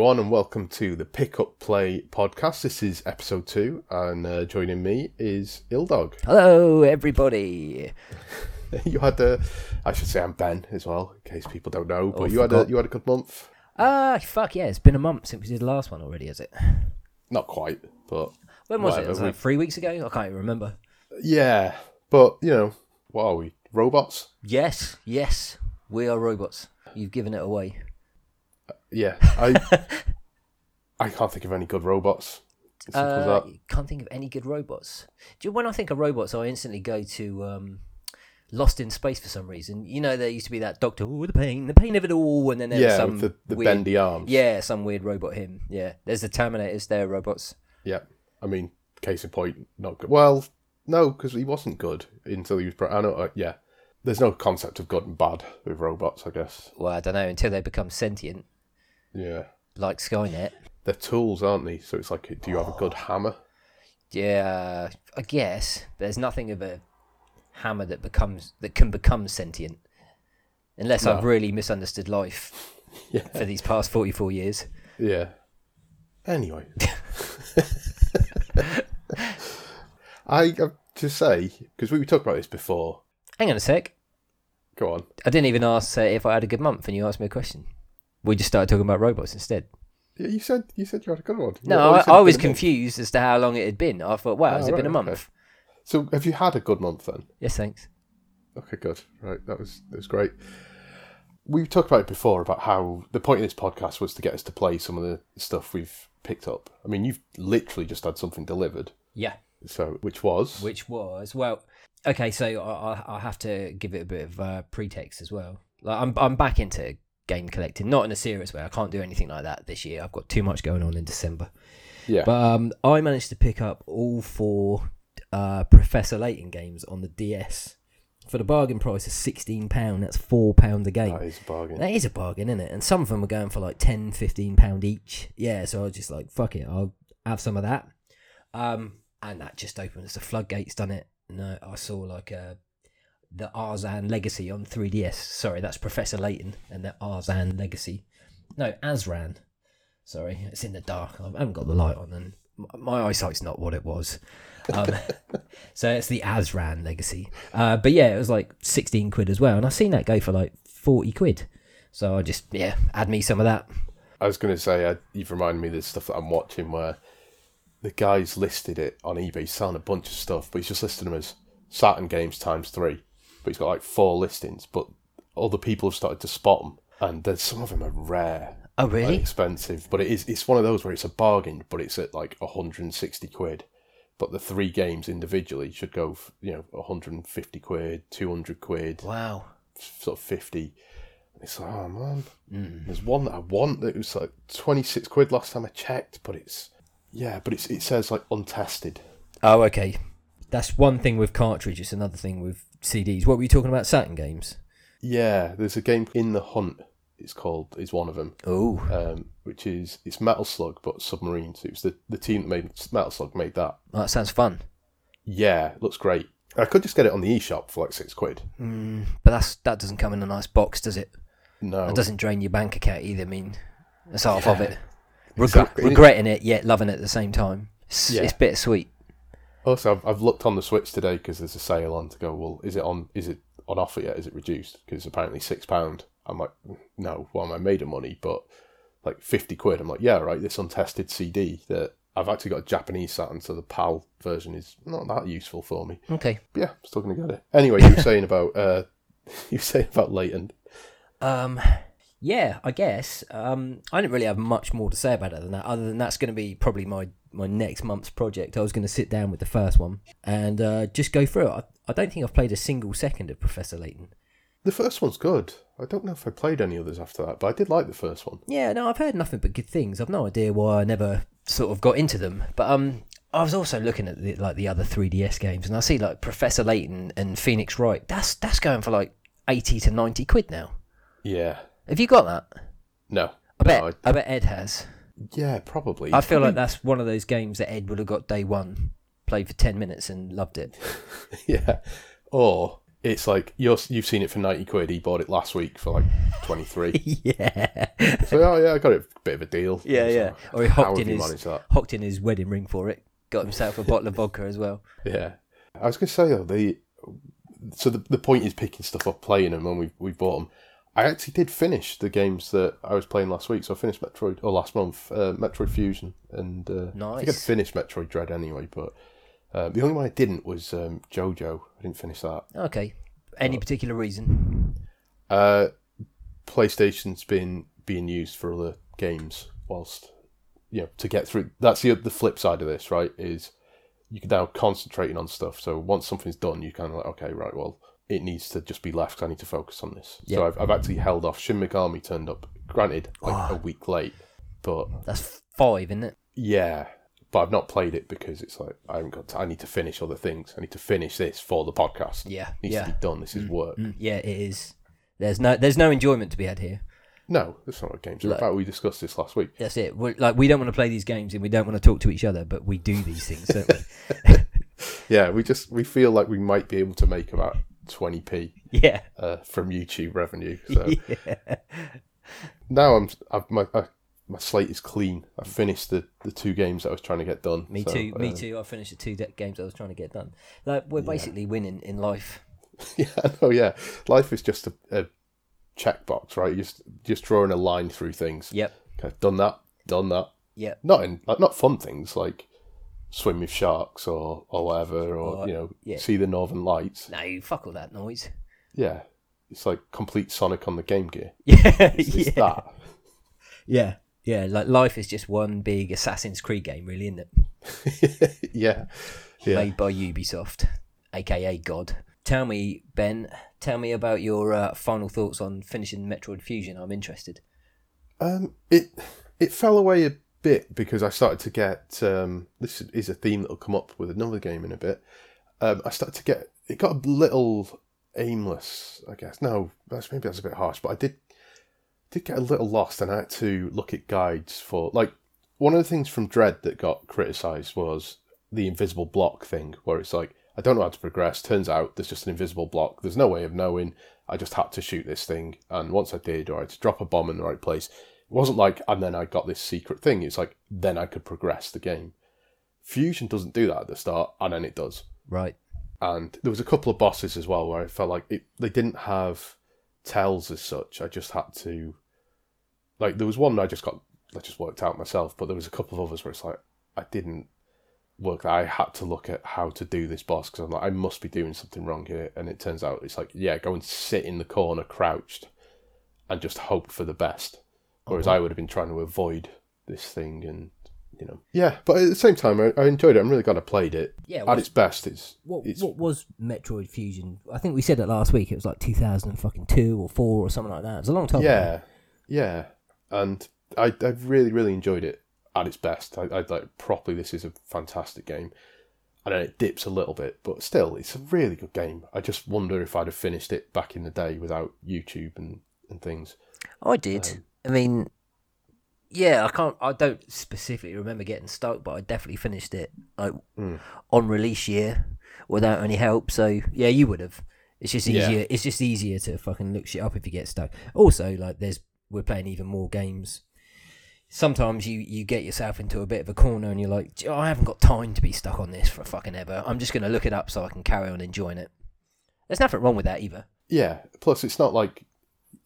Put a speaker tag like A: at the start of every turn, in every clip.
A: Everyone, and welcome to the Pick Up Play podcast. This is episode two, and uh, joining me is Ildog.
B: Hello, everybody.
A: you had a, I should say, I'm Ben as well, in case people don't know. But
B: Oh,
A: you had a you had a good month.
B: Ah, fuck yeah! It's been a month since we did the last one already, has it?
A: Not quite, but
B: When was it?
A: Whatever,
B: Was like three weeks ago? I can't even remember.
A: yeah. But you know, what are we? Robots?
B: Yes, yes, we are robots. You've given it away.
A: Yeah. I I can't think of any good robots.
B: Uh, can't think of any good robots. Do you, when I think of robots, I instantly go to um, Lost in Space for some reason. You know, there used to be that Doctor, oh, the pain, the pain of it all, and then there was
A: Yeah,
B: some
A: with the, the
B: weird,
A: bendy arms.
B: yeah, some weird robot him. Yeah, there's the Terminators. They're robots.
A: Yeah. I mean, case in point, not good. Well, no, because he wasn't good until he was. Pro- I know. Uh, yeah. There's no concept of good and bad with robots, I guess.
B: Well, I don't know until they become sentient,
A: Yeah.
B: like Skynet.
A: They're tools, aren't they? So it's like, do you have a good hammer?
B: Yeah, I guess there's nothing of a hammer that becomes that can become sentient, unless I've really misunderstood life
A: Yeah.
B: for these past forty-four years.
A: Yeah. Anyway. I have to say, because we talked about this before.
B: Hang on a sec.
A: Go on.
B: I didn't even ask uh, if I had a good month, and you asked me a question. We just started talking about robots instead.
A: Yeah, you said you said you had a good one.
B: No, I, I was
A: been a month.
B: confused as to how long it had been. I thought, wow, has
A: Oh,
B: it been a month?
A: okay. So have you had a good month then?
B: Yes, thanks.
A: Okay, good. Right, that was that was great. We've talked about it before about how the point of this podcast was to get us to play some of the stuff we've picked up. I mean, you've literally just had something delivered,
B: Yeah.
A: so which was
B: Which was well, okay. So I, I, I have to give it a bit of uh, pretext as well. Like I'm I'm back into game collecting, not in a serious way. I can't do anything like that this year. I've got too much going on in December.
A: yeah,
B: But um, I managed to pick up all four uh, Professor Layton games on the DS for the bargain price of sixteen pound. That's four pound a game.
A: that is a bargain.
B: That is a bargain, isn't it? And some of them were going for like 10, 15 pound each. Yeah, so I was just like, fuck it, I'll have some of that. Um, and that just opens the floodgates, done it. No, I saw like uh, the Arzan Legacy on 3DS. Sorry, that's Professor Layton and the Arzan Legacy. No, Azran. Sorry, it's in the dark. I haven't got the light on, and my eyesight's not what it was. Um, so it's the Azran Legacy. Uh, but yeah, it was like 16 quid as well. And I've seen that go for like 40 quid. So I just, yeah, add me some of that.
A: I was going to say, uh, you've reminded me of stuff that I'm watching where the guy's listed it on eBay, selling a bunch of stuff, but he's just listed them as Saturn games times three. But he's got like four listings, but other people have started to spot them, and there's some of them are rare,
B: Oh, really?
A: expensive. But it is it's one of those where it's a bargain, but it's at like 160 quid. But the three games individually should go, f- you know, 150 quid, 200 quid,
B: Wow.
A: sort of 50. It's like, oh man,
B: Mm.
A: there's one that I want that was like 26 quid last time I checked, but it's yeah, but it's it says like untested.
B: Oh, okay. That's one thing with cartridges, another thing with CDs. What were you talking about? Saturn games?
A: Yeah, there's a game in the hunt. It's called is one of them,
B: Oh.
A: um, which is it's Metal Slug but submarines. It was the the team that made Metal Slug made that.
B: That sounds fun.
A: Yeah, looks great. I could just get it on the eShop for like six quid.
B: Mm, but that's that doesn't come in a nice box, does it?
A: No,
B: It doesn't drain your bank account either. I mean, that's half of it.
A: Exactly.
B: regretting it, yet loving it at the same time. It's,
A: Yeah.
B: it's bittersweet.
A: Also, I've, I've looked on the Switch today because there's a sale on to go. Well, is it on? Is it on offer yet? Is it reduced? Because apparently six pound. I'm like, no. Well, am I made of money? But like fifty quid. I'm like, yeah, right. This untested CD that I've actually got a Japanese Saturn, so the PAL version is not that useful for me.
B: Okay.
A: But yeah, still gonna get it. Anyway, you were saying about uh, you were saying about Layton.
B: Um, yeah, I guess. Um, I didn't really have much more to say about it than that. Other than that's going to be probably my my next month's project. I was going to sit down with the first one and uh, just go through it. I, I don't think I've played a single second of Professor Layton.
A: The first one's good. I don't know if I played any others after that, but I did like the first one.
B: Yeah, no, I've heard nothing but good things. I've no idea why I never sort of got into them. But um, I was also looking at the, like the other 3DS games, and I see like Professor Layton and Phoenix Wright. That's that's going for like eighty to ninety quid now.
A: Yeah.
B: Have you got that?
A: No.
B: I bet.
A: No,
B: I bet Ed has.
A: Yeah, probably.
B: I feel like
A: Probably-
B: that's one of those games that Ed would have got day one, played for ten minutes and loved it.
A: yeah. Or it's like you're you've seen it for ninety quid. He bought it last week for like twenty three.
B: yeah,
A: so oh yeah, I got it a bit of a deal.
B: yeah,
A: So,
B: yeah. Or he hocked in his hocked in his wedding ring for it. Got himself a bottle of vodka as well.
A: Yeah, I was going to say though the so the the point is picking stuff up, playing them and we we bought them. I actually did finish the games that I was playing last week. So I finished Metroid or last month, uh, Metroid Fusion, and uh, I think I'd finished Metroid Dread anyway. But uh, the only one I didn't was um, JoJo. I didn't finish that.
B: Okay. Any particular reason?
A: Uh, PlayStation's been being used for other games whilst you know to get through. That's the the flip side of this, right? Is you can now concentrating on stuff. So once something's done, you kind of like, okay, right, well, it needs to just be left. 'cause I need to focus on this.
B: Yeah.
A: So I've, I've actually held off. Shin Megami turned up, granted, like a week late, but
B: That's five, isn't it?
A: yeah. But I've not played it because it's like I haven't got. To, I need to finish other things. I need to finish this for the podcast.
B: Yeah,
A: it needs
B: yeah.
A: to be done. This is work.
B: Mm, yeah, it is. There's no there's no enjoyment to be had here.
A: No, that's not what games are about. We discussed this last week.
B: That's it. We're, like we don't want to play these games and we don't want to talk to each other, but we do these things, don't we?
A: Yeah, we just we feel like we might be able to make about twenty p
B: yeah.
A: uh, from YouTube revenue. So
B: yeah.
A: now I'm I've, my I, my slate is clean. I've finished the, the two games that I was trying to get done.
B: Me
A: So,
B: too. Me
A: uh,
B: too. I finished the two de- games I was trying to get done. Like we're basically winning in life.
A: Yeah, oh yeah. Life is just a, a checkbox, right? You're just just drawing a line through things.
B: Yep.
A: Okay, done that, done that.
B: yeah
A: Not in like not fun things like swim with sharks or or whatever, or,
B: Or-
A: you know
B: yeah.
A: see the northern lights.
B: No, fuck all that noise.
A: Yeah, it's like complete Sonic on the Game Gear.
B: Yeah.
A: It's, it's
B: yeah.
A: that.
B: Yeah. Yeah. Like life is just one big Assassin's Creed game, really, isn't it?
A: yeah, yeah.
B: Made by Ubisoft, aka God. Tell me, Ben. Tell me about your uh, final thoughts on finishing Metroid Fusion. I'm interested.
A: Um, it it fell away a bit because I started to get um, this is a theme that'll come up with another game in a bit. Um, I started to get it got a little aimless, I guess. No, that's maybe that's a bit harsh, but I did did get a little lost, and I had to look at guides for like one of the things from Dread that got criticised was the invisible block thing, where it's like I don't know how to progress. Turns out there's just an invisible block. There's no way of knowing. I just had to shoot this thing, and once I did, or I had to drop a bomb in the right place. It wasn't like, and then I got this secret thing. It's like then I could progress the game. Fusion doesn't do that at the start, and then it does.
B: Right.
A: And there was a couple of bosses as well where I felt like it, they didn't have tells as such. I just had to, like, there was one I just got, I just worked out myself, but there was a couple of others where it's like I didn't work. I had to look at how to do this boss because I'm like, I must be doing something wrong here. And it turns out it's like, yeah, go and sit in the corner crouched and just hope for the best. Whereas mm-hmm. I would have been trying to avoid this thing and. You know, yeah, but at the same time, I, I enjoyed it. I'm really glad I played it.
B: Yeah,
A: At its best, it's
B: What,
A: it's
B: what was Metroid Fusion? I think we said it last week. It was like 2002 or 4 or something like that. It was a long time ago.
A: Yeah, yeah, and I I really really enjoyed it at its best. I I like properly. This is a fantastic game, and then it dips a little bit, but still, it's a really good game. I just wonder if I'd have finished it back in the day without YouTube and and things.
B: I did. Um, I mean, yeah, I can't. I don't specifically remember getting stuck, but I definitely finished it like hmm. on release year without any help. So yeah, you would have. It's just
A: Yeah.
B: easier. It's just easier to fucking look shit up if you get stuck. Also, like there's we're playing even more games. Sometimes you you get yourself into a bit of a corner and you're like, "Gee, I haven't got time to be stuck on this for a fucking ever. I'm just gonna look it up so I can carry on enjoying it. There's nothing wrong with that either.
A: Yeah. Plus, it's not like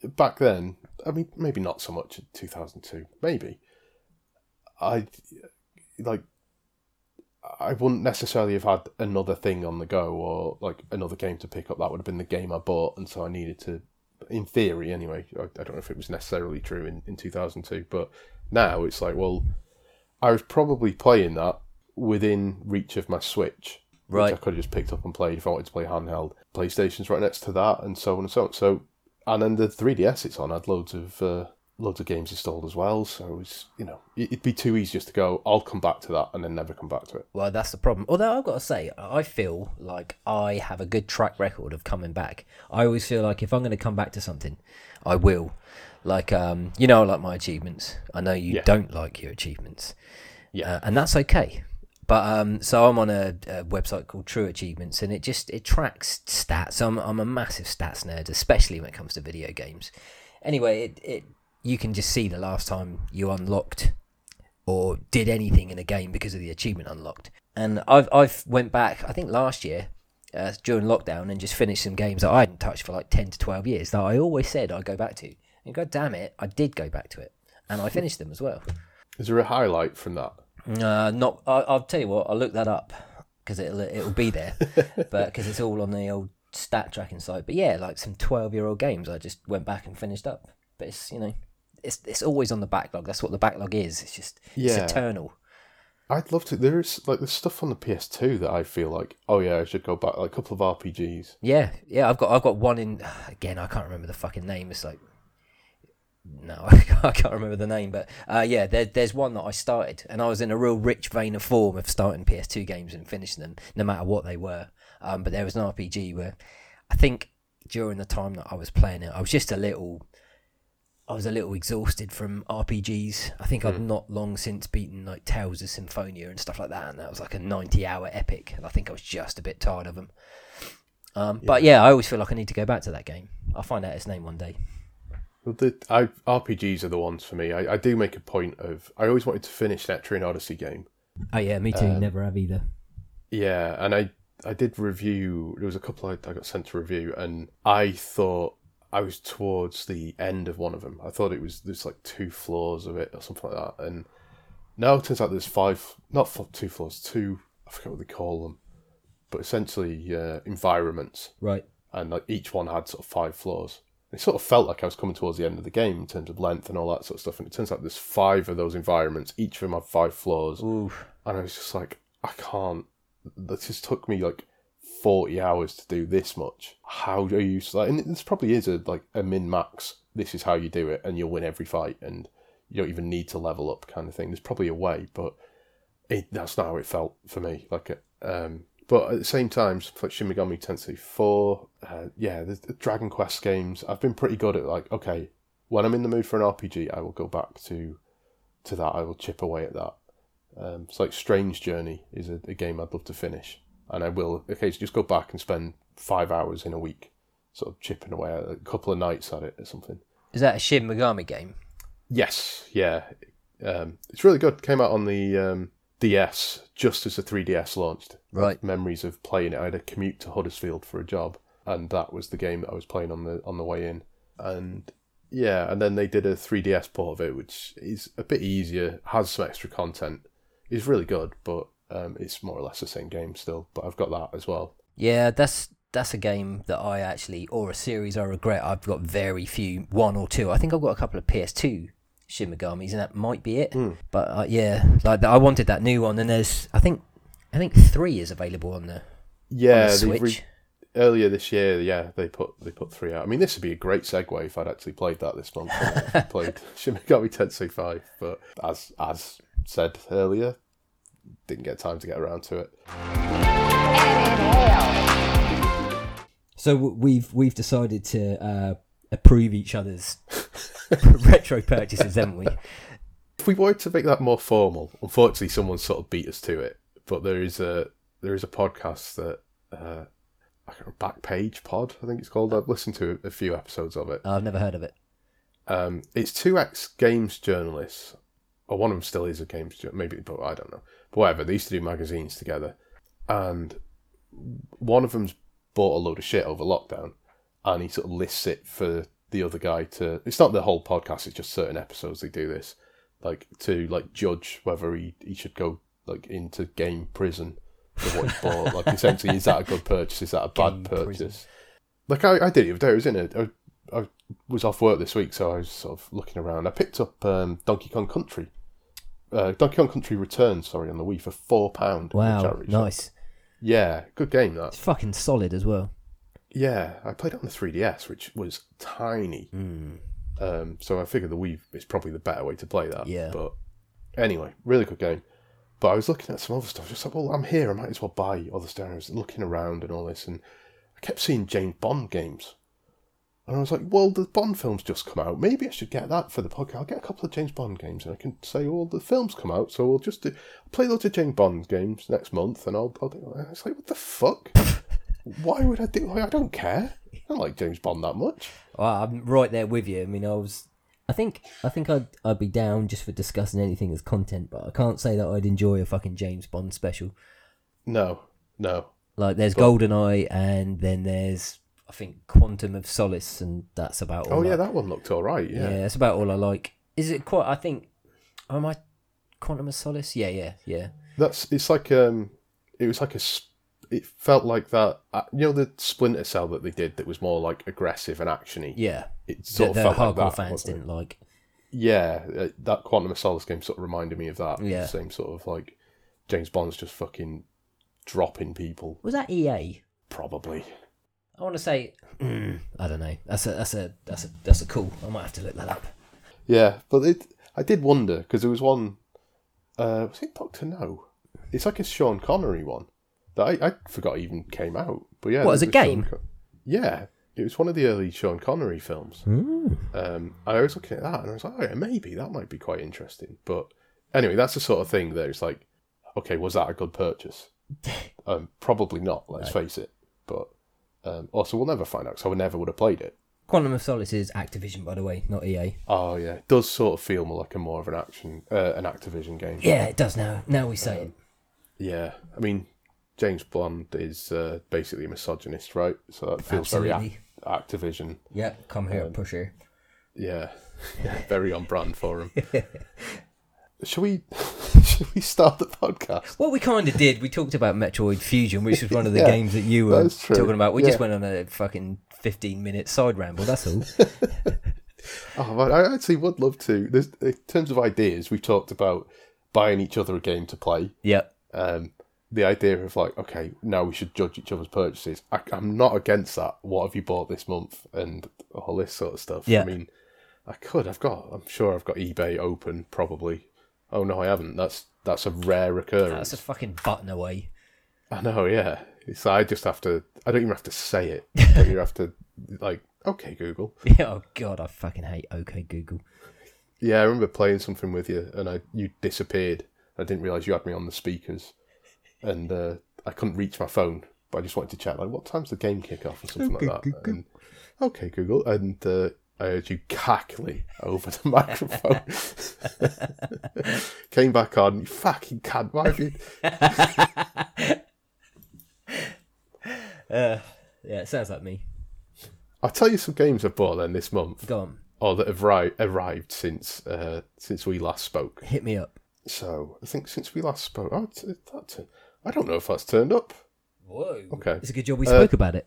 A: back then. I mean, maybe not so much in two thousand two. Maybe I like. I wouldn't necessarily have had another thing on the go or like another game to pick up. That would have been the game I bought, and so I needed to, in theory anyway. I, I don't know if it was necessarily true in, in 2002, but now it's like, well, I was probably playing that within reach of my Switch,
B: Right.
A: which I could have just picked up and played if I wanted to play handheld. PlayStation's right next to that, and so on and so on. So, and then the 3DS it's on I had loads of uh, loads of games installed as well. So it's you know it- it'd be too easy just to go. I'll come back to that and then never come back to it.
B: Well, that's the problem. Although I've got to say, I feel like I have a good track record of coming back. I always feel like if I'm going to come back to something, I will. Like, um, you know, I like my achievements. I know you
A: Yeah.
B: don't like your achievements.
A: Yeah.
B: Uh, and that's okay. But um, so I'm on a, a website called True Achievements, and it just it tracks stats. I'm I'm a massive stats nerd, especially when it comes to video games. Anyway, it, it you can just see the last time you unlocked or did anything in a game because of the achievement unlocked. And I've I've went back, I think last year uh, during lockdown, and just finished some games that I hadn't touched for like ten to twelve years that I always said I'd go back to. And god damn it, I did go back to it, and I finished them as well.
A: Is there a highlight from that?
B: Uh, not. I, I'll tell you what. I'll look that up because it'll it'll be there, but because it's all on the old stat tracking site. But yeah, like some twelve year old games, I just went back and finished up. But it's you know, it's it's always on the backlog. That's what the backlog is. It's just
A: Yeah.
B: it's eternal.
A: I'd love to. There's like there's stuff on the PS2 that I feel like, oh yeah, I should go back. Like a couple of RPGs.
B: Yeah, yeah. I've got I've got one in again. I can't remember the fucking name. It's like no, I can't, I can't remember the name. But uh, yeah, there, there's one that I started, and I was in a real rich vein of form of starting PS2 games and finishing them, no matter what they were. Um, but there was an RPG where I think during the time that I was playing it, I was just a little. I was a little exhausted from RPGs. I think I'd not long since beaten like Tales of Symphonia and stuff like that, and that was like a ninety-hour epic. And I think I was just a bit tired of them. Um, But yeah, I always feel like I need to go back to that game. I'll find out its name one day.
A: Well, the I, RPGs are the ones for me. I, I do make a point of. I always wanted to finish that Etrian Odyssey game.
B: Oh yeah, me too. Never have either.
A: Yeah, and I I did review. There was a couple I, I got sent to review, and I thought I was towards the end of one of them. I thought it was there's like two floors of it or something like that, and now it turns out there's five, not two floors, two. I forget what they call them, but essentially uh, environments,
B: Right.
A: and like each one had sort of five floors. It sort of felt like I was coming towards the end of the game in terms of length and all that sort of stuff. And it turns out there's five of those environments. Each of them have five floors.
B: Ooh.
A: And I was just like, I can't. That just took me like 40 hours to do this much. How are you. Like, and this probably is a like a min max. This is how you do it, and you'll win every fight, and you don't even need to level up, kind of thing. There's probably a way, but it, that's not how it felt for me. Like, um, but at the same time, like Shin Megami Tensei 4, uh, yeah, the, the Dragon Quest games, I've been pretty good at like, okay, when I'm in the mood for an RPG, I will go back to to that. I will chip away at that. Um, it's like Strange Journey is a, a game I'd love to finish, and I will occasionally just go back and spend five hours in a week, sort of chipping away at a couple of nights at it or something.
B: Is that a Shin Megami game?
A: Yes, yeah, um, it's really good. Came out on the um, DS just as the 3DS launched.
B: Right.
A: Memories of playing it. I had a commute to Huddersfield for a job, and that was the game that I was playing on the on the way in. And yeah, and then they did a 3DS port of it, which is a bit easier, has some extra content, is really good, but um, it's more or less the same game still. But I've got that as well.
B: Yeah, that's that's a game that I actually, or a series I regret. I've got very few, one or two. I think I've got a couple of PS2 Shin Megamis, and that might be it. But uh, yeah, like I wanted that new one, and there's, I think, I think three is available on the, on
A: Yeah,
B: the Switch.
A: re- earlier this year, yeah, they put they put three out. I mean, this would be a great segue if I'd actually played that this month. I played Shin Megami Tensei Five, but as as said earlier, didn't get time to get around to it.
B: So we've we've decided to uh, approve each other's retro purchases, haven't we?
A: If we wanted to make that more formal, unfortunately, someone sort of beat us to it. But there is a there is a podcast that uh, I can't remember, Backpage Pod, I think it's called. I've listened to a few episodes of it.
B: I've never heard of it.
A: Um, it's two ex games journalists, or one of them still is a games journalist, maybe, but I don't know. But whatever, they used to do magazines together, and one of them's bought a load of shit over lockdown, and he sort of lists it for the other guy to. It's not the whole podcast; it's just certain episodes they do this, like to like judge whether he he should go like into game prison for what he bought. Like essentially, is that a good purchase? Is that a bad
B: Game
A: purchase?
B: prison.
A: Like I, I did it the other day. I was in it. I, I was off work this week, so I was sort of looking around. I picked up um, Donkey Kong Country. Uh, Donkey Kong Country Returns, sorry, on the Wii for four pound.
B: Wow, nice.
A: Yeah, good game that.
B: It's fucking solid as well.
A: Yeah, I played it on the 3DS, which was tiny.
B: Mm.
A: Um, so I figured the Wii is probably the better way to play that.
B: Yeah.
A: But anyway, really good game. But I was looking at some other stuff, just like, well, I'm here, I might as well buy other stuff. I was looking around and all this, and I kept seeing James Bond games. And I was like, well, the Bond film's just come out. Maybe I should get that for the podcast. I'll get a couple of James Bond games and I can say, well, the film's come out, so we'll just do, play loads of James Bond games next month and I'll, I'll do it. It's like, what the fuck? Why would I do like, I don't care. I don't like James Bond that much.
B: Well, I'm right there with you. I mean, I was. I think I think I'd I'd be down just for discussing anything as content, but I can't say that I'd enjoy a fucking James Bond special.
A: No, no.
B: Like there's GoldenEye, and then there's I think Quantum of Solace, and that's about all.
A: Oh, yeah,
B: I,
A: that one looked all right.
B: yeah,
A: Yeah.
B: that's about all I like. Is it quite? I think. oh, Am I Quantum of Solace? Yeah, yeah, yeah.
A: That's, it's like, um, it was like a, s- it felt like that, uh, you know, the Splinter Cell that they did that was more like aggressive and actiony.
B: Yeah,
A: It
B: the,
A: sort of
B: the
A: felt
B: hardcore
A: like that.
B: fans didn't like.
A: Yeah, uh, that Quantum of Solace game sort of reminded me of that.
B: Yeah.
A: Same sort of like James Bond's just fucking dropping people,
B: Was that EA?
A: probably.
B: I want to say. mm, I don't know. That's a that's a that's a that's a cool. I might have to look that up.
A: Yeah, but it, I did wonder because there was one. Uh, was it Doctor No? It's like a Sean Connery one that I, I forgot even came out. But yeah,
B: What, as a game?
A: Sean yeah, it was one of the early Sean Connery films.
B: Hmm.
A: Um, I was looking at that and I was like, oh yeah, maybe that might be quite interesting. But anyway, that's the sort of thing that it's like, okay, was that a good purchase? um, probably not. Let's face it. But um, also, we'll never find out. So I never would have played it.
B: Quantum of Solace is Activision, by the way, not EA.
A: Oh yeah, it does sort of feel more like a more of an action, uh, an Activision game.
B: Yeah, it does now. Now we say it.
A: Yeah, I mean, James Bond is uh, basically a misogynist, right? So that feels very
B: Absolutely.
A: ac- Activision.
B: Yeah, come here, pusher.
A: Yeah, Yeah. very on brand for him. Shall we? Shall we start the podcast?
B: What we kind of did, we talked about Metroid Fusion, which was one of the
A: Yeah,
B: games that you were
A: true.
B: talking about. We just went on a fucking 15 minute side ramble, that's all.
A: Oh, but I actually would love to. There's, in terms of ideas, we've talked about buying each other a game to play.
B: yep.
A: Um, the idea of like, okay, now we should judge each other's purchases. I, I'm not against that. What have you bought this month, and all this sort of stuff.
B: Yeah.
A: I mean, I could. I've got. I'm sure I've got eBay open. Probably. Oh no, I haven't. That's that's a rare occurrence.
B: That's a fucking button away.
A: I know. Yeah. So I just have to. I don't even have to say it. I don't even have to like. Okay, Google.
B: Yeah, oh god, I fucking hate OK Google.
A: Yeah, I remember playing something with you, and I you disappeared. I didn't realize you had me on the speakers, and uh, I couldn't reach my phone. But I just wanted to check, like, what time's the game kick off or something like that. And, okay, Google, and uh, I heard you cackling over the microphone. Came back on, you fucking cunt. Why have you?
B: Uh, yeah, it sounds like me.
A: I'll tell you some games I've bought then this month,
B: Go on,
A: or that have ri- arrived since uh, since we last spoke.
B: hit me up.
A: So I think since we last spoke, oh, it's, that's I don't know if that's turned up.
B: Whoa.
A: Okay.
B: It's a good job we spoke about it.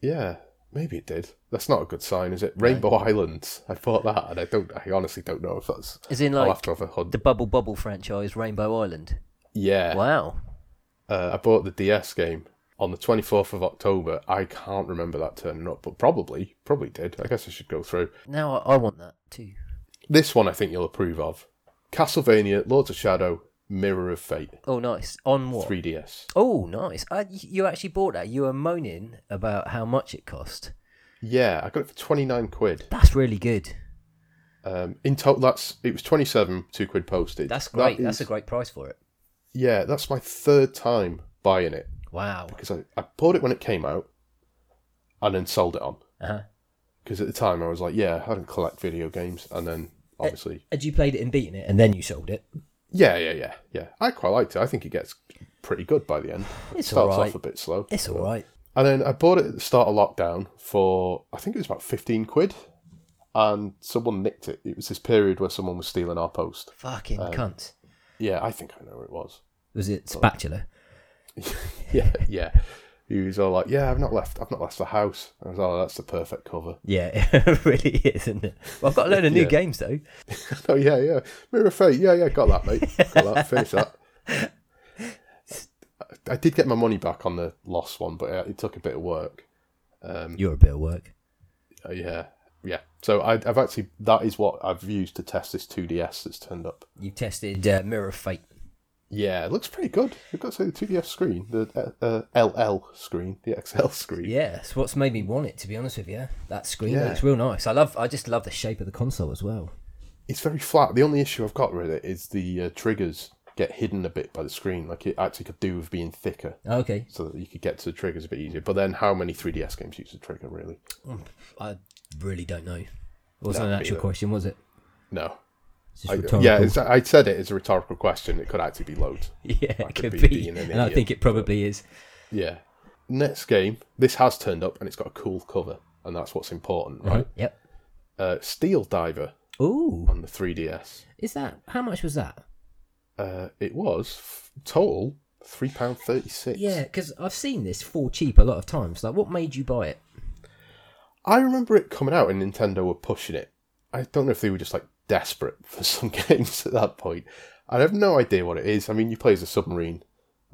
A: Yeah, maybe it did. That's not a good sign, is it? Rainbow Islands. I bought that, and I don't. I honestly don't know if that's.
B: As in, like,
A: have a hunt.
B: the Bubble Bubble franchise, Rainbow Island.
A: Yeah,
B: Wow.
A: uh, I bought the DS game on the twenty fourth of October. I can't remember that turning up, but probably, probably did. I guess I should go through
B: Now I, I want that too.
A: this one. I think you'll approve of. Castlevania, Lords of Shadow, Mirror of Fate,
B: Oh, nice. On what?
A: 3DS.
B: Oh, nice. Uh, y- you actually bought that. You were moaning about how much it cost.
A: Yeah, I got it for twenty nine quid.
B: That's really good.
A: Um, in total, that's it was twenty seven, two quid postage.
B: That's great. That's
A: is-
B: a great price for it.
A: yeah. That's my third time buying it.
B: Wow.
A: because I, I bought it when it came out and then sold it on.
B: Uh-huh.
A: Because at the time I was like, yeah, I don't collect video games. And then obviously,
B: Had you played it and beaten it, and then you sold it?
A: Yeah, yeah, yeah, yeah. I quite liked it. I think it gets pretty good by the end.
B: It's
A: it starts off a bit slow.
B: It's all right.
A: And then I bought it at the start of lockdown for, I think it was about 15 quid. And someone nicked it. It was this period where someone was stealing our post.
B: Fucking um, cunt.
A: Yeah, I think I know who it was.
B: Was it spatula?
A: Yeah, yeah. He was all like, "Yeah, I've not left. I've not left the house." I was, "Oh, that's the perfect cover."
B: Yeah, it really is, isn't it? Well, I've got a load of new
A: Yeah.
B: games though.
A: Oh yeah, yeah. Mirror Fate. Yeah, yeah. Got that, mate. Got that. Finish that. I did get my money back on the lost one, but uh, it took a bit of work. Um,
B: You're a bit of work.
A: uh, yeah, yeah. So I, I've actually that is what I've used to test this 2DS that's turned up.
B: You tested uh, Mirror Fate.
A: Yeah, it looks pretty good. You've got to say the 2DS screen, the uh, uh, LL screen, the XL screen.
B: Yeah, it's what's made me want it. To be honest with you, that screen
A: Yeah.
B: looks real nice. I love. I just love the shape of the console as well.
A: It's very flat. The only issue I've got with it is the uh, triggers get hidden a bit by the screen. Like it actually could do with being thicker,
B: Okay,
A: so that you could get to the triggers a bit easier. But then, how many 3DS games use the trigger really?
B: I really don't know. It wasn't
A: No,
B: an actual
A: either.
B: question, was it?
A: No. I, yeah, I said it as a rhetorical question. It could actually be loads.
B: yeah, it
A: could be
B: be,
A: an
B: and I think it probably is.
A: Yeah. Next game, this has turned up and it's got a cool cover, and that's what's important, right?
B: Yep.
A: Uh, Steel Diver
B: Ooh,
A: on the 3DS.
B: is that how much was that?
A: Uh, it was f- total three pound thirty six.
B: Yeah, because I've seen this for cheap a lot of times. Like, what made you buy it?
A: I remember it coming out and Nintendo were pushing it. I don't know if they were just like desperate for some games at that point. I have no idea what it is. I mean, you play as a submarine.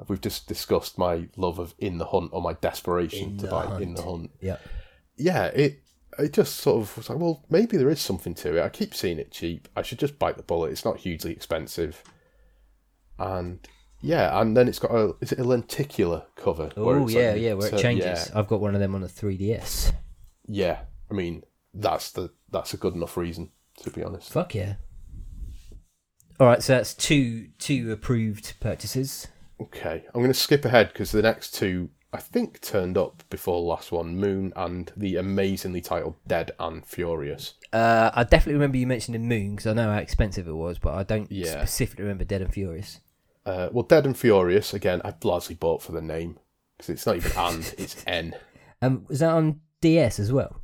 A: We've just discussed my love of In the Hunt or my desperation
B: In
A: to buy
B: Hunt.
A: In the Hunt.
B: Yep.
A: Yeah, it it just sort of was like, well, maybe there is something to it. I keep seeing it cheap. I should just bite the bullet. It's not hugely expensive. And yeah, and then it's got a is it a lenticular cover?
B: Oh
A: it's like
B: yeah, yeah, where it
A: so-
B: changes.
A: Yeah,
B: I've got one of them on a 3DS.
A: yeah. I mean, that's the that's a good enough reason to be honest.
B: Fuck yeah. All right, so that's two two approved purchases.
A: Okay, I'm going to skip ahead because the next two I think turned up before the last one, Moon and the amazingly titled Dead and Furious.
B: Uh, I definitely remember you mentioning Moon because I know how expensive it was, but I don't
A: Yeah.
B: specifically remember Dead and Furious.
A: Uh, well, Dead and Furious again. I largely bought for the name because it's not even and it's N.
B: Um, was that on DS as well?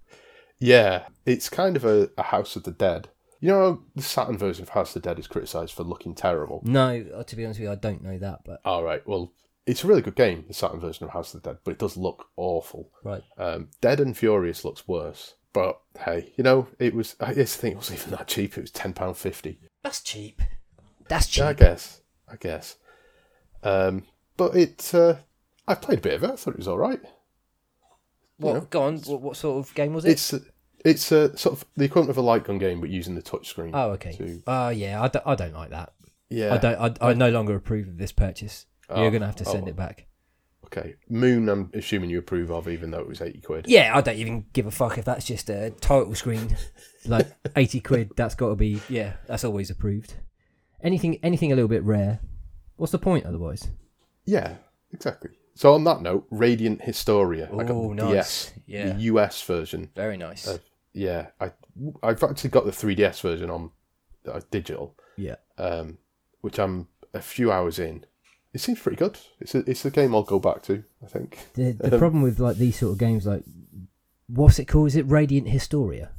A: Yeah, it's kind of a, a House of the Dead. You know, the Saturn version of House of the Dead is criticised for looking terrible.
B: No, uh, to be honest with you, I don't know that, but
A: All right, well, it's a really good game, the Saturn version of House of the Dead, but it does look awful.
B: right.
A: Um, Dead and Furious looks worse. But hey, you know, it was. I just think it wasn't even that cheap. It was ten pound fifty.
B: That's cheap. That's cheap.
A: Yeah, I guess. I guess. Um, but it. Uh, I played a bit of it. I thought it was all right.
B: What?
A: know,
B: go on. What, what sort of game was it?
A: It's it's a sort of the equivalent of a light gun game, but using the touchscreen.
B: oh, okay.
A: to-
B: Oh, yeah. I don't, I don't like that.
A: yeah.
B: I don't. I, I no longer approve of this purchase.
A: Oh,
B: You're gonna have to oh. send
A: oh.
B: it back.
A: Okay. Moon. I'm assuming you approve of, even though it was eighty quid.
B: Yeah, I don't even give a fuck if that's just a title screen, like eighty quid. That's got to be yeah. That's always approved. Anything, anything a little bit rare. What's the point otherwise?
A: Yeah. Exactly. So on that note, Radiant Historia. I got
B: Oh,
A: the
B: nice.
A: DS,
B: Yeah.
A: the US version.
B: Very nice.
A: Uh, Yeah, I I've actually got the 3DS version on uh, digital,
B: yeah.
A: um, which I'm a few hours in. It seems pretty good. It's a it's a game I'll go back to. I think.
B: The the
A: Um,
B: problem with like these sort of games, like what's it called? Is it Radiant Historia?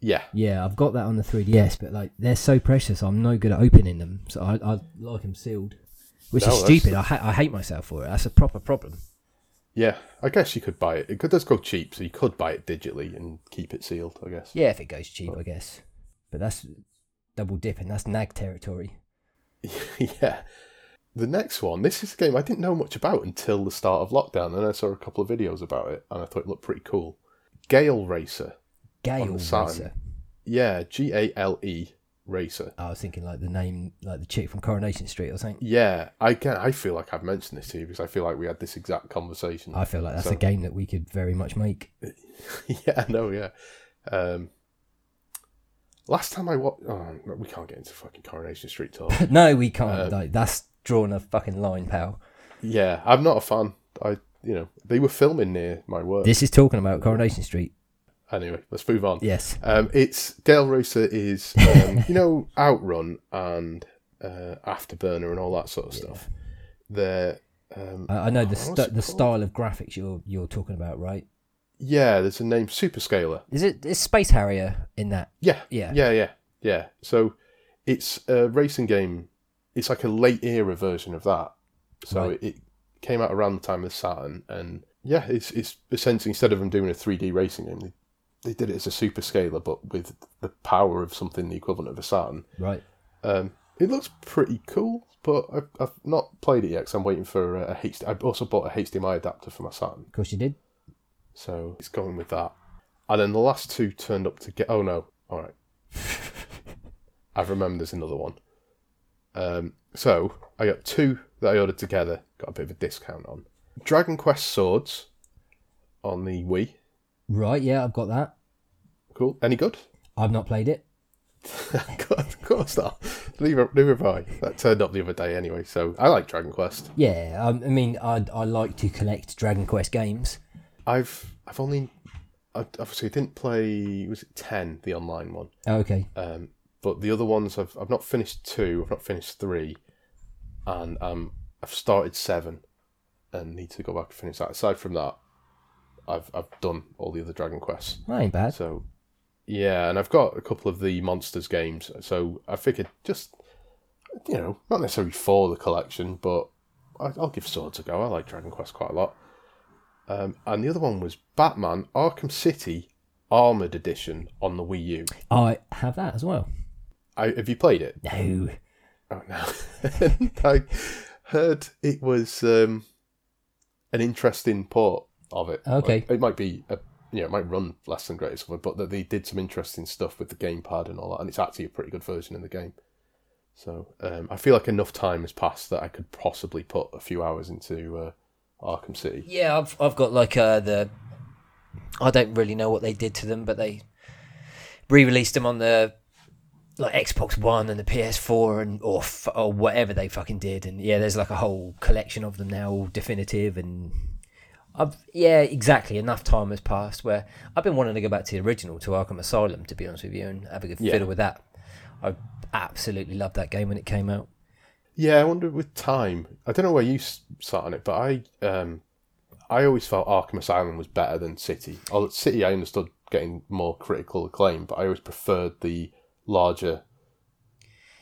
A: Yeah,
B: Yeah, I've got that on the 3DS, but like they're so precious, I'm no good at opening them. So I, I like them sealed, which
A: No,
B: is stupid. I, ha- I hate myself for it. That's a proper problem.
A: yeah. I guess you could buy it. It does go cheap, so you could buy it digitally and keep it sealed. I guess.
B: Yeah, if it goes cheap, I guess. But that's double dipping. That's nag territory.
A: yeah. The next one, this is a game I didn't know much about until the start of lockdown, and I saw a couple of videos about it, and I thought it looked pretty cool. Gale Racer.
B: Gale Racer.
A: Yeah, G A L E Racer.
B: I was thinking like the name, like the chick from Coronation Street or something.
A: Yeah, I can. I feel like I've mentioned this to you because I feel like we had this exact conversation.
B: I feel like that's
A: So-
B: a game that we could very much make.
A: yeah, no, yeah. Um, last time I watched, oh, we can't get into fucking Coronation Street talk.
B: no, we can't.
A: Uh,
B: like, that's drawn a fucking line, pal.
A: yeah, I'm not a fan. I, you know, they were filming near my work.
B: This is talking about Coronation Street.
A: Anyway, let's move on.
B: Yes.
A: Um, it's Gale Racer is, um, you know, Outrun and uh, Afterburner and all that sort of stuff. They're, um,
B: I, I know the st- the style of graphics you're you're talking about, right?
A: yeah, there's a name, Superscaler.
B: Is it is Space Harrier in that?
A: Yeah,
B: Yeah.
A: Yeah, yeah, yeah. So it's a racing game. It's like a late era version of that. So
B: Right.
A: it, it came out around the time of Saturn, and yeah, it's it's essentially instead of them doing a three D racing game, they, they did it as a super scaler, but with the power of something the equivalent of a Saturn.
B: Right.
A: Um, it looks pretty cool, but I've, I've not played it yet because I'm waiting for a, a HD. I also bought a HDMI adapter for my Saturn,
B: Of course you did.
A: so it's going with that. And then the last two turned up to get. Oh no! All right. I've remembered there's another one. Um, so I got two that I ordered together. Got a bit of a discount on Dragon Quest Swords on the Wii.
B: Right, yeah, I've got that.
A: Cool. Any good?
B: I've not played it.
A: of course not. Neither, neither have I. That turned up the other day anyway. So I like Dragon Quest.
B: Yeah, um, I mean, I I like to collect Dragon Quest games.
A: I've I've only I obviously didn't play. Was it ten the online one?
B: Oh, okay.
A: Um, but the other ones I've I've not finished two. I've not finished three, and um I've started seven, and need to go back and finish that. Aside from that, I've I've done all the other Dragon Quests.
B: That ain't bad.
A: So yeah, and I've got a couple of the monsters games. So I figured just you know not necessarily for the collection, but I, I'll give Swords a go. I like Dragon Quest quite a lot. Um, and the other one was Batman Arkham City Armored Edition on the Wii U.
B: I have that as well.
A: I, have you played it?
B: No.
A: Oh no! I heard it was um, an interesting port of it.
B: Okay.
A: It might be a you know, it might run less than great something, but that they did some interesting stuff with the gamepad and all that, and it's actually a pretty good version of the game. So um, I feel like enough time has passed that I could possibly put a few hours into uh, Arkham City.
B: Yeah, I've I've got like uh, the. I don't really know what they did to them, but they re-released them on the like Xbox One and the PS4 and or f- or whatever they fucking did, and yeah, there's like a whole collection of them now, all definitive and. I've, yeah, exactly. Enough time has passed where I've been wanting to go back to the original, to Arkham Asylum, to be honest with you, and have a good
A: Yeah.
B: fiddle with that. I absolutely loved that game when it came out.
A: Yeah, I wonder with time. I don't know where you sat on it, but I um, I always felt Arkham Asylum was better than City. Although City, I understood getting more critical acclaim, but I always preferred the larger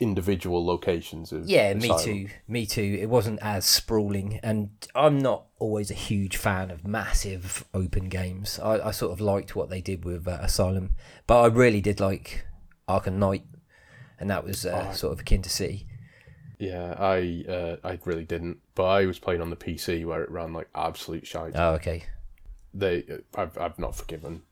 A: individual locations of
B: Yeah, me too. Me too. It wasn't as sprawling, and I'm not always a huge fan of massive open games. I, I sort of liked what they did with uh, Asylum, but I really did like Arkham Knight, and that was uh,
A: Oh.
B: sort of akin to City.
A: Yeah, I uh, I really didn't, but I was playing on the PC where it ran like absolute shite.
B: Oh, okay.
A: they, I've I've not forgiven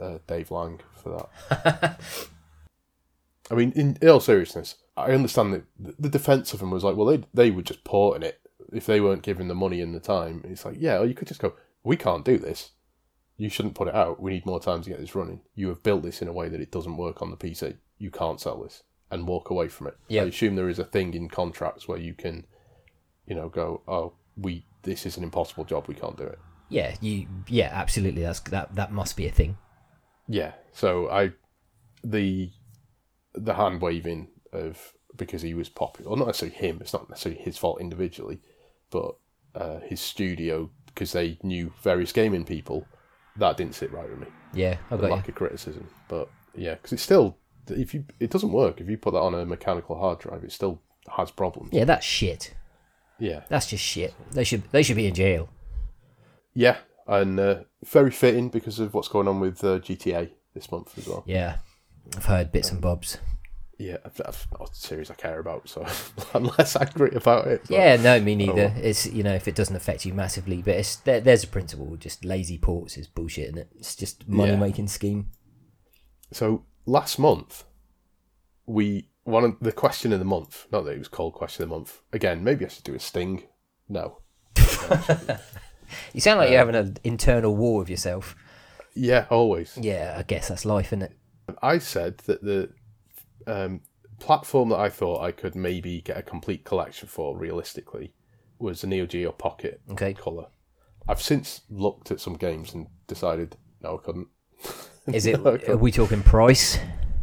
A: uh, Dave Lang for that. I mean, in all seriousness, I understand that the- defense of him was like, well, they they were just porting it if they weren't given the money and the time. It's like, yeah, or you could just go, we can't do this. You shouldn't put it out. We need more time to get this running. You have built this in a way that it doesn't work on the PC. You can't sell this and walk away from it.
B: Yeah.
A: I assume there is a thing in contracts where you can, you know, go, oh, we this is an impossible job. We can't do it.
B: Yeah, you. Yeah, absolutely. That's that. That must be a thing.
A: Yeah. So I, the, the hand waving of because he was popular, or not necessarily him. It's not necessarily his fault individually, but uh, his studio because they knew various gaming people. That didn't sit right with me.
B: Yeah, I
A: The
B: got you.
A: lack of criticism, but yeah, because it's still if you it doesn't work if you put that on a mechanical hard drive, it still has problems.
B: Yeah, that's shit.
A: Yeah.
B: That's just shit. They should. They should be in jail.
A: Yeah, and uh, very fitting because of what's going on with uh, GTA this month as well.
B: Yeah, I've heard bits and bobs.
A: Yeah, that's not a series I care about, so I'm less angry about it. but-
B: Yeah, no, me neither. It's you know if it doesn't affect you massively, but it's there, there's a principle. Just lazy ports is bullshit, and it? it's just money making scheme.
A: So last month, we one of the question of the month. Not that it was called question of the month. Again, maybe I should do a sting. No.
B: You sound like you're um, having an internal war with yourself.
A: Yeah, always.
B: Yeah, I guess that's life, isn't it?
A: I said that the um, platform that I thought I could maybe get a complete collection for realistically was the Neo Geo Pocket
B: Okay.
A: Color. I've since looked at some games and decided no, I couldn't.
B: Is it?
A: No,
B: are
A: couldn't.
B: we talking price?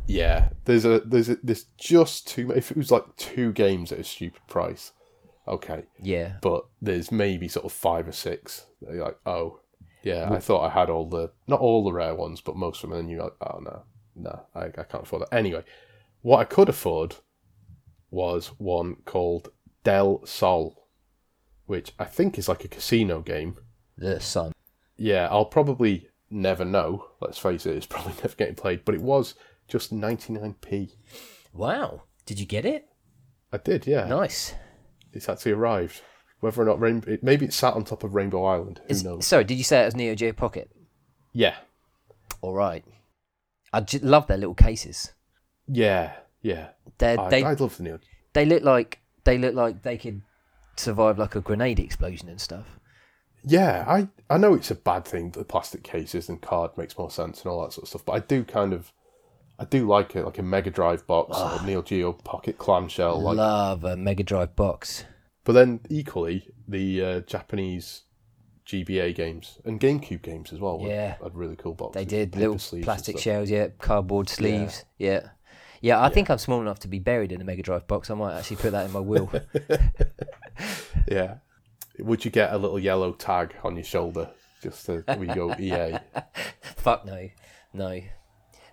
A: Yeah, there's a there's a, there's just too. If it was like two games at a stupid price, okay,
B: Yeah.
A: but there's maybe sort of five or six. That you're like, oh, yeah, I thought I had all the not all the rare ones, but most of them. And you're like, oh no, no, I, I can't afford that. Anyway, what I could afford was one called Del Sol, which I think is like a casino game.
B: The sun.
A: Yeah, I'll probably never know. Let's face it, it's probably never getting played. But it was just 99p.
B: Wow. Did you get it?
A: I did, yeah.
B: Nice.
A: It's actually arrived. Whether or not Rainbow, maybe it sat on top of Rainbow Island. Who
B: Is,
A: knows?
B: sorry, did you say it was Neo Geo Pocket?
A: Yeah,
B: All right. I j- love their little cases.
A: Yeah, yeah.
B: They
A: I,
B: they
A: I'd love the Neo.
B: They look like they look like they could survive like a grenade explosion and stuff.
A: Yeah, I I know it's a bad thing the plastic cases and card makes more sense and all that sort of stuff, but I do kind of I do like it, like a Mega Drive box or Neo Geo Pocket clamshell. Like,
B: Love a Mega Drive box.
A: but then equally the uh, Japanese GBA games and GameCube games as well.
B: Yeah.
A: had really cool boxes.
B: They did little
A: sleeves
B: plastic shells, yeah, cardboard sleeves, yeah. yeah. I think I'm small enough to be buried in a Mega Drive box. I might actually put that in my will.
A: Yeah. Would you get a little yellow tag on your shoulder just to we go EA?
B: Fuck no, no,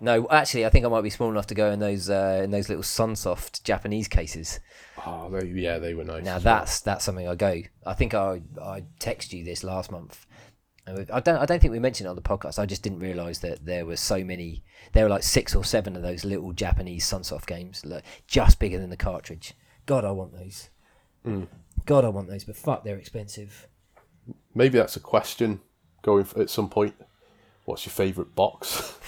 B: no. Actually, I think I might be small enough to go in those uh, in those little Sunsoft Japanese cases.
A: Oh, they, yeah, they were nice.
B: Now
A: as well.
B: that's that's something I go. I think I I text you this last month. I don't I don't think we mentioned it on the podcast. I just didn't realise that there were so many. There were like six or seven of those little Japanese Sunsoft games, like, just bigger than the cartridge. God, I want those. Hmm. God, I want those, but fuck, they're expensive.
A: Maybe that's a question going f at some point. What's your favourite box?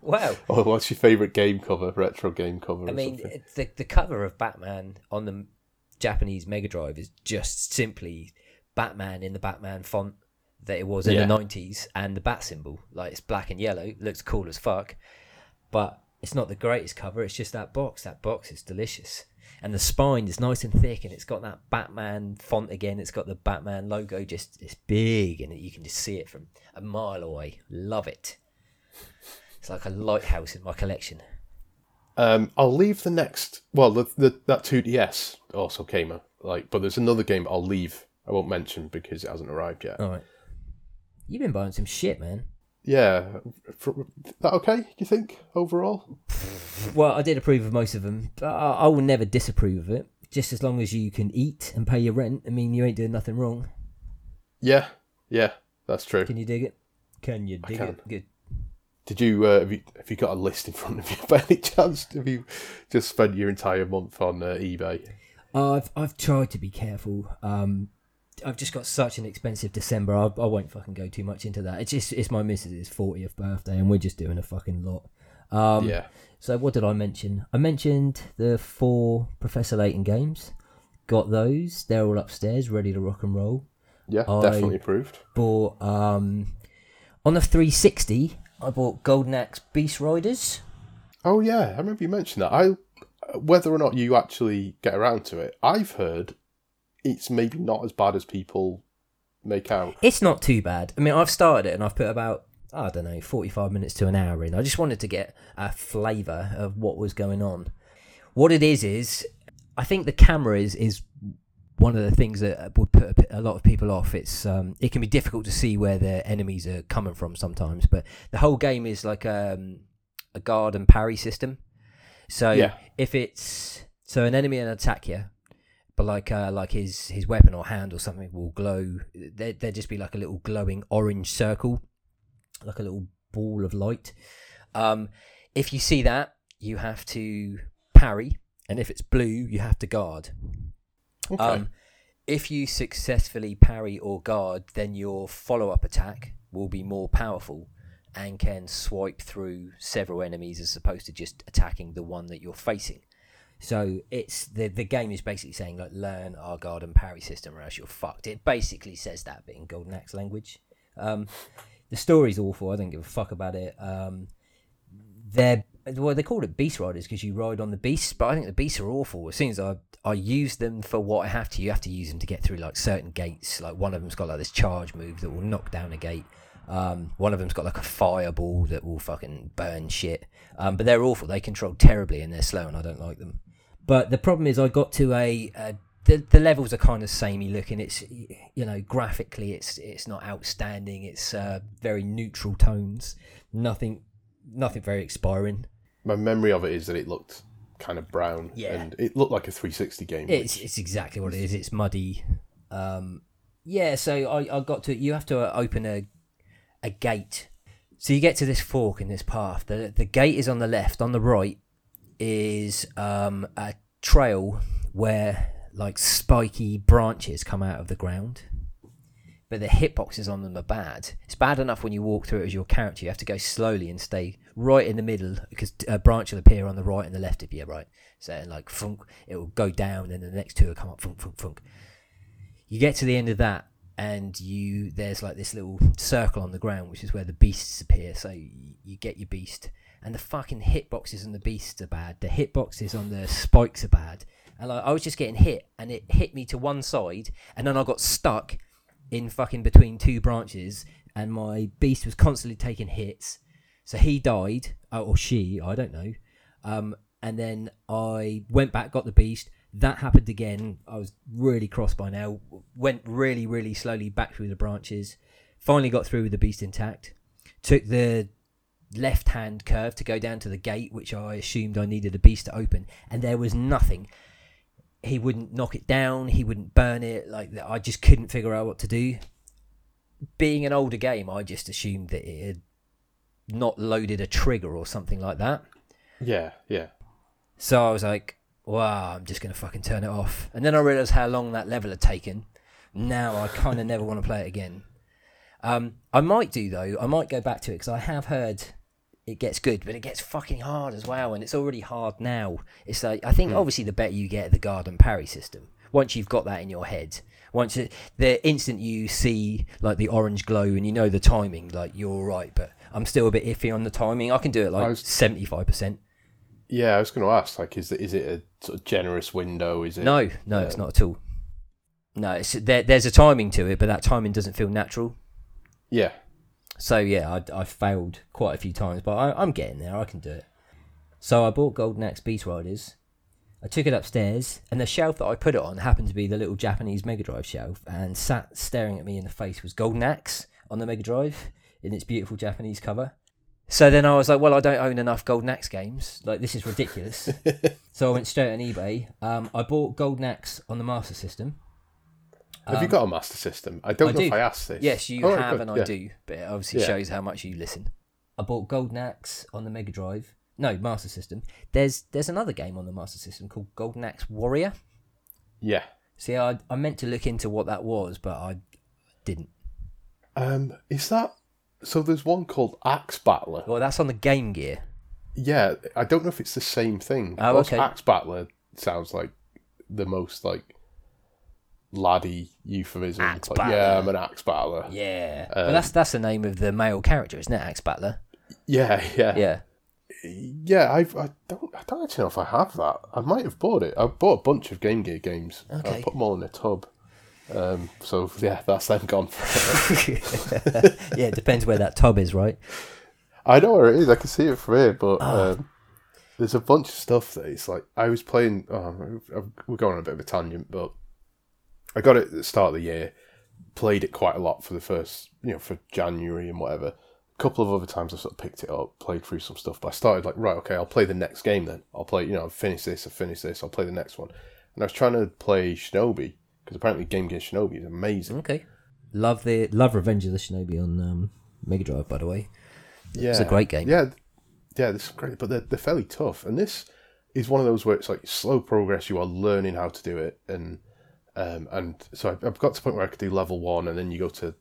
B: Wow.
A: or what's your favourite game cover, retro game cover?
B: I mean,
A: something?
B: the the cover of Batman on the Japanese Mega Drive is just simply Batman in the Batman font that it was in
A: Yeah.
B: the nineties, and the bat symbol. Like it's black and yellow, looks cool as fuck, but it's not the greatest cover. It's just that box. That box is delicious, and the spine is nice and thick, and it's got that Batman font again. It's got the Batman logo, just it's big, and you can just see it from a mile away. Love it. It's like a lighthouse in my collection.
A: Um, I'll leave the next. Well, the, the that 2DS also came out. Like, but there's another game I'll leave. I won't mention because it hasn't arrived yet.
B: All right. You've been buying some shit, man.
A: Yeah, fr- that okay? Do you think overall?
B: Well, I did approve of most of them, but I, I will never disapprove of it. Just as long as you can eat and pay your rent, I mean, you ain't doing nothing wrong.
A: Yeah, yeah, that's true.
B: Can you dig it? Can you dig
A: can.
B: it? Good.
A: Did you uh, have you have you got a list in front of you by any chance? Have you just spent your entire month on uh, eBay?
B: I've I've tried to be careful. Um, I've just got such an expensive December. I, I won't fucking go too much into that. It's just it's my missus' fortieth birthday, and we're just doing a fucking lot. Um,
A: yeah,
B: So what did I mention? I mentioned the four Professor Layton games. Got those. They're all upstairs, ready to rock and roll.
A: yeah,
B: I-
A: definitely approved.
B: Bought um on the 360. I bought Golden Axe Beast Riders.
A: Oh yeah, I remember you mentioned that. I whether or not you actually get around to it, I've heard it's maybe not as bad as people make out.
B: It's not too bad. I mean, I've started it and I've put about I don't know 45 minutes to an hour in. I just wanted to get a flavour of what was going on. What it is is, I think the camera is is one of the things that would put a lot of people off. It's um, it can be difficult to see where their enemies are coming from sometimes, but the whole game is like um, a guard and parry system. So
A: Yeah.
B: if it's so an enemy will attack you, but like uh, like his his weapon or hand or something will glow. There there'd just be like a little glowing orange circle, like a little ball of light. Um, if you see that, you have to parry, and if it's blue, you have to guard.
A: Okay.
B: Um, if you successfully parry or guard, then your follow up attack will be more powerful and can swipe through several enemies as opposed to just attacking the one that you're facing. So it's the the game is basically saying like learn our guard and parry system or else you're fucked. It basically says that but in Golden Axe language. Um, the story's awful. I don't give a fuck about it. Um, they're well, they call it beast riders because you ride on the beasts, but I think the beasts are awful. As soon as I I use them for what I have to, you have to use them to get through like certain gates. Like one of them's got like this charge move that will knock down a gate. Um, one of them's got like a fireball that will fucking burn shit. Um, but they're awful. They control terribly and they're slow, and I don't like them. But the problem is, I got to a, a the the levels are kind of samey looking. It's you know graphically, it's it's not outstanding. It's uh, very neutral tones. Nothing nothing very expiring.
A: My memory of it is that it looked kind of brown,
B: Yeah.
A: and it looked like a 360 game.
B: It's it's exactly what it is. It's muddy. Um, yeah, so I, I got to you have to uh, open a a gate. So you get to this fork in this path. The the gate is on the left. On the right is um, a trail where like spiky branches come out of the ground. but the hitboxes on them are bad. It's bad enough when you walk through it as your character. You have to go slowly and stay right in the middle because a branch will appear on the right and the left if you're right? So like funk, it will go down, and the next two will come up, funk, funk, funk. You get to the end of that, and you there's like this little circle on the ground, which is where the beasts appear. So you, you get your beast, and the fucking hitboxes on the beasts are bad. The hitboxes on the spikes are bad. And like, I was just getting hit, and it hit me to one side, and then I got stuck in fucking between two branches, and my beast was constantly taking hits. So he died, or she, I don't know. Um, and then I went back, got the beast. That happened again. I was really cross by now. Went really, really slowly back through the branches. Finally got through with the beast intact. Took the left hand curve to go down to the gate, which I assumed I needed a beast to open, and there was nothing. He wouldn't knock it down. He wouldn't burn it. Like I just couldn't figure out what to do. Being an older game, I just assumed that it had not loaded a trigger or something like that.
A: Yeah, yeah.
B: So I was like, wow, I'm just going to fucking turn it off. And then I realised how long that level had taken. Now I kind of never want to play it again. Um, I might do, though. I might go back to it because I have heard it gets good, but it gets fucking hard as well. And it's already hard now. It's like, I think
A: Hmm.
B: obviously the better you get at the and parry system, once you've got that in your head, once it, the instant you see like the orange glow and you know the timing, like you're all right. But I'm still a bit iffy on the timing. I can do it like 75%.
A: Yeah, I was going to ask, like, is it, is it a sort of generous window? Is it?
B: No, no, it's not at all. No, it's there, there's a timing to it, but that timing doesn't feel natural.
A: Yeah,
B: So yeah, I, I failed quite a few times, but I, I'm getting there. I can do it. So I bought Golden Axe Beast Riders. I took it upstairs, and the shelf that I put it on happened to be the little Japanese Mega Drive shelf. And sat staring at me in the face was Golden Axe on the Mega Drive in its beautiful Japanese cover. So then I was like, well, I don't own enough Golden Axe games. Like this is ridiculous. so I went straight on eBay. Um, I bought Golden Axe on the Master System.
A: Have you
B: Um,
A: got a Master System? I don't
B: I
A: know
B: do.
A: if I asked this.
B: Yes, you
A: Oh,
B: have, and I
A: yeah.
B: do. But it obviously
A: Yeah.
B: shows how much you listen. I bought Golden Axe on the Mega Drive. No, Master System. There's there's another game on the Master System called Golden Axe Warrior.
A: Yeah.
B: See, I I meant to look into what that was, but I didn't.
A: Um, is that so? There's one called Axe Battler.
B: Well, that's on the Game Gear.
A: Yeah, I don't know if it's the same thing.
B: Oh,
A: Plus,
B: okay.
A: Axe Battler sounds like the most like laddie euphemism.
B: Axe
A: like, yeah. I'm an axe battler.
B: Yeah,
A: Um,
B: but that's that's the name of the male character, isn't it? Axe Battler.
A: Yeah, yeah,
B: Yeah.
A: yeah. I've, I don't, I don't actually know if I have that. I might have bought it. I bought a bunch of Game Gear games. I
B: Okay.
A: put them all in a tub. Um, so yeah, that's them gone.
B: yeah, it depends where that tub is, right?
A: I know where it is. I can see it from here, but
B: Ah.
A: um, there's a bunch of stuff that it's like I was playing. Oh, we're going on a bit of a tangent, but I got it at the start of the year. Played it quite a lot for the first, you know, for January and whatever. A couple of other times I sort of picked it up, played through some stuff, but I started like, right, okay, I'll play the next game then. I'll play, you know, I'll finish this, I'll finish this, I'll play the next one. And I was trying to play Shinobi because apparently Game Gear Shinobi is amazing.
B: Okay. Love the love Revenge of the Shinobi on um, Mega Drive, by the way.
A: Yeah,
B: It's a great game.
A: Yeah, yeah, this is great, but they're, they're fairly tough. And this is one of those where it's like slow progress. You are learning how to do it, and um, and so I've got to the point where I could do level one, and then you go to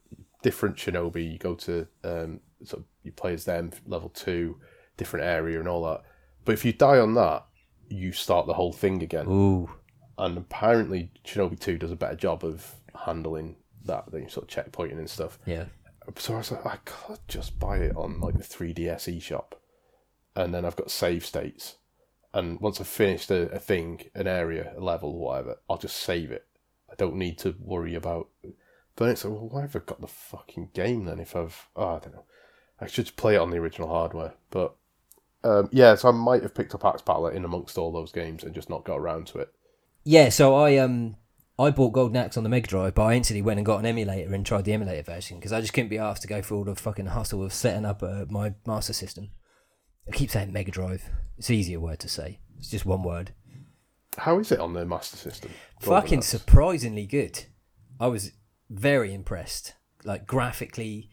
A: different shinobi. You go to um, so you play as them level two, different area and all that. But if you die on that, you start the whole thing again.
B: Ooh.
A: And apparently, Shinobi Two does a better job of handling that than sort of checkpointing and stuff.
B: Yeah.
A: So I was like, I could just buy it on like the 3DS eShop, and then I've got save states. And once I've finished a, a thing, an area, a level, whatever, I'll just save it. I don't need to worry about. But it's like, well, why have I got the fucking game then? If I've, oh, I don't know, I should just play it on the original hardware. But um, yeah, so I might have picked up Axe Battler in amongst all those games and just not got around to it.
B: Yeah, so I um I bought Golden Axe on the Mega Drive, but I instantly went and got an emulator and tried the emulator version because I just couldn't be asked to go through all the fucking hustle of setting up uh, my Master System. I keep saying Mega Drive. It's an easier word to say. It's just one word.
A: How is it on the Master System?
B: Fucking
A: Axe.
B: surprisingly good. I was very impressed. Like graphically,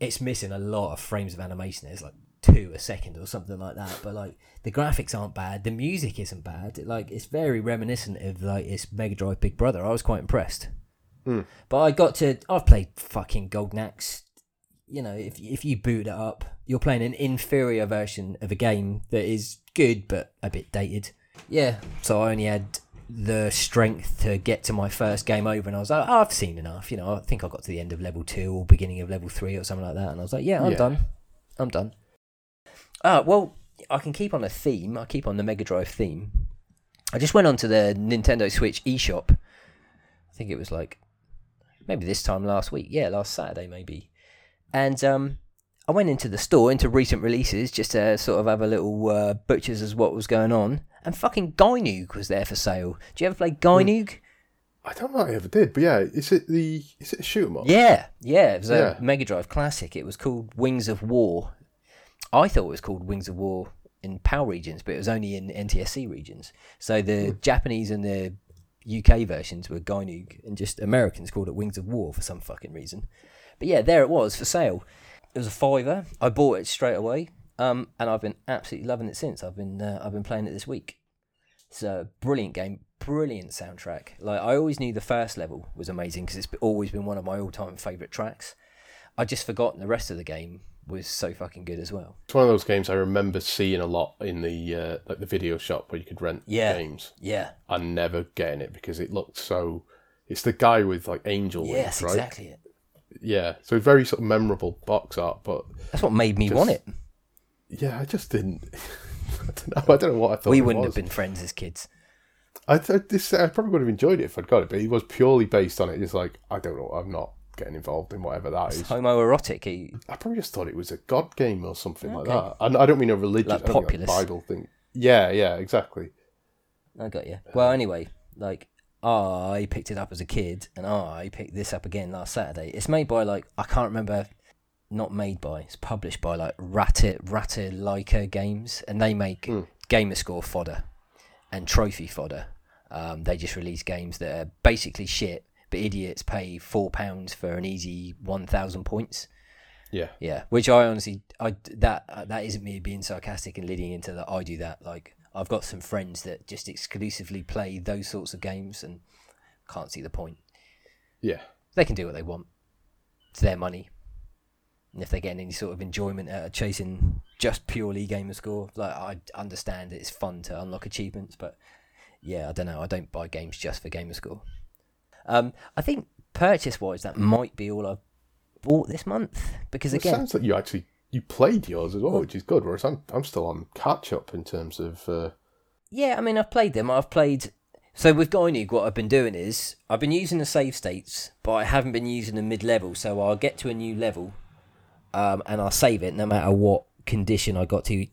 B: it's missing a lot of frames of animation. It's like two a second or something like that. But like the graphics aren't bad. The music isn't bad. Like it's very reminiscent of like its Mega Drive Big Brother. I was quite impressed.
A: Mm.
B: But I got to. I've played fucking Golden Axe. You know, if if you boot it up, you're playing an inferior version of a game that is good but a bit dated. Yeah, so I only had the strength to get to my first game over, and I was like, oh, I've seen enough. You know, I think I got to the end of level two or beginning of level three or something like that, and I was like, yeah, I'm
A: Yeah.
B: done. I'm done. Uh, well, I can keep on a theme. I keep on the Mega Drive theme. I just went onto the Nintendo Switch eShop. I think it was like maybe this time last week. Yeah, last Saturday maybe. And um, I went into the store, into recent releases, just to sort of have a little uh, butchers as what was going on. And fucking Gynoug was there for sale. Do you ever play Gynoug?
A: I don't know if I ever did, but yeah, is it the is it a shoot 'em up?
B: Yeah, yeah. It was a
A: Yeah.
B: Mega Drive classic. It was called Wings of Wor. I thought it was called Wings of Wor in PAL regions, but it was only in NTSC regions. So the Japanese and the UK versions were Gynoug, and just Americans called it Wings of Wor for some fucking reason. But yeah, there it was for sale. It was a fiver. I bought it straight away, um, and I've been absolutely loving it since. I've been uh, I've been playing it this week. It's a brilliant game, brilliant soundtrack. Like I always knew the first level was amazing because it's always been one of my all-time favorite tracks. I just forgotten the rest of the game was so fucking good as well.
A: It's one of those games I remember seeing a lot in the uh, like the video shop where you could rent
B: Yeah.
A: games.
B: Yeah.
A: and never getting it because it looked so. It's the guy with like angel wings,
B: Yes,
A: right?
B: exactly it.
A: Yeah, so very sort of memorable box art, but
B: That's what made me
A: Just-
B: want it.
A: yeah, I just didn't. I don't know. I don't know what I thought.
B: We wouldn't have been friends as kids.
A: I, th- this, I probably would have enjoyed it if I'd got it, but it was purely based on it. Just like I don't know, I'm not getting involved in whatever that is.
B: Homoerotic. He,
A: I probably just thought it was a god game or something like that. And I don't mean a religious,
B: Like
A: I don't mean
B: populist.
A: Bible thing. Yeah, yeah, exactly.
B: I got you. Well, anyway, like I picked it up as a kid, and I picked this up again last Saturday. It's made by like I can't remember. Not made by. It's published by like Ratter Ratalaika Games, and they make
A: Hmm.
B: gamer score fodder and trophy fodder. Um, they just release games that are basically shit, but idiots pay four pounds for an easy one thousand points.
A: Yeah,
B: Yeah, which I honestly, I that that isn't me being sarcastic and leading into that. I do that. Like I've got some friends that just exclusively play those sorts of games and can't see the point.
A: yeah,
B: They can do what they want. It's their money, and if they're getting any sort of enjoyment out of chasing just purely gamer score, like I understand it's fun to unlock achievements, but yeah, I don't know. I don't buy games just for gamer score. Um, I think purchase wise, that might be all I've bought this month because
A: it
B: again,
A: sounds like you actually you played yours as well, which is good. Whereas I'm I'm still on catch up in terms of uh,
B: Yeah, I mean, I've played them. I've played. So with Gynoug, what I've been doing is I've been using the save states, but I haven't been using the mid level. So I'll get to a new level, um, and I'll save it no matter what condition I got to.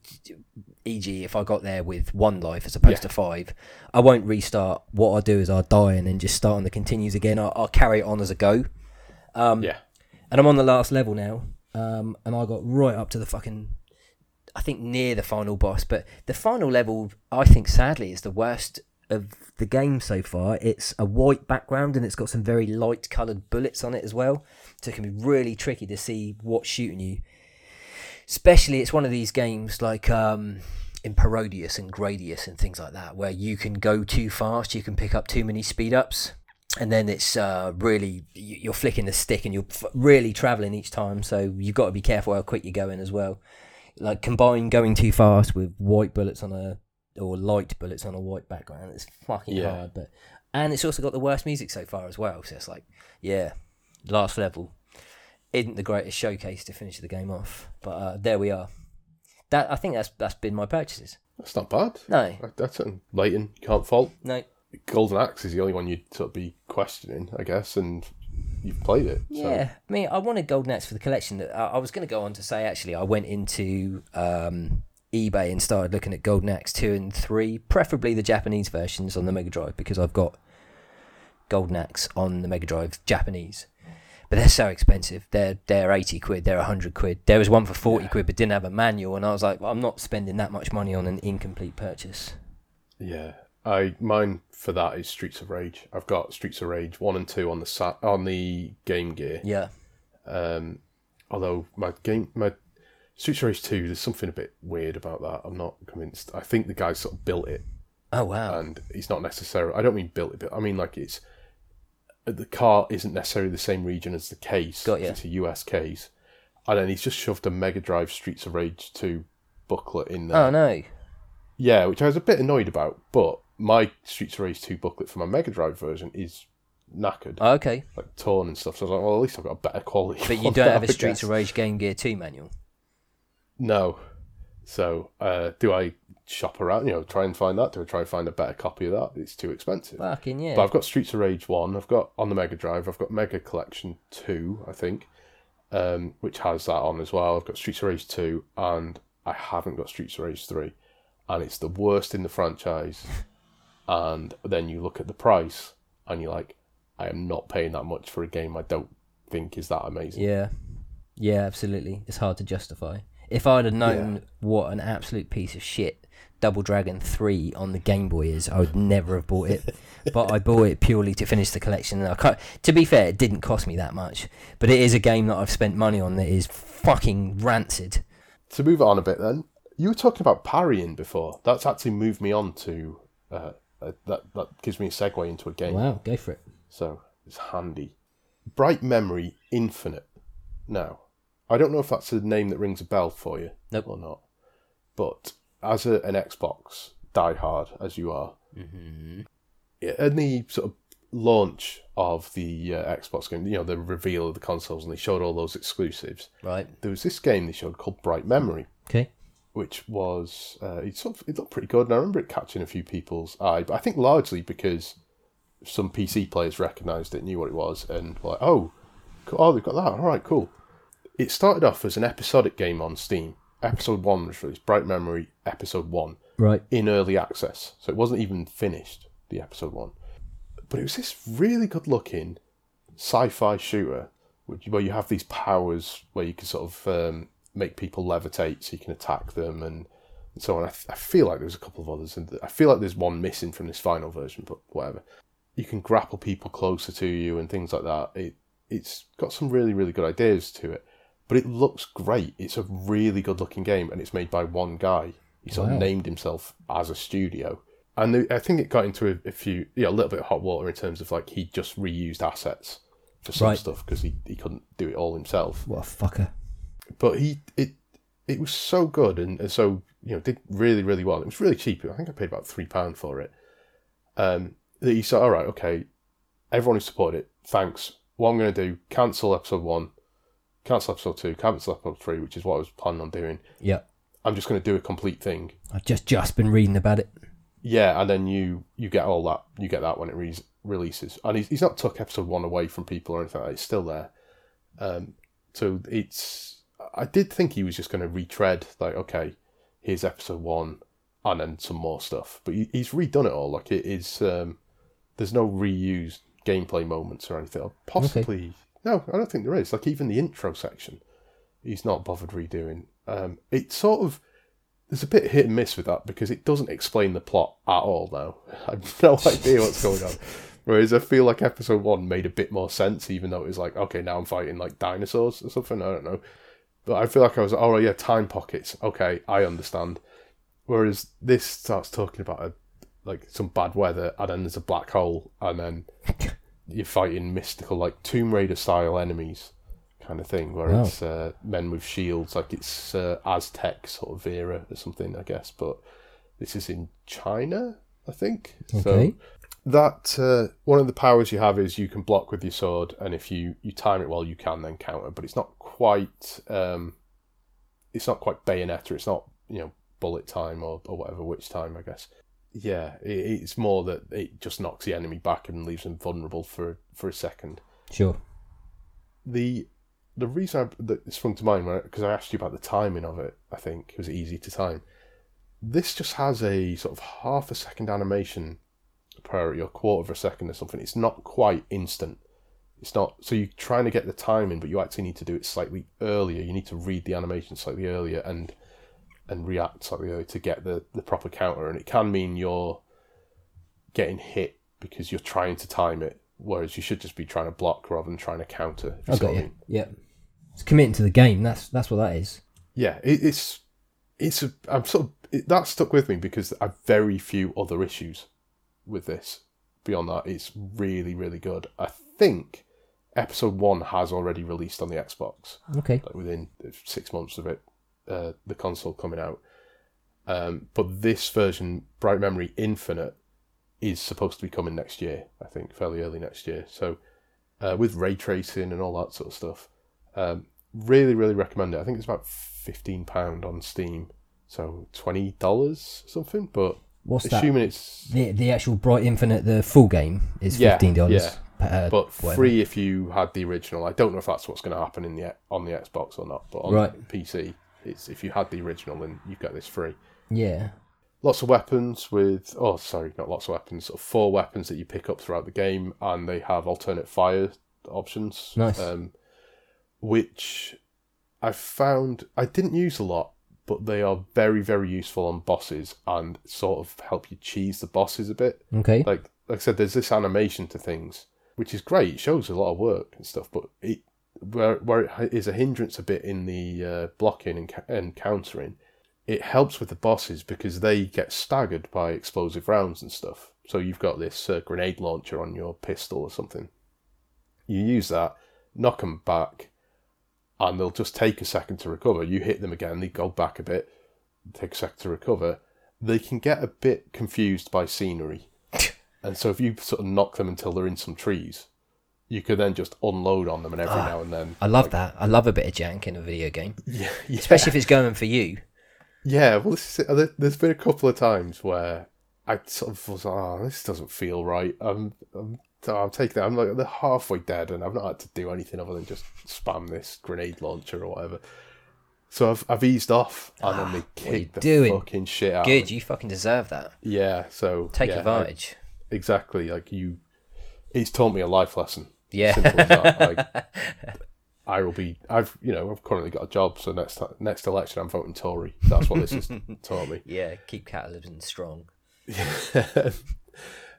B: E.g., if I got there with one life as opposed
A: Yeah.
B: to five, I won't restart. What I'll do is I'll die and then just start on the continues again. I'll, I'll carry it on as a go. Um,
A: yeah,
B: and I'm on the last level now. Um, and I got right up to the fucking, I think near the final boss. But the final level, I think sadly, is the worst of the game so far. It's a white background and it's got some very light coloured bullets on it as well, so it can be really tricky to see what's shooting you. Especially, it's one of these games like um, in Parodius and Gradius and things like that, where you can go too fast, you can pick up too many speed ups and then it's uh, really you- you're flicking the stick and you're really traveling each time so you've got to be careful how quick you're going as well like combine going too fast with white bullets on a or light bullets on a white background it's fucking
A: Yeah.
B: hard but and it's also got the worst music so far as well so it's like yeah last level isn't the greatest showcase to finish the game off but uh, there we are that i think that's that's been my purchases
A: that's not bad.
B: no
A: That- That's Layton you can't fault.
B: no
A: Golden Axe is the only one you'd sort of be questioning, I guess, and you've played it. So.
B: Yeah, I mean, I wanted Golden Axe for the collection. I, I was going to go on to say actually, I went into um, eBay and started looking at Golden Axe two and three, preferably the Japanese versions on the Mega Drive because I've got Golden Axe on the Mega Drive Japanese. But they're so expensive. They're they're eighty quid. They're hundred quid. There was one for forty quid, but didn't have a manual, and I was like, well, I'm not spending that much money on an incomplete purchase.
A: Yeah, I mine for that is Streets of Rage. I've got Streets of Rage one and two on the sa- on the Game Gear.
B: Yeah,
A: Um, although my game my Streets of Rage two, there's something a bit weird about that. I'm not convinced. I think the guy sort of built it,
B: Oh wow.
A: and he's not necessarily. I don't mean built it, but I mean like it's the car isn't necessarily the same region as the case.
B: Got ya.
A: It's a US case, and then he's just shoved a Mega Drive Streets of Rage two booklet in there.
B: Oh no.
A: Yeah, which I was a bit annoyed about, but my Streets of Rage 2 booklet for my Mega Drive version is knackered,
B: Oh, okay.
A: like torn and stuff. So I was like, well, at least I've got a better quality.
B: But you don't have a Streets of Rage Game Gear 2 manual.
A: No. So, uh, do I shop around, you know, try and find that? Do I try and find a better copy of that? It's too expensive.
B: Fucking yeah.
A: But I've got Streets of Rage 1, I've got on the Mega Drive, I've got Mega Collection 2, I think, um, which has that on as well. I've got Streets of Rage 2, and I haven't got Streets of Rage 3. And it's the worst in the franchise. and then you look at the price, and you're like, I am not paying that much for a game I don't think is that amazing.
B: Yeah. Yeah, absolutely. It's hard to justify. If I'd have known what an absolute piece of shit Double Dragon 3 on the Game Boy is, I would never have bought it. but I bought it purely to finish the collection. And I to be fair, it didn't cost me that much. But it is a game that I've spent money on that is fucking rancid.
A: To move on a bit then, you were talking about parrying before. That's actually moved me on to, uh, uh, that, that gives me a segue into a game.
B: Wow, go for it.
A: So it's handy. Bright Memory Infinite. Now, I don't know if that's a name that rings a bell for you
B: Nope.
A: or not, but as a, an Xbox diehard as you are,
B: Mm-hmm.
A: in the sort of launch of the uh, Xbox game, you know, the reveal of the consoles, and they showed all those exclusives.
B: Right.
A: There was this game they showed called Bright Memory,
B: Okay.
A: which was uh, it, sort of, it looked pretty good, and I remember it catching a few people's eye. But I think largely because some PC players recognised it, knew what it was, and were like, oh, cool, oh, they've got that. All right, cool. It started off as an episodic game on Steam. Episode one was released, Bright Memory Episode One,
B: Right.
A: in early access, so it wasn't even finished. The episode one, but it was this really good looking sci-fi shooter which- where you have these powers where you can sort of um, make people levitate so you can attack them and, and so on. I feel like there's a couple of others, and I feel like there's one missing from this final version, but whatever. You can grapple people closer to you and things like that. It it's got some really really good ideas to it, but it looks great. It's a really good looking game, and it's made by one guy. He sort
B: Wow.
A: of named himself as a studio. And the- I think it got into a, a few, yeah, a little bit of hot water in terms of like he just reused assets for some
B: Right.
A: stuff because he, he couldn't do it all himself.
B: What a fucker.
A: But he it it was so good and, and so you know did really really well. It was really cheap. I think I paid about three pound for it. Um, that he said, all right, okay, everyone who supported it, thanks. What I'm going to do, cancel episode one, cancel episode two, Can't cancel episode three, which is what I was planning on doing.
B: Yeah.
A: I'm just going to do a complete thing
B: I've just just been reading about it.
A: Yeah, and then you you get all that you get that when it re- releases, and he's, he's not took episode one away from people or anything. Like that. It's still there. Um, so it's I did think he was just going to retread like okay, here's episode one, and then some more stuff. But he, he's redone it all. Like it is. Um, there's no reused gameplay moments or anything. Possibly no, I don't think there is. Like even the intro section, he's not bothered redoing. Um, it sort of there's a bit hit and miss with that because it doesn't explain the plot at all now. I have no idea what's going on. Whereas I feel like episode one made a bit more sense, even though it was like, okay, now I'm fighting like dinosaurs or something. I don't know. But I feel like I was, oh yeah, time pockets. Okay, I understand. Whereas this starts talking about a, like some bad weather, and then there's a black hole, and then you're fighting mystical, like Tomb Raider style enemies, kind of thing, where it's uh, men with shields, like it's uh, Aztec sort of era or something, I guess. But this is in China, I think.
B: Okay.
A: So that uh, one of the powers you have is you can block with your sword, and if you you time it well, you can then counter. But it's not quite. Um, it's not quite Bayonetta. It's not you know bullet time or, or whatever witch time, I guess. Yeah, it, it's more that it just knocks the enemy back and leaves them vulnerable for for a second.
B: Sure.
A: The the reason I, that sprung to mind because I asked you about the timing of it, I think it was easy to time. This just has a sort of half a second animation priority or quarter of a second or something. It's not quite instant. It's not so you're trying to get the timing, but you actually need to do it slightly earlier. You need to read the animation slightly earlier and and react slightly earlier uh, to get the, the proper counter. And it can mean you're getting hit because you're trying to time it, whereas you should just be trying to block rather than trying to counter. if you
B: I
A: see
B: got
A: I
B: you.
A: mean.
B: Yeah. It's committing to the game. That's that's what that is.
A: yeah, it, it's it's a, I'm sort of it, that stuck with me because I've very few other issues with this beyond that, it's really, really good. I think episode one has already released on the Xbox,
B: Okay.
A: like within six months of it, uh, the console coming out. Um, but this version, Bright Memory Infinite, is supposed to be coming next year. I think fairly early next year. So, uh, with ray tracing and all that sort of stuff, um, really, really recommend it. I think it's about fifteen pound on Steam, so twenty dollars something. But
B: What's that?
A: assuming it's
B: The the actual Bright Infinite, the full game is fifteen dollars.
A: yeah.
B: Uh,
A: but
B: whatever.
A: free if you had the original. I don't know if that's what's going to happen in the on the Xbox or not, but on
B: Right.
A: PC, it's if you had the original, then you get this free.
B: Yeah.
A: Lots of weapons with oh sorry, not lots of weapons. Sort of four weapons that you pick up throughout the game, and they have alternate fire options.
B: Nice.
A: Um, which I found I didn't use a lot, but they are very very useful on bosses and sort of help you cheese the bosses a bit
B: Okay.
A: like like I said, there's this animation to things, which is great. It shows a lot of work and stuff, but it where where it is a hindrance a bit in the uh, blocking and, ca- and countering. It helps with the bosses because they get staggered by explosive rounds and stuff. So you've got this uh, grenade launcher on your pistol or something. You use that, knock them back, and they'll just take a second to recover. You hit them again, they go back a bit, take a second to recover. They can get a bit confused by scenery. And so if you sort of knock them until they're in some trees, you could then just unload on them and every now and then.
B: I love that. I love a bit of jank in a video game,
A: Yeah, yeah.
B: especially if it's going for you.
A: Yeah, well, this is, there- there's been a couple of times where I sort of was, oh, this doesn't feel right. I'm, I'm, I'm taking that. I'm like, they're halfway dead, and I've not had to do anything other than just spam this grenade launcher or whatever. So I've, I've eased off, and then they
B: Ah, are you
A: kick the
B: doing?
A: fucking shit out.
B: Good, you fucking deserve that.
A: Yeah, so
B: Take
A: yeah, I-
B: advantage.
A: exactly. Like you, it's taught me a life lesson.
B: Yeah.
A: Simple as that. Like, I will be. I've you know I've currently got a job, so next next election I'm voting Tory. That's what this has taught me.
B: yeah, keep capitalism strong.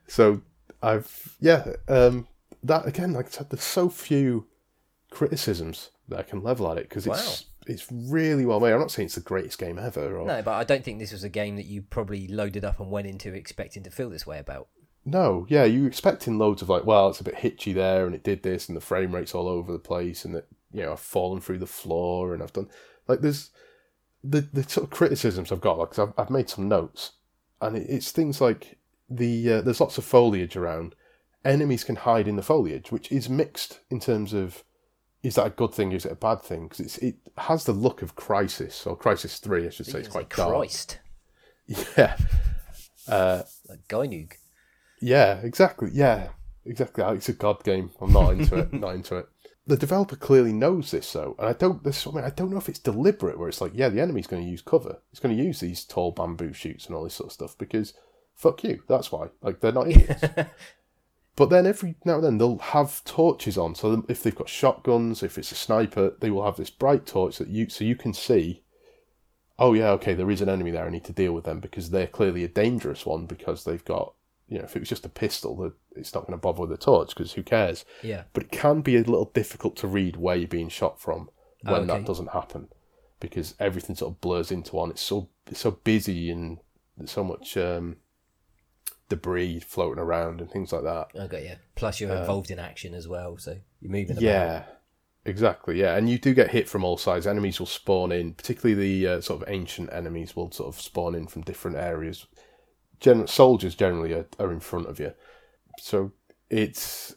A: so I've yeah um, that again. Like I said, there's so few criticisms that I can level at it because it's it's really well made. I'm not saying it's the greatest game ever. Or,
B: No, but I don't think this was a game that you probably loaded up and went into expecting to feel this way about.
A: No, yeah, you're expecting loads of like, well, it's a bit hitchy there, and it did this, and the frame rate's all over the place, and that you know I've fallen through the floor, and I've done like there's the the sort of criticisms I've got, like I've I've made some notes, and it, it's things like the uh, there's lots of foliage around, enemies can hide in the foliage, which is mixed in terms of is that a good thing, is it a bad thing? Because it's it has the look of Crysis or Crysis Three, I should say, it's quite
B: like
A: dark.
B: Christ,
A: Yeah. Uh,
B: like Gynoug.
A: Yeah, exactly. Yeah, exactly. It's a god game. I'm not into it. Not into it. The developer clearly knows this though, and I don't. This, I, mean, I don't know if it's deliberate. Where it's like, yeah, the enemy's going to use cover. It's going to use these tall bamboo shoots and all this sort of stuff because fuck you. That's why. Like they're not idiots. but then every now and then they'll have torches on. So if they've got shotguns, if it's a sniper, they will have this bright torch that you so you can see. Oh yeah, okay. There is an enemy there. I need to deal with them because they're clearly a dangerous one because they've got you know, if it was just a pistol, that it's not going to bother with a torch because who cares?
B: Yeah.
A: But it can be a little difficult to read where you're being shot from when
B: Okay.
A: that doesn't happen because everything sort of blurs into one. It's so it's so busy and there's so much um, debris floating around and things like that.
B: I got you. Plus, you're involved in action as well, so you're moving about.
A: Yeah, exactly. Yeah, and you do get hit from all sides. Enemies will spawn in, particularly the uh, sort of ancient enemies will sort of spawn in from different areas. Gen- soldiers generally are, are in front of you, so it's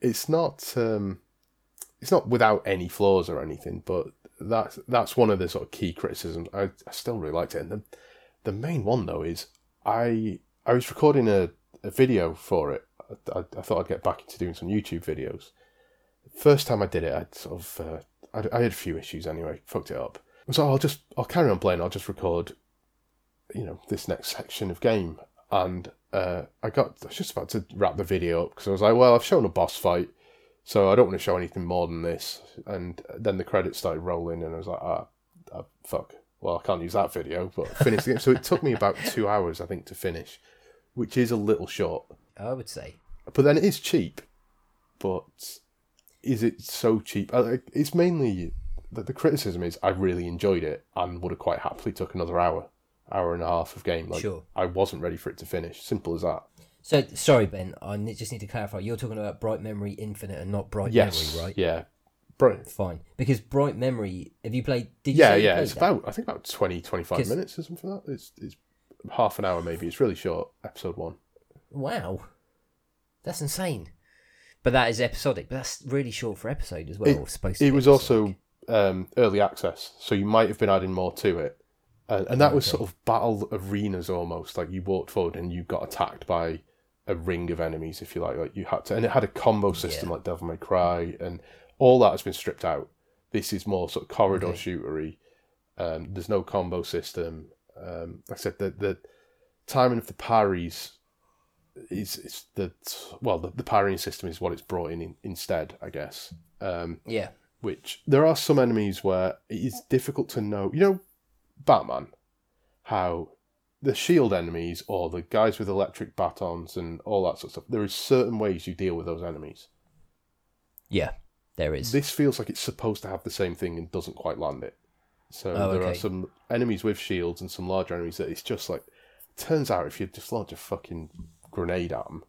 A: it's not um, it's not without any flaws or anything, but that's that's one of the sort of key criticisms. I, I still really liked it, and the the main one though is I I was recording a, a video for it. I, I, I thought I'd get back into doing some YouTube videos first time I did it, I'd sort of uh, I, I had a few issues anyway, fucked it up. So I'll just I'll carry on playing. I'll just record, you know, this next section of game, and uh, I got I was just about to wrap the video up because I was like, well, I've shown a boss fight, so I don't want to show anything more than this. And then the credits started rolling, and I was like, ah, ah fuck. Well, I can't use that video, but finish the game. So it took me about two hours, I think, to finish, which is a little short.
B: I would say.
A: But then it is cheap. But is it so cheap? It's mainly that the criticism is I really enjoyed it and would have quite happily took another hour, hour and a half of game. Like
B: Sure.
A: I wasn't ready for it to finish. Simple as that.
B: So sorry, Ben. I ne- just need to clarify. You're talking about Bright Memory Infinite and not Bright
A: yes,
B: Memory, right?
A: Yeah, Bro-
B: Fine. Because Bright Memory, have you played? Did you
A: yeah,
B: you
A: yeah. It's
B: that?
A: about I think about 20, 25
B: 'Cause-
A: minutes or something like that. It's it's half an hour maybe. It's really short. Episode one.
B: Wow, that's insane. But that is episodic. But that's really short for episode as well.
A: It-
B: supposed to
A: It was
B: episodic.
A: also um, early access, so you might have been adding more to it. And, and that was sort of battle arenas almost. Like you walked forward and you got attacked by a ring of enemies, if you like. Like you had to, and it had a combo system
B: Yeah.
A: like Devil May Cry, and all that has been stripped out. This is more sort of corridor
B: Okay.
A: shootery. Um, there's no combo system. Um, like I said the the timing of the parries is is the well the, the parrying system is what it's brought in, in instead, I guess. Um,
B: yeah,
A: which there are some enemies where it is difficult to know. You know, Batman, how the shield enemies or the guys with electric batons and all that sort of stuff. There is certain ways you deal with those enemies.
B: yeah. There is.
A: This feels like it's supposed to have the same thing and doesn't quite land it. So
B: Oh,
A: there are some enemies with shields and some larger enemies that it's just like. Turns out if you just launch a fucking grenade at them,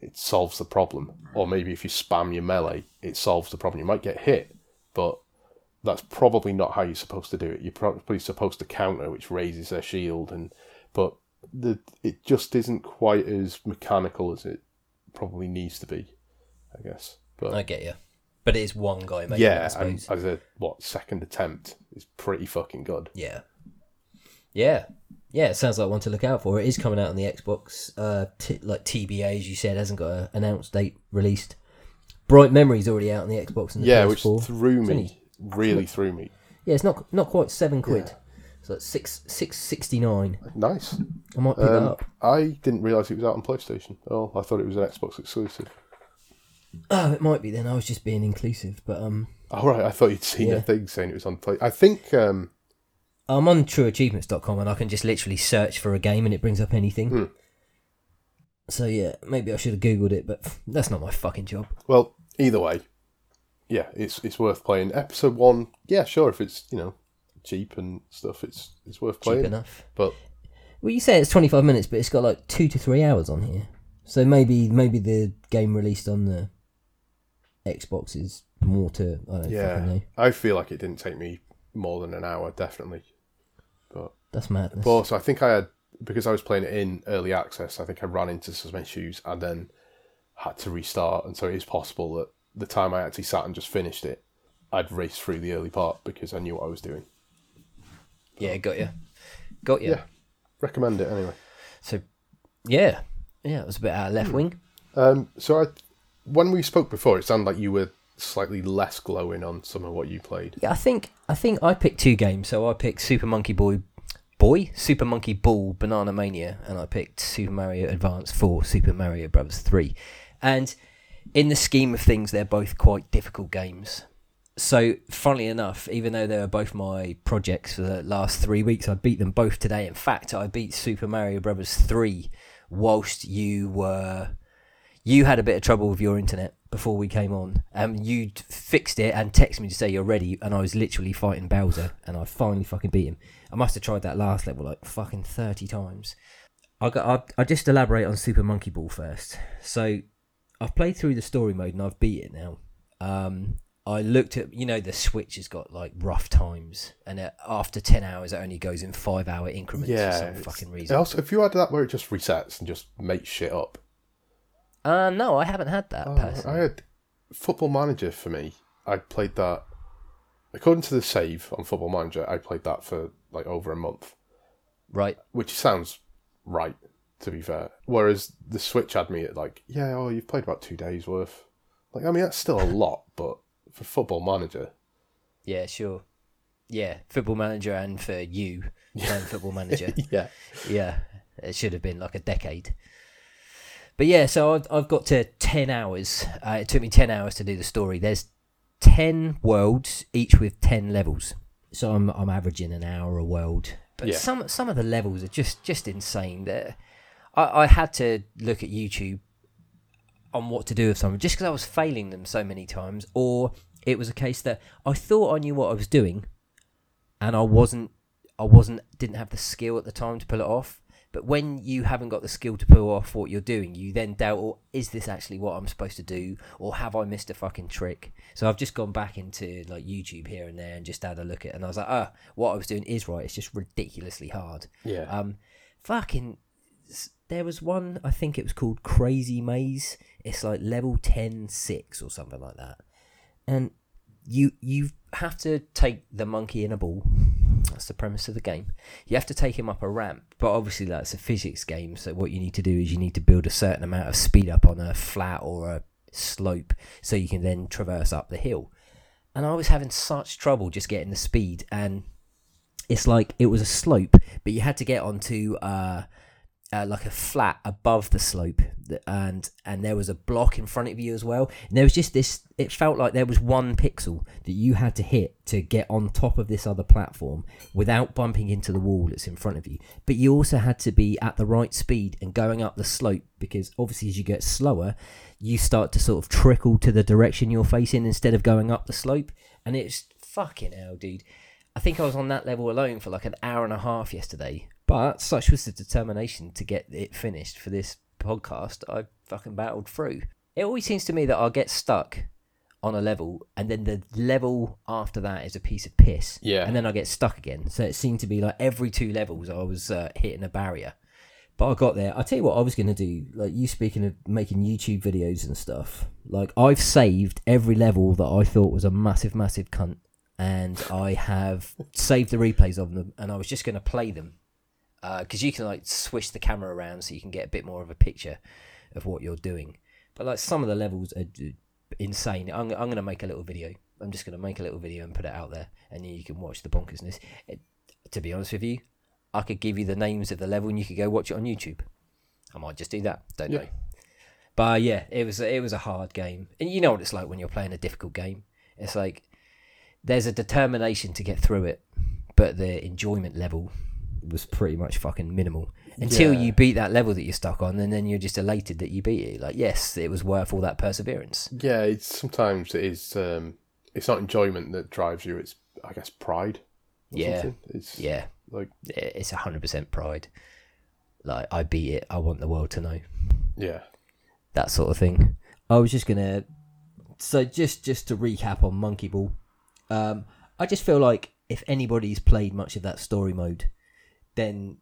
A: it solves the problem. Or maybe if you spam your melee, it solves the problem. You might get hit, but that's probably not how you're supposed to do it. You're probably supposed to counter, which raises their shield, and but the it just isn't quite as mechanical as it probably needs to be, I guess. But
B: I get you. But it is one guy making it, I
A: yeah, and as a what second attempt is pretty fucking good.
B: Yeah. Yeah. Yeah, it sounds like one to look out for. It is coming out on the Xbox, uh, t- like TBA, as you said, hasn't got an announced date released. Bright Memory's already out on the Xbox and the
A: Yeah, which
B: PS4.
A: threw
B: It's
A: me, really threw me.
B: Yeah, it's not not quite seven quid. So it's six six sixty nine.
A: Nice.
B: I might pick that
A: Um,
B: up.
A: I didn't realise it was out on PlayStation. Oh, I thought it was an Xbox exclusive.
B: Oh, it might be then. I was just being inclusive, but um,
A: All right, I thought you'd seen
B: Yeah.
A: a thing saying it was on Play. I think um,
B: I'm on trueachievements.com and I can just literally search for a game and it brings up anything.
A: Hmm.
B: So yeah, maybe I should have googled it, but that's not my fucking job.
A: Well, either way, yeah, it's it's worth playing. Episode one, yeah, sure, if it's you know cheap and stuff, it's it's worth
B: Cheap
A: playing.
B: enough.
A: But
B: Well, you say it's 25 minutes, but it's got like two to three hours on here. So maybe maybe the game released on the Xbox is more to I don't
A: yeah. I feel like it didn't take me more than an hour, definitely. But
B: That's madness.
A: but also, I think I had because I was playing it in early access. I think I ran into some issues and then had to restart, and so it is possible that the time I actually sat and just finished it, I'd raced through the early part because I knew what I was doing.
B: yeah, got you, got you.
A: Yeah. Recommend it anyway.
B: So yeah, yeah, it was a bit out of
A: Hmm.
B: left wing.
A: Um, so I, when we spoke before, it sounded like you were slightly less glowing on some of what you played.
B: Yeah, I think I think I picked two games. So I picked Super Monkey Boy, Boy, Super Monkey Ball, Banana Mania, and I picked Super Mario Advance Four, Super Mario Brothers Three. And in the scheme of things, they're both quite difficult games. So, funnily enough, even though they were both my projects for the last three weeks, I beat them both today. In fact, I beat Super Mario Brothers Three whilst you were you had a bit of trouble with your internet before we came on. Um, you fixed it and texted me to say you're ready, and I was literally fighting Bowser, and I finally fucking beat him. I must have tried that last level like fucking thirty times. I got. I, I just elaborate on Super Monkey Ball first. So, I've played through the story mode and I've beat it now. Um, I looked at you know the Switch has got like rough times, and it, after ten hours it only goes in five hour increments
A: Yeah.
B: for some fucking reason.
A: Also, if you had that where it just resets and just makes shit up.
B: Uh, no, I haven't had that personally.
A: I had Football Manager for me. I played that according to the save on Football Manager. I played that for like over a month,
B: Right.
A: which sounds right to be fair. Whereas the Switch had me at like, yeah, oh, you've played about two days worth. Like, I mean, that's still a lot, but for Football Manager,
B: Yeah, sure. Yeah, Football Manager and for you playing Football Manager.
A: yeah,
B: yeah, it should have been like a decade. But yeah, so I've, I've got to 10 hours. Uh, it took me 10 hours to do the story. There's 10 worlds, each with 10 levels. So I'm, I'm averaging an hour a world. But
A: Yeah.
B: some some of the levels are just, just insane. There, I, I had to look at YouTube on what to do with some, just because I was failing them so many times, or it was a case that I thought I knew what I was doing, and I wasn't. I wasn't. Didn't have the skill at the time to pull it off. But when you haven't got the skill to pull off what you're doing, you then doubt, oh, is this actually what I'm supposed to do, or have I missed a fucking trick? So I've just gone back into like YouTube here and there and just had a look at, it, and I was like, oh, what I was doing is right. It's just ridiculously hard.
A: Yeah.
B: Um, fucking. There was one, I think it was called Crazy Maze. It's like level 10 6 or something like that. And you you have to take the monkey in a ball. That's the premise of the game. You have to take him up a ramp, but obviously that's a physics game. So what you need to do is you need to build a certain amount of speed up on a flat or a slope, so you can then traverse up the hill. And I was having such trouble just getting the speed, and it's like it was a slope, but you had to get onto uh, uh, like a flat above the slope, and and there was a block in front of you as well. And there was just this. It felt like there was one pixel that you had to hit to get on top of this other platform without bumping into the wall that's in front of you. But you also had to be at the right speed and going up the slope because obviously as you get slower, you start to sort of trickle to the direction you're facing instead of going up the slope. And it's fucking hell, dude. I think I was on that level alone for like an hour and a half yesterday but such was the determination to get it finished for this podcast, I fucking battled through. It always seems to me that I'll get stuck on a level and then the level after that is a piece of piss.
A: Yeah.
B: And then I get stuck again. So it seemed to be like every two levels I was uh, hitting a barrier. But I got there. I'll tell you what I was going to do. Like you speaking of making YouTube videos and stuff. Like I've saved every level that I thought was a massive, massive cunt. And I have saved the replays of them and I was just going to play them because uh, you can like swish the camera around so you can get a bit more of a picture of what you're doing. But like some of the levels are insane. I'm, I'm going to make a little video. I'm just going to make a little video and put it out there, and then you can watch the bonkersness. It, to be honest with you, I could give you the names of the level, and you could go watch it on YouTube. I might just do that. Don't yeah. know. But yeah, it was it was a hard game, and you know what it's like when you're playing a difficult game. It's like there's a determination to get through it, but the enjoyment level was pretty much fucking minimal until yeah. you beat that level that you're stuck on, and then you're just elated that you beat it. Like, yes, it was worth all that perseverance.
A: Yeah, it's sometimes it is. Um, it's not enjoyment that drives you. It's I guess pride.
B: yeah,
A: something. it's
B: yeah,
A: like
B: it's hundred percent pride. Like I beat it. I want the world to know.
A: Yeah,
B: that sort of thing. I was just gonna. So just just to recap on Monkey Ball, um, I just feel like if anybody's played much of that story mode then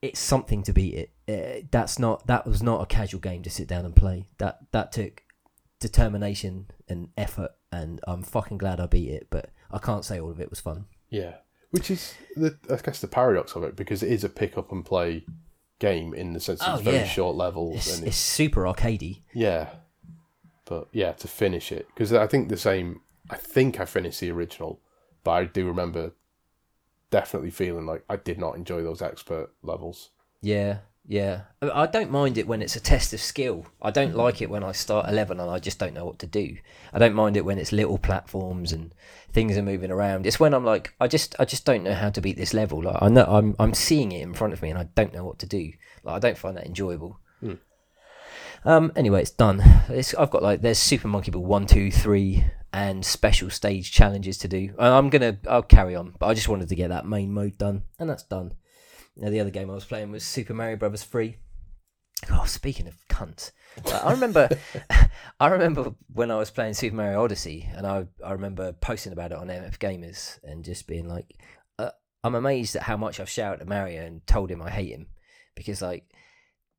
B: it's something to beat it. Uh, that's not that was not a casual game to sit down and play. That that took determination and effort, and I'm fucking glad I beat it. But I can't say all of it was fun.
A: Yeah, which is the I guess the paradox of it because it is a pick up and play game in the sense oh, it's very yeah. short levels
B: it's,
A: and
B: it's, it's super arcadey.
A: Yeah, but yeah, to finish it because I think the same. I think I finished the original, but I do remember definitely feeling like I did not enjoy those expert levels.
B: Yeah, yeah. I don't mind it when it's a test of skill. I don't like it when I start 11 and I just don't know what to do. I don't mind it when it's little platforms and things are moving around. It's when I'm like I just I just don't know how to beat this level. Like I know I'm I'm seeing it in front of me and I don't know what to do. Like I don't find that enjoyable. Hmm. Um anyway, it's done. It's, I've got like there's Super Monkey Ball 1 2 3 and special stage challenges to do. I'm gonna I'll carry on, but I just wanted to get that main mode done, and that's done. Now the other game I was playing was Super Mario Brothers 3. Oh, speaking of cunts, I remember, I remember when I was playing Super Mario Odyssey, and I I remember posting about it on MF Gamers and just being like, uh, I'm amazed at how much I've shouted at Mario and told him I hate him because like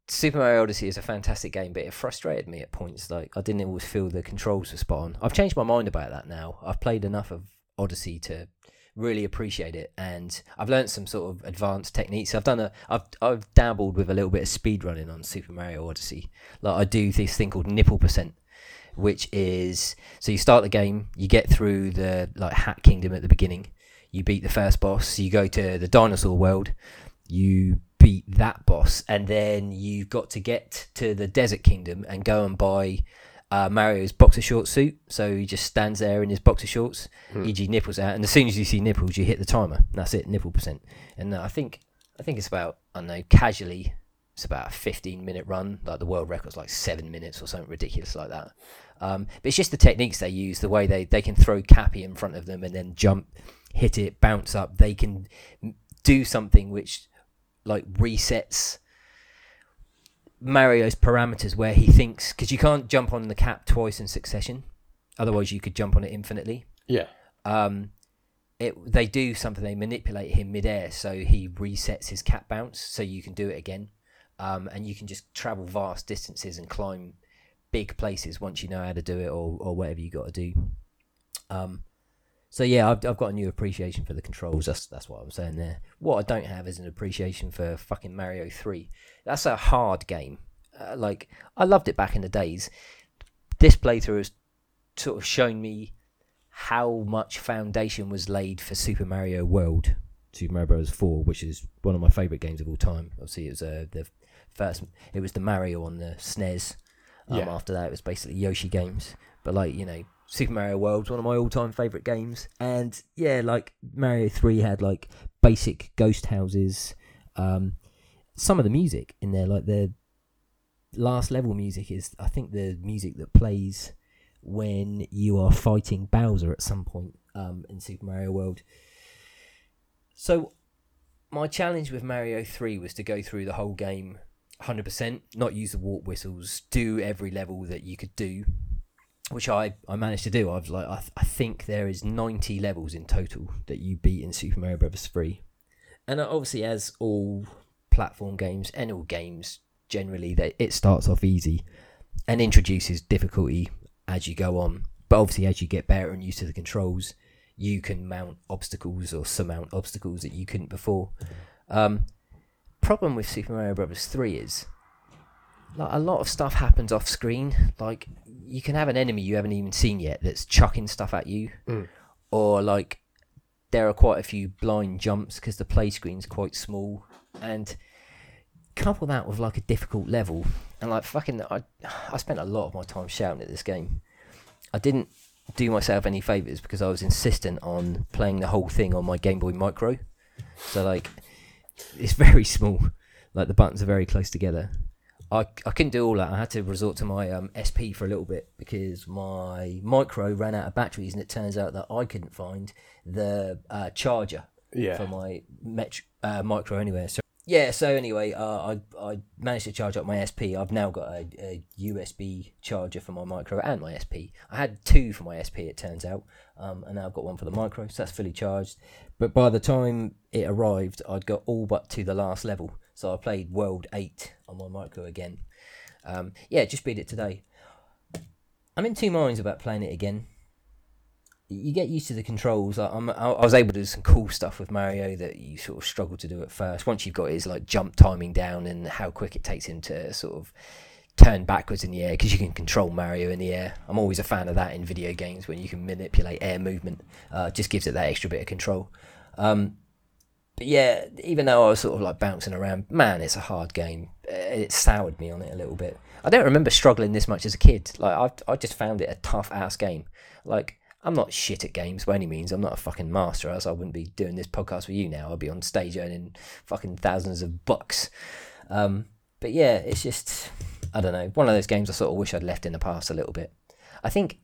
B: Super Mario Odyssey is a fantastic game, but it frustrated me at points. Like I didn't always feel the controls were spot on. I've changed my mind about that now. I've played enough of Odyssey to really appreciate it, and I've learned some sort of advanced techniques. I've done a, I've I've dabbled with a little bit of speed running on Super Mario Odyssey. Like I do this thing called nipple percent, which is so you start the game, you get through the like Hat Kingdom at the beginning, you beat the first boss, you go to the dinosaur world, you beat that boss, and then you've got to get to the Desert Kingdom and go and buy uh, Mario's boxer short suit. So he just stands there in his boxer shorts, hmm. e.g. nipples out, and as soon as you see nipples, you hit the timer. That's it, nipple percent. And uh, I think I think it's about I don't know casually. It's about a 15 minute run. Like the world record's like seven minutes or something ridiculous like that. Um, but it's just the techniques they use, the way they, they can throw Cappy in front of them and then jump, hit it, bounce up. They can do something which like resets Mario's parameters where he thinks because you can't jump on the cap twice in succession, otherwise you could jump on it infinitely.
A: Yeah.
B: Um, it they do something they manipulate him midair so he resets his cap bounce so you can do it again, um, and you can just travel vast distances and climb big places once you know how to do it or or whatever you got to do. Um, so yeah, I've I've got a new appreciation for the controls. That's that's what I'm saying there. What I don't have is an appreciation for fucking Mario Three. That's a hard game. Uh, like I loved it back in the days. This playthrough has sort of shown me how much foundation was laid for Super Mario World, Super Mario Bros. Four, which is one of my favorite games of all time. Obviously, it was uh, the first. It was the Mario on the SNES. Um,
A: Yeah.
B: After that, it was basically Yoshi games. But like you know, Super Mario World's one of my all-time favorite games. And yeah, like Mario Three had like basic ghost houses. Um, some of the music in there, like the last level music, is I think the music that plays when you are fighting Bowser at some point um, in Super Mario World. So, my challenge with Mario 3 was to go through the whole game 100%, not use the warp whistles, do every level that you could do, which I, I managed to do. I was like, I, th- I think there is 90 levels in total that you beat in Super Mario Bros. 3. And obviously, as all platform games and all games generally, that it starts off easy and introduces difficulty as you go on. But obviously, as you get better and used to the controls, you can mount obstacles or surmount obstacles that you couldn't before. Um, problem with Super Mario Bros. Three is like a lot of stuff happens off screen. Like you can have an enemy you haven't even seen yet that's chucking stuff at you,
A: Mm.
B: or like there are quite a few blind jumps because the play screen's quite small, and couple that with like a difficult level, and like fucking, I I spent a lot of my time shouting at this game. I didn't do myself any favors because I was insistent on playing the whole thing on my Game Boy Micro. So like, it's very small. Like the buttons are very close together. I, I couldn't do all that. I had to resort to my um, SP for a little bit because my micro ran out of batteries, and it turns out that I couldn't find the uh, charger
A: Yeah.
B: for my met- uh, micro anywhere. So yeah, so anyway, uh, I I managed to charge up my SP. I've now got a, a USB charger for my micro and my SP. I had two for my SP, it turns out, um, and now I've got one for the micro, so that's fully charged. But by the time it arrived, I'd got all but to the last level. So I played World Eight on my micro again. Um, yeah, just beat it today. I'm in two minds about playing it again you get used to the controls. I'm, I I was able to do some cool stuff with Mario that you sort of struggle to do at first. Once you've got his like jump timing down and how quick it takes him to sort of turn backwards in the air because you can control Mario in the air. I'm always a fan of that in video games when you can manipulate air movement. Uh, just gives it that extra bit of control. Um, but yeah, even though I was sort of like bouncing around, man, it's a hard game. Uh, It soured me on it a little bit. I don't remember struggling this much as a kid. Like I, I just found it a tough ass game. Like I'm not shit at games by any means. I'm not a fucking master, else I wouldn't be doing this podcast with you now. I'd be on stage earning fucking thousands of bucks. Um, but yeah, it's just I don't know. One of those games I sort of wish I'd left in the past a little bit. I think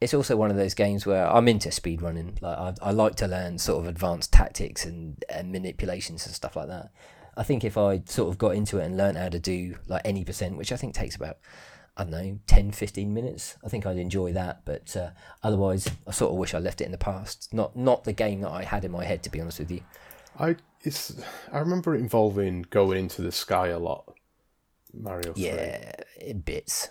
B: it's also one of those games where I'm into speedrunning. Like I, I like to learn sort of advanced tactics and, and manipulations and stuff like that. I think if I sort of got into it and learned how to do like any percent, which I think takes about I don't know 10, 15 minutes, I think I'd enjoy that. But uh, otherwise, I sort of wish I left it in the past. Not not the game that I had in my head, to be honest with you.
A: I it's I remember it involving going into the sky a lot. Mario. 3.
B: Yeah, in bits.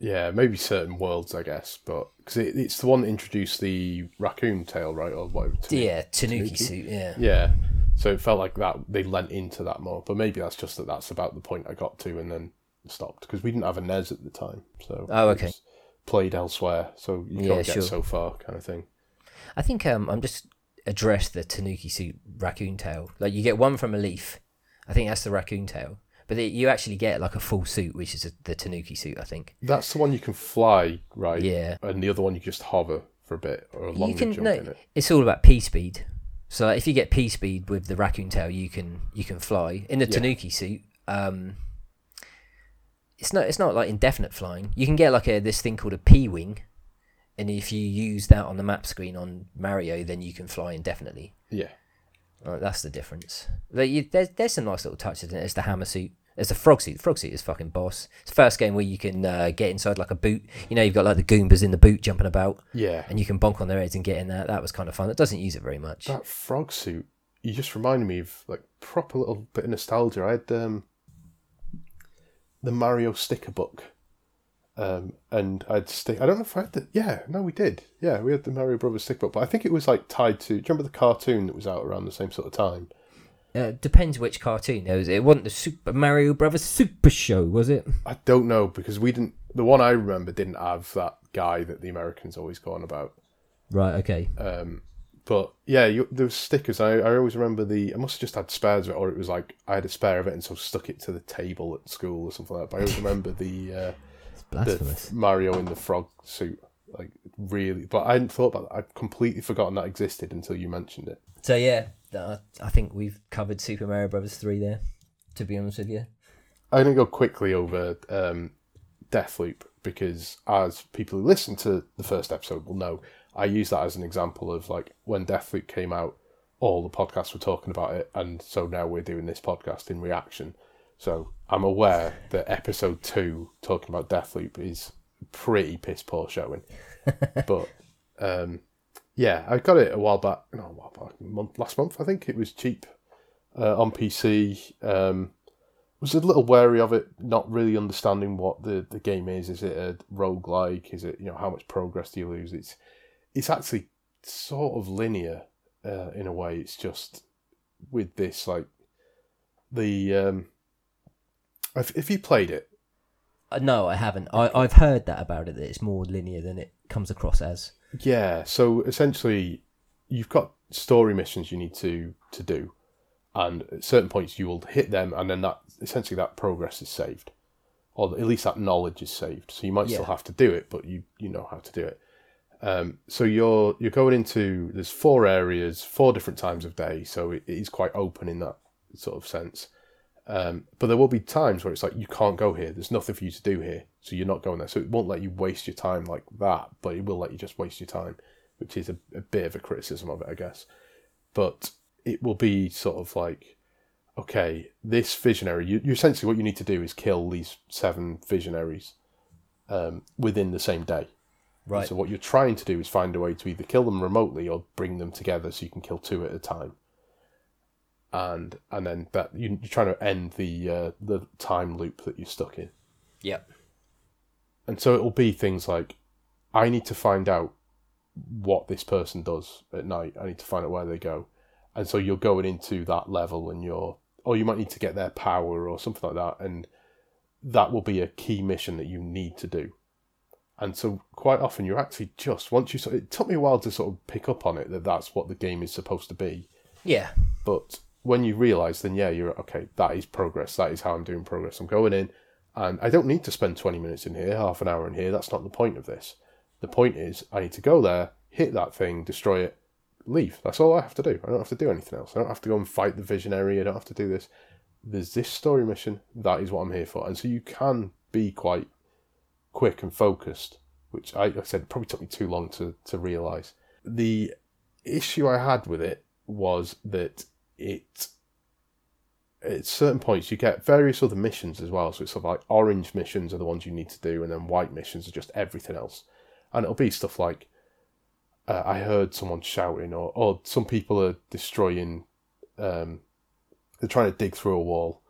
A: Yeah, maybe certain worlds, I guess, but because it, it's the one that introduced the raccoon tail, right, or whatever. to-
B: Yeah, Tanuki,
A: Tanuki?
B: suit. Yeah.
A: Yeah. So it felt like that they lent into that more, but maybe that's just that that's about the point I got to and then stopped because we didn't have a NES at the time, so
B: Oh, okay.
A: played elsewhere, so you
B: Yeah,
A: can't get
B: sure.
A: so far, kind of thing.
B: I think um, I'm just address the Tanuki suit raccoon tail. Like you get one from a leaf. I think that's the raccoon tail. But the, you actually get like a full suit, which is a, the Tanuki suit. I think.
A: That's the one you can fly, right?
B: Yeah.
A: And the other one you just hover for a bit or a longer
B: can
A: jump
B: no.
A: in it.
B: It's all about P speed. So like, if you get P speed with the raccoon tail, you can you can fly in the
A: Yeah.
B: Tanuki suit. Um, it's not it's not like indefinite flying. You can get like a this thing called a P wing, and if you use that on the map screen on Mario, then you can fly indefinitely.
A: Yeah.
B: Right, that's the difference. Like you, there's there's some nice little touches in it. There's the hammer suit, There's a frog suit. Frog suit is fucking boss. It's the first game where you can uh, get inside like a boot. You know, you've got like the Goombas in the boot jumping about,
A: Yeah.
B: and you can bonk on their heads and get in there. That was kind of fun. It doesn't use it very much.
A: That frog suit, you just reminded me of like proper little bit of nostalgia. I had um, the Mario sticker book, um, and I'd stick. I don't know if I had the. Yeah, no, we did. Yeah, we had the Mario Brothers sticker book, but I think it was like tied to. Do you remember the cartoon that was out around the same sort of time?
B: Uh, depends which cartoon. There was, it wasn't the Super Mario Brothers Super Show, was it?
A: I don't know because we didn't. The one I remember didn't have that guy that the Americans always go on about.
B: Right. Okay.
A: Um, but yeah, you, there was stickers. I, I always remember the. I must have just had spares of it, or it was like I had a spare of it and so stuck it to the table at school or something like that. But I always remember the uh,
B: It's
A: the. Mario in the frog suit, like really. But I hadn't thought about that. I'd completely forgotten that existed until you mentioned it.
B: So yeah, I think we've covered Super Mario Brothers three there. To be honest with you.
A: I'm gonna go quickly over um, Deathloop because, as people who listen to the first episode will know, I use that as an example of like when Deathloop came out, all the podcasts were talking about it, and so now we're doing this podcast in reaction. So I'm aware that episode two talking about Deathloop is pretty piss poor showing, but um, yeah, I got it a while back. No, a while back, month, last month I think it was cheap uh, on PC. Um, was a little wary of it, not really understanding what the, the game is. Is it a roguelike? Is it you know how much progress do you lose? It's it's actually sort of linear uh, in a way. It's just with this like the um, if if you played it,
B: Uh, no, I haven't. I, I've heard that about it. That it's more linear than it comes across as.
A: Yeah. So essentially, you've got story missions you need to to do, and at certain points you will hit them, and then that essentially that progress is saved, or at least that knowledge is saved. So you might still have to do it, but you you know how to do it. Um, so you're you're going into there's four areas, four different times of day, so it, it is quite open in that sort of sense. Um, but there will be times where it's like you can't go here. There's nothing for you to do here, so you're not going there. So it won't let you waste your time like that, but it will let you just waste your time, which is a, a bit of a criticism of it, I guess. But it will be sort of like, okay, this visionary. You, you essentially what you need to do is kill these seven visionaries um, within the same day.
B: Right.
A: So what you're trying to do is find a way to either kill them remotely or bring them together so you can kill two at a time. And and then that you, you're trying to end the uh, the time loop that you're stuck in.
B: Yep.
A: And so it'll be things like, I need to find out what this person does at night. I need to find out where they go. And so you're going into that level and you're, or you might need to get their power or something like that. And that will be a key mission that you need to do. And so quite often you're actually just, once you, sort it took me a while to sort of pick up on it that that's what the game is supposed to be.
B: Yeah.
A: But when you realise, then yeah, you're okay. That is progress. That is how I'm doing progress. I'm going in, and I don't need to spend 20 minutes in here, half an hour in here. That's not the point of this. The point is, I need to go there, hit that thing, destroy it, leave. That's all I have to do. I don't have to do anything else. I don't have to go and fight the visionary. I don't have to do this. There's this story mission. That is what I'm here for. And so you can be quite quick and focused, which I, like I said probably took me too long to to realise. The issue I had with it was that it at certain points you get various other missions as well. So it's sort of like orange missions are the ones you need to do, and then white missions are just everything else. And it'll be stuff like uh, I heard someone shouting, or or some people are destroying. Um, they're trying to dig through a wall.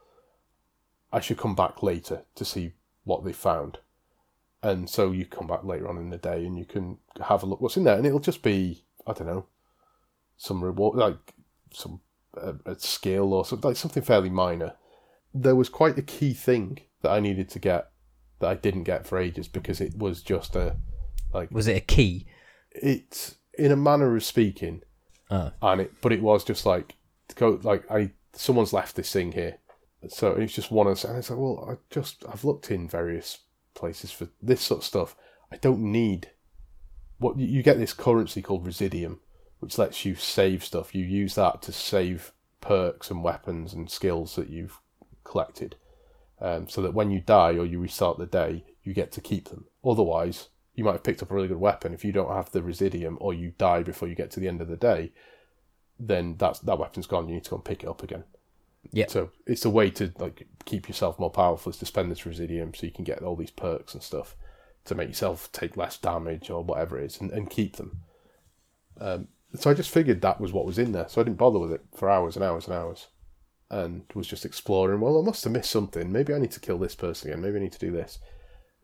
A: I should come back later to see what they found. And so you come back later on in the day and you can have a look what's in there, and it'll just be I don't know, some reward like some a, a skill or something like something fairly minor. There was quite a key thing that I needed to get that I didn't get for ages because it was just a like
B: Was it a key?
A: it in a manner of speaking,
B: Oh.
A: and it but it was just like go like I someone's left this thing here, so it's just one of and it's like well I just I've looked in various places for this sort of stuff. I don't need what you you get this currency called Residuum, which lets you save stuff. You use that to save perks and weapons and skills that you've collected, um, so that when you die or you restart the day, you get to keep them. Otherwise, you might have picked up a really good weapon. If you don't have the Residuum or you die before you get to the end of the day, then that's that weapon's gone. You need to go and pick it up again.
B: Yeah.
A: So it's a way to like keep yourself more powerful is to spend this residuum so you can get all these perks and stuff to make yourself take less damage or whatever it is and, and keep them. Um, so I just figured that was what was in there. So I didn't bother with it for hours and hours and hours and was just exploring. Well, I must have missed something. Maybe I need to kill this person again. Maybe I need to do this.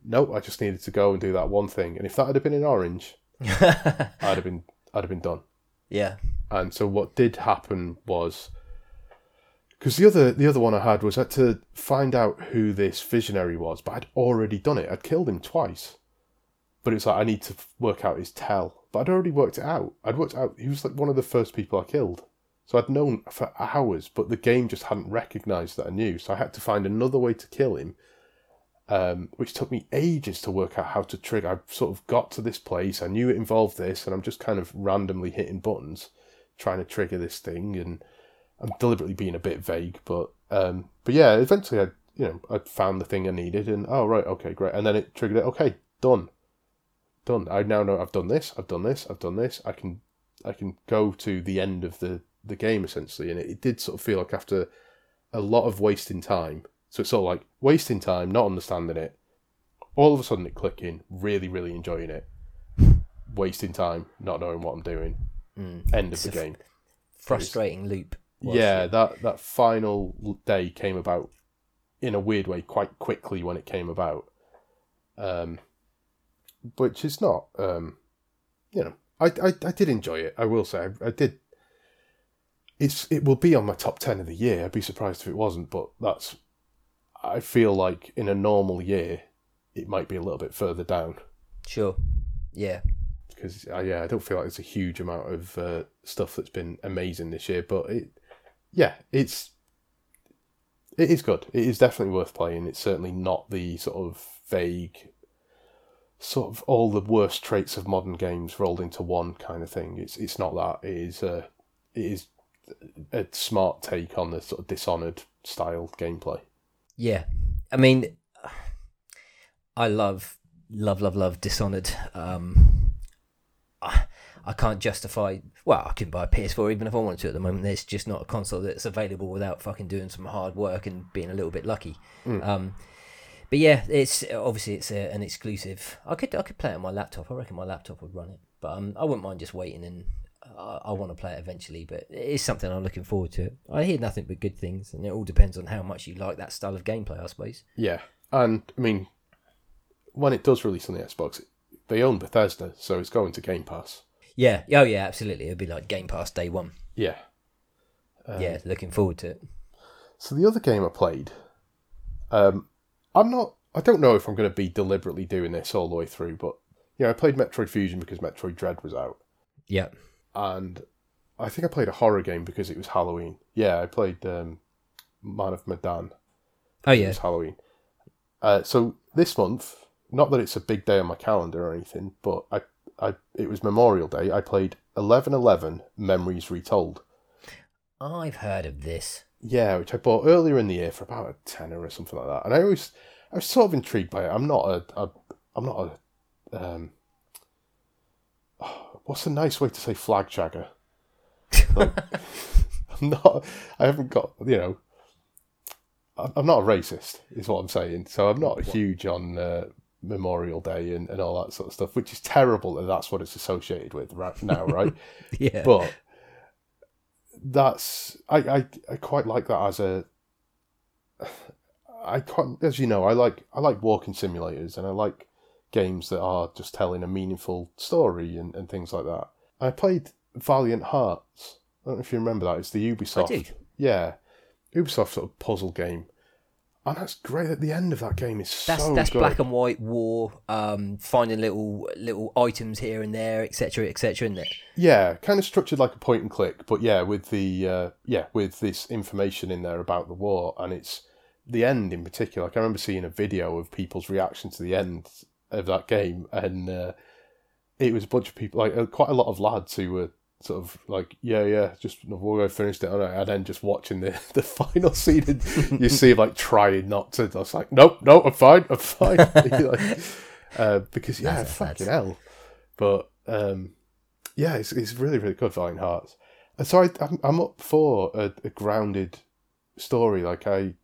A: Nope, I just needed to go and do that one thing. And if that had been in orange, I'd have been I'd have been done.
B: yeah.
A: And so what did happen was because the other the other one I had was I had to find out who this visionary was, but I'd already done it. I'd killed him twice, but it's like I need to work out his tell. But I'd already worked it out. I'd worked out he was like one of the first people I killed, so I'd known for hours, but the game just hadn't recognised that I knew. So I had to find another way to kill him, um, which took me ages to work out how to trigger. I sort of got to this place. I knew it involved this, and I'm just kind of randomly hitting buttons, trying to trigger this thing, and I'm deliberately being a bit vague. But um, but yeah, eventually I you know I found the thing I needed, and oh right, okay, great, and then it triggered it. Okay, done, done. I now know I've done this. I've done this. I've done this. I can I can go to the end of the the game essentially, and it, it did sort of feel like after a lot of wasting time. So it's sort of like wasting time, not understanding it, all of a sudden it clicking, really, really enjoying it, wasting time, not knowing what I'm doing,
B: Mm.
A: end of
B: It's
A: the
B: a f-
A: game.
B: Frustrating loop. was
A: Yeah,
B: it?
A: that that final day came about in a weird way quite quickly when it came about, um, which is not, um, you know, I, I I did enjoy it. I will say I, I did. It's it will be on my top ten of the year. I'd be surprised if it wasn't, but that's. I feel like in a normal year, it might be a little bit further down
B: Sure. Yeah.
A: because uh, yeah, I don't feel like there's a huge amount of uh, stuff that's been amazing this year, but it, yeah, it's it is good. It is definitely worth playing. It's certainly not the sort of vague, sort of all the worst traits of modern games rolled into one kind of thing. It's it's not that. It is uh, it is a smart take on the sort of Dishonored style gameplay.
B: Yeah. I mean, I love, love, love, love Dishonored. Um, I, I can't justify. Well, I can buy a PS4 even if I wanted to at the moment. There's just not a console that's available without fucking doing some hard work and being a little bit lucky. Um, but yeah, it's obviously it's a, an exclusive. I could I could play it on my laptop. I reckon my laptop would run it, but um, I wouldn't mind just waiting and. I, I want to play it eventually, but it is something I'm looking forward to. I hear nothing but good things, and it all depends on how much you like that style of gameplay, I suppose.
A: Yeah, and I mean, when it does release on the Xbox, they own Bethesda, so it's going to Game Pass.
B: Yeah. Oh, yeah. Absolutely. It'd be like Game Pass day one.
A: Yeah. Um,
B: yeah. Looking forward to it.
A: So the other game I played, um, I'm not. I don't know if I'm going to be deliberately doing this all the way through, but yeah, I played Metroid Fusion because Metroid Dread was out,
B: Yeah.
A: and I think I played a horror game because it was Halloween. Yeah, I played um, Man of Medan.
B: Oh
A: It
B: yeah.
A: was Halloween. Uh, so this month, not that it's a big day on my calendar or anything, but I, I, it was Memorial Day. I played Eleven Eleven Memories Retold.
B: I've heard of this.
A: Yeah, which I bought earlier in the year for about a tenner or something like that. And I always, I was sort of intrigued by it. I'm not a, a I'm not a, um, what's a nice way to say flag jagger? Like, I'm not. I haven't got you know. I'm I'm not a racist, is what I'm saying. So I'm not huge on uh, Memorial Day and, and all that sort of stuff, which is terrible that that's what it's associated with right now, right?
B: Yeah.
A: but that's I, I I quite like that as a I quite as you know I like I like walking simulators and I like games that are just telling a meaningful story and, and things like that. I played Valiant Hearts. I don't know if you remember that. It's the Ubisoft. Yeah, Ubisoft sort of puzzle game, and that's great. At the end of that game is
B: that's
A: so
B: that's
A: good.
B: black and white war, um, finding little little items here and there, etc., etc. Isn't it?
A: Yeah, kind of structured like a point and click, but yeah, with the uh, yeah with this information in there about the war, and it's the end in particular. Like I remember seeing a video of people's reaction to the end of that game, and uh, it was a bunch of people, like uh, quite a lot of lads who were sort of like, yeah, yeah, just we'll finished it, and then just watching the the final scene, and you see like trying not to. I was like, nope, no, I'm fine, I'm fine, Like, uh, because yeah,
B: That's-
A: fucking
B: that's-
A: hell. But um, yeah, it's, it's really really good Valiant Hearts. And so I, I'm, I'm up for a, a grounded story. Like I,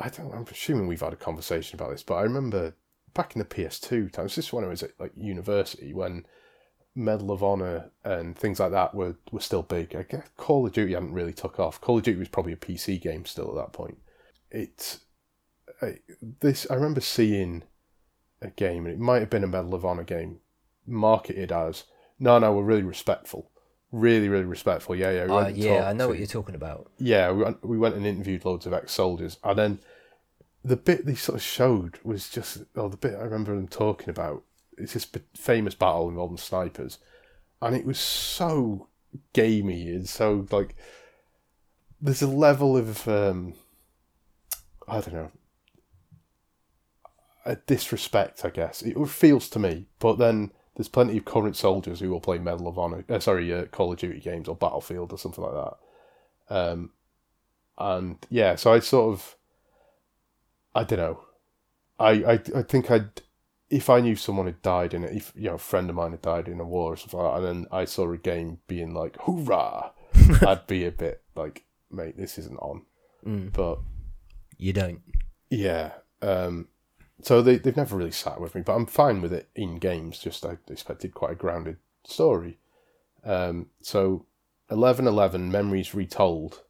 A: I don't. I'm assuming we've had a conversation about this, but I remember back in the PS2 times. This is when I was at like university when Medal of Honor and things like that were were still big. I guess Call of Duty hadn't really took off. Call of Duty was probably a PC game still at that point. It, I, this I remember seeing a game, and it might have been a Medal of Honor game, marketed as no, no, we're really respectful, really, really respectful. Yeah, yeah, we
B: Uh, yeah, I know
A: to-
B: what you're talking about.
A: yeah, we went, we went and interviewed loads of ex-soldiers, and then the bit they sort of showed was just, oh, the bit I remember them talking about. It's this famous battle involving snipers, and it was so gamey and so like. There's a level of um, I don't know, a disrespect, I guess. It feels to me, but then there's plenty of current soldiers who will play Medal of Honor, uh, sorry, uh, Call of Duty games or Battlefield or something like that. Um, and yeah, so I sort of, I don't know, I, I, I think I'd, if I knew someone had died in it, if you know a friend of mine had died in a war or something like that, and then I saw a game being like hoorah, I'd be a bit like, mate, this isn't on.
B: Mm,
A: But
B: you don't.
A: yeah, um, so they they've never really sat with me, but I'm fine with it in games. Just I expected quite a grounded story. Um, so eleven eleven memories retold,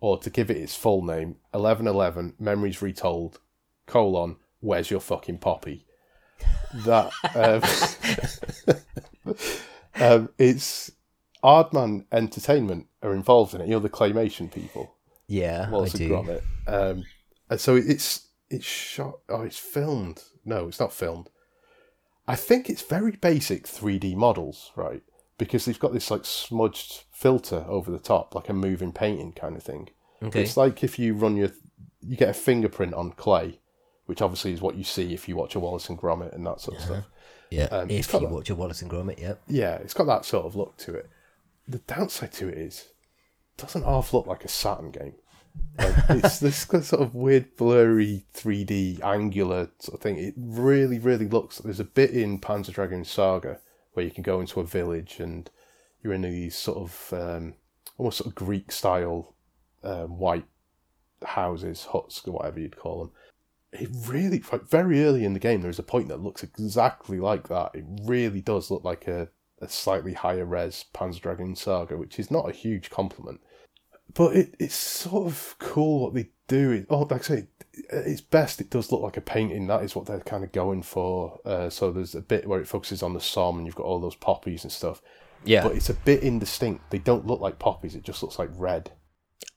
A: or to give it its full name, eleven eleven memories retold, colon where's your fucking poppy? That um, um, it's Aardman Entertainment are involved in it. You know the claymation people.
B: Yeah,
A: Wallace
B: I do.
A: Gromit. Um, and so it's it's shot. Oh, it's filmed. No, it's not filmed. I think it's very basic 3D models, right? Because they've got this like smudged filter over the top, like a moving painting kind of thing.
B: Okay.
A: It's like if you run your, you get a fingerprint on clay, which obviously is what you see if you watch a Wallace and Gromit and that sort of stuff.
B: yeah.
A: um,
B: if you
A: that-
B: watch a Wallace and Gromit, yep.
A: Yeah, it's got that sort of look to it. The downside to it is, it doesn't half look like a Saturn game. Like, it's this sort of weird, blurry, 3D, angular sort of thing. It really, really looks. There's a bit in Panzer Dragoon Saga where you can go into a village and you're in these sort of um, almost sort of Greek style um, white houses, huts, or whatever you'd call them. It really, like, very early in the game, there's a point that looks exactly like that. It really does look like a, a slightly higher res Panzer Dragoon Saga, which is not a huge compliment. But it, it's sort of cool what they do. It, oh, like I say, its best, it does look like a painting. That is what they're kind of going for. Uh, so there's a bit where it focuses on the Somme and you've got all those poppies and stuff.
B: Yeah.
A: But it's a bit indistinct. They don't look like poppies. It just looks like red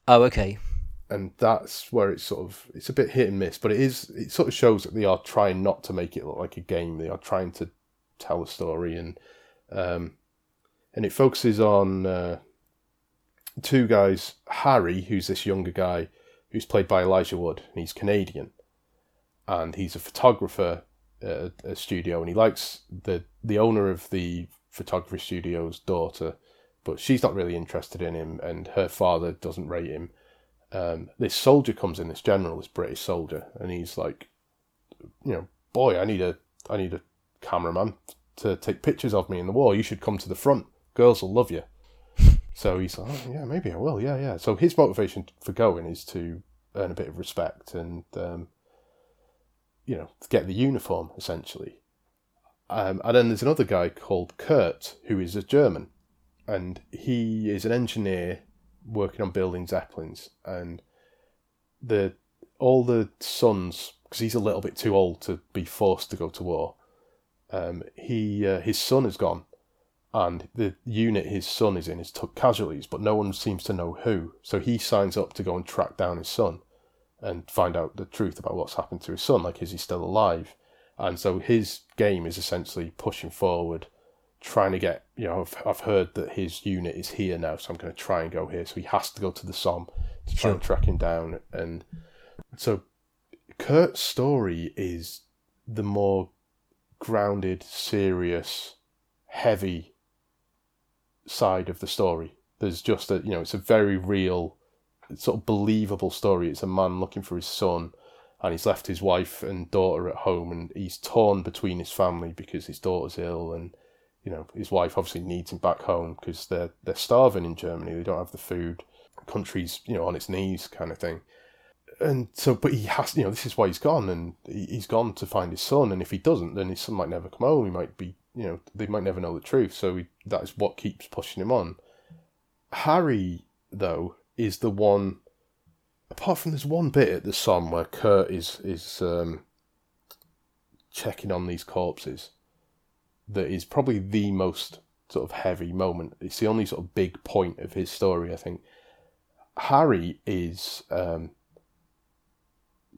B: oh, okay.
A: And that's where it's sort of it's a bit hit and miss but it is it sort of shows that they are trying not to make it look like a game. They are trying to tell a story and um and it focuses on uh, two guys harry who's this younger guy who's played by elijah wood and he's canadian and he's a photographer at a studio and he likes the the owner of the photography studio's daughter but she's not really interested in him and her father doesn't rate him um, this soldier comes in, this general, this British soldier, and he's like, you know, boy, I need a, I need a cameraman to take pictures of me in the war. You should come to the front. Girls will love you. So he's like, oh, yeah, maybe I will. Yeah, yeah. So his motivation for going is to earn a bit of respect and, um, you know, get the uniform essentially. Um, and then there's another guy called Kurt who is a German, and he is an engineer working on building zeppelins and the all the sons because he's a little bit too old to be forced to go to war um he uh, his son is gone and the unit his son is in has took casualties but no one seems to know who. So he signs up to go and track down his son and find out the truth about what's happened to his son like is he still alive? And so his game is essentially pushing forward trying to get you know I've, I've heard that his unit is here now so i'm going to try and go here. So he has to go to the somme to try and track him down. And so kurt's story is the more grounded serious heavy side of the story. There's just a you know it's a very real sort of believable story. It's a man looking for his son and he's left his wife and daughter at home and he's torn between his family because his daughter's ill and you know his wife obviously needs him back home because they're they're starving in Germany. They don't have the food country's you know on its knees kind of thing. And so, but he has, you know, this is why he's gone, and he, he's gone to find his son. And if he doesn't, then his son might never come home. He might be, you know, they might never know the truth. So he, that is what keeps pushing him on. Harry, though, is the one. Apart from this one bit at the Somme where Kurt is is um, checking on these corpses, that is probably the most sort of heavy moment. It's the only sort of big point of his story, I think. Harry is um,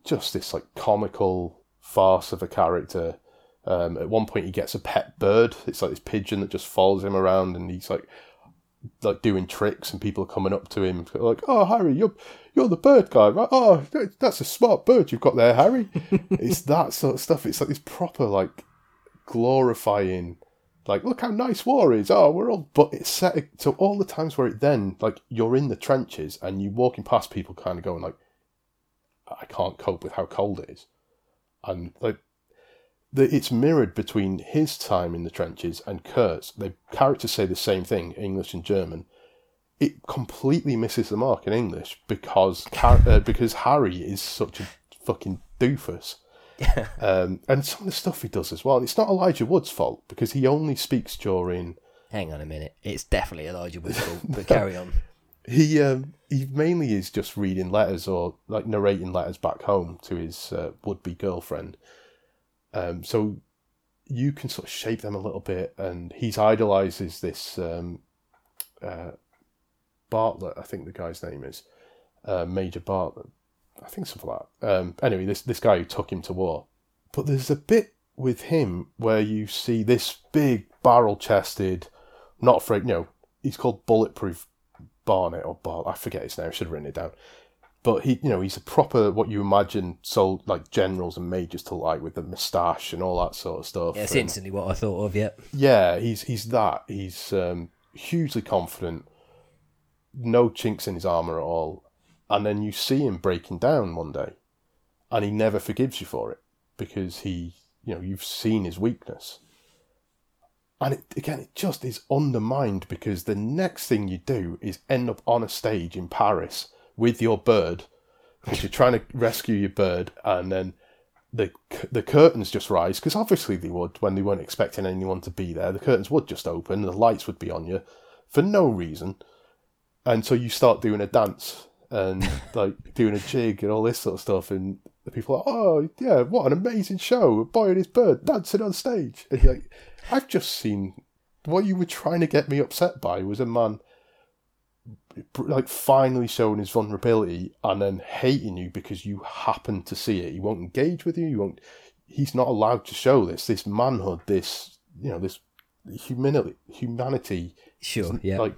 A: just this like comical farce of a character. Um, at one point, he gets a pet bird. It's like this pigeon that just follows him around, and he's like like doing tricks and people are coming up to him like, "Oh, Harry, you're you're the bird guy, right? Oh, that's a smart bird you've got there, Harry." it's that sort of stuff. It's like this proper like glorifying, like, look how nice war is. Oh, we're all, but it's set. So all the times where it then like you're in the trenches and you walking past people, kind of going like, "I can't cope with how cold it is," and like the, it's mirrored between his time in the trenches and Kurt's. The characters say the same thing, English and German. It completely misses the mark in English because uh, because Harry is such a fucking doofus. um, and some of the stuff he does as well. It's not Elijah Wood's fault because he only speaks during.
B: Hang on a minute. It's definitely Elijah Wood's fault, but carry on.
A: He um, he mainly is just reading letters or like narrating letters back home to his uh, would be girlfriend um, so you can sort of shape them a little bit, and he's idolizes this um, uh, Bartlett, I think the guy's name is uh, Major Bartlett. I think something like that. Um, anyway, this this guy who took him to war. But there's a bit with him where you see this big barrel chested, not afraid. You know, he's called Bulletproof Barnett or Bar. I forget his name. I should have written it down but he, you know, he's a proper what you imagine so like generals and majors to like with the moustache and all that sort of stuff.
B: Yeah, it's
A: and,
B: instantly what I thought of. Yeah.
A: Yeah, he's he's that. He's um, hugely confident, no chinks in his armor at all, and then you see him breaking down one day, and he never forgives you for it because he, you know, you've seen his weakness. And it, again, it just is undermined because the next thing you do is end up on a stage in Paris with your bird because you're trying to rescue your bird, and then the the curtains just rise because obviously they would when they weren't expecting anyone to be there. The curtains would just open, the lights would be on you for no reason, and so you start doing a dance and like doing a jig and all this sort of stuff, and the people are, oh yeah, what an amazing show! A boy and his bird dancing on stage, and you're like, I've just seen what you were trying to get me upset by was a man like finally showing his vulnerability and then hating you because you happen to see it. He won't engage with you. He won't. He's not allowed to show this. This manhood. This you know this humanity. Humanity.
B: Sure. Yeah.
A: Like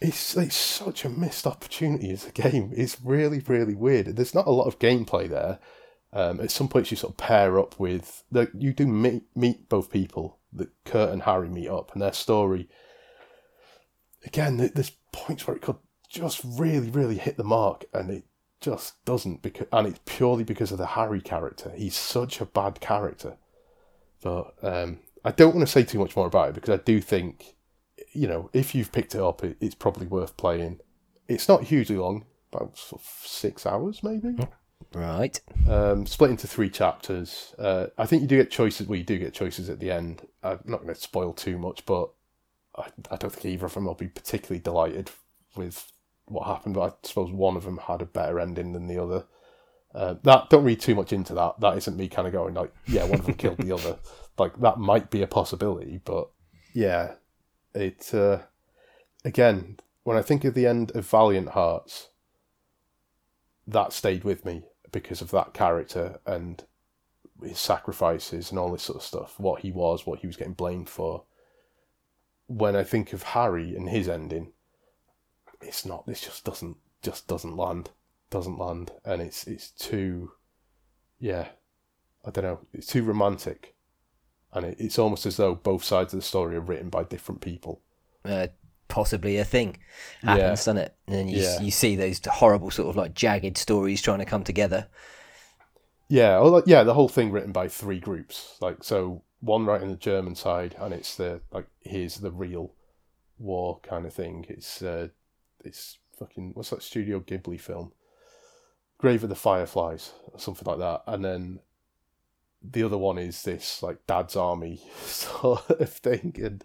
A: it's it's such a missed opportunity as a game. It's really really weird. There's not a lot of gameplay there. Um, at some points you sort of pair up with you do meet meet both people. That Kurt and Harry meet up, and their story. Again, there's points where it could just really, really hit the mark, and it just doesn't. Because and it's purely because of the Harry character. He's such a bad character. But um, I don't want to say too much more about it because I do think, you know, if you've picked it up, it, it's probably worth playing. It's not hugely long, about sort of six hours maybe.
B: Right.
A: Um, split into three chapters. Uh, I think you do get choices. Well, you do get choices at the end. I'm not going to spoil too much, but I, I don't think either of them will be particularly delighted with what happened, but I suppose one of them had a better ending than the other. Uh, that don't read too much into that. That isn't me kind of going like, yeah, one of them killed the other. Like that might be a possibility, but yeah, it uh, again when I think of the end of Valiant Hearts, that stayed with me because of that character and his sacrifices and all this sort of stuff. What he was, what he was getting blamed for. When I think of Harry and his ending, it's not. This just doesn't just doesn't land. Doesn't land, and it's it's too. Yeah, I don't know. It's too romantic, and it, it's almost as though both sides of the story are written by different people.
B: Uh, possibly a thing happens, yeah. doesn't it? And then you yeah. you see those horrible sort of like jagged stories trying to come together.
A: Yeah, well, yeah, the whole thing written by three groups. Like so, one right writing the German side, and it's the like here's the real war kind of thing. It's uh, it's fucking what's that Studio Ghibli film? Grave of the Fireflies, or something like that. And then the other one is this like Dad's Army sort of thing, and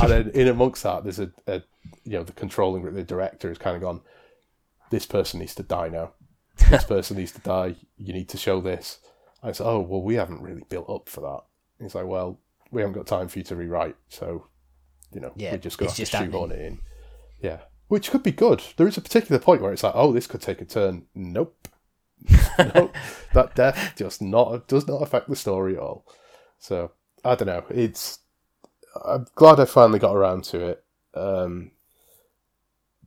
A: and then in amongst that, there's a, a you know the controlling the director has kind of gone, this person needs to die now. This person needs to die. You need to show this. I said, oh well, we haven't really built up for that. He's like, well, we haven't got time for you to rewrite, so you know,
B: Yeah,
A: we're just going to shoehorn it in. Yeah, which could be good. There is a particular point where it's like, oh, this could take a turn. Nope, nope. That death just not does not affect the story at all. So I don't know. It's I'm glad I finally got around to it, um,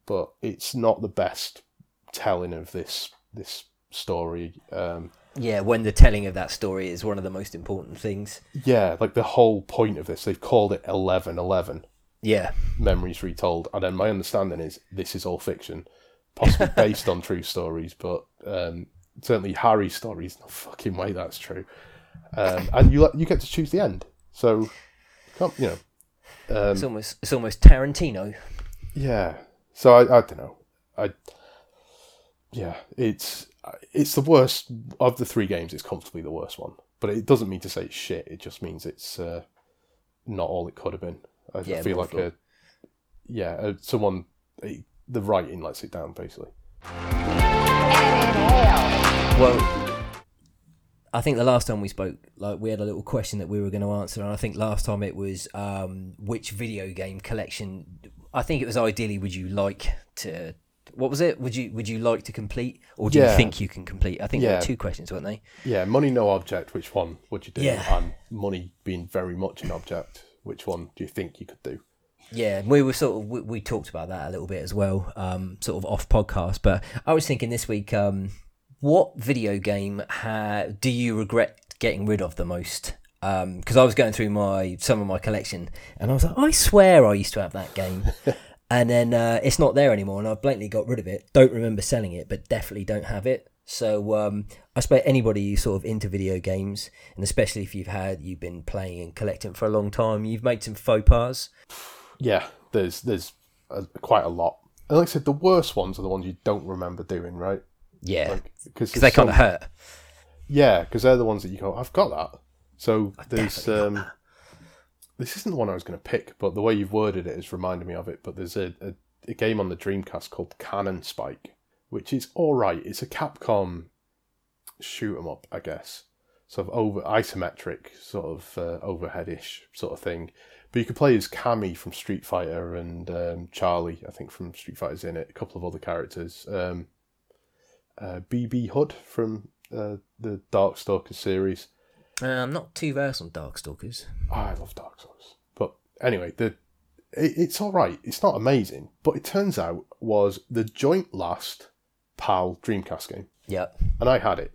A: but it's not the best telling of this this story. Um,
B: Yeah, when the telling of that story is one of the most important things.
A: yeah, like the whole point of this, they've called it eleven eleven.
B: Yeah,
A: memories retold. And then my understanding is this is all fiction, possibly based on true stories, but um, certainly Harry's stories. No fucking way that's true. Um, and you you get to choose the end, so you know, um,
B: it's almost it's almost Tarantino.
A: yeah. So I, I don't know. I yeah, it's it's the worst of the three games. It's comfortably the worst one, but it doesn't mean to say it's shit. It just means it's uh, not all it could have been. I,
B: Yeah,
A: feel like a yeah, uh, someone eh, the writing lets it down basically.
B: Well, I think the last time we spoke, like we had a little question that we were going to answer, and I think last time it was um, which video game collection. I think it was ideally would you like to. What was it? Would you would you like to complete, or do you think you can complete? I think there were two questions, weren't they?
A: Yeah, money no object. Which one would you do?
B: Yeah.
A: And money being very much an object. Which one do you think you could do?
B: Yeah, we were sort of we, we talked about that a little bit as well, um, sort of off podcast. But I was thinking this week, um, what video game ha- do you regret getting rid of the most? Because I was going through my some of my collection, and I was like, I swear I used to have that game, and then uh, it's not there anymore, and I blatantly got rid of it. Don't remember selling it, but definitely don't have it. So um, I suppose anybody who's sort of into video games, and especially if you've had you've been playing and collecting for a long time, you've made some faux pas.
A: Yeah, there's there's a, quite a lot. And like I said, the worst ones are the ones you don't remember doing, right?
B: Yeah,
A: because
B: because they kind of hurt.
A: Yeah, because they're the ones that you go, I've got that. So there's um, this isn't the one I was going to pick, but the way you've worded it has reminded me of it. But there's a, a, a game on the Dreamcast called Cannon Spike, which is all right. It's a Capcom shoot 'em up, I guess, sort of over isometric, sort of uh, overheadish sort of thing. But you could play as Cammy from Street Fighter and um, Charlie, I think from Street Fighter's in it. A couple of other characters. Um, uh, BB Hood from uh, the Darkstalkers series.
B: Uh, I'm not too versed on Darkstalkers.
A: Oh, I love Dark Souls. But anyway, the it, it's all right. It's not amazing, but it turns out was the joint last PAL Dreamcast game,
B: Yep.
A: and I had it.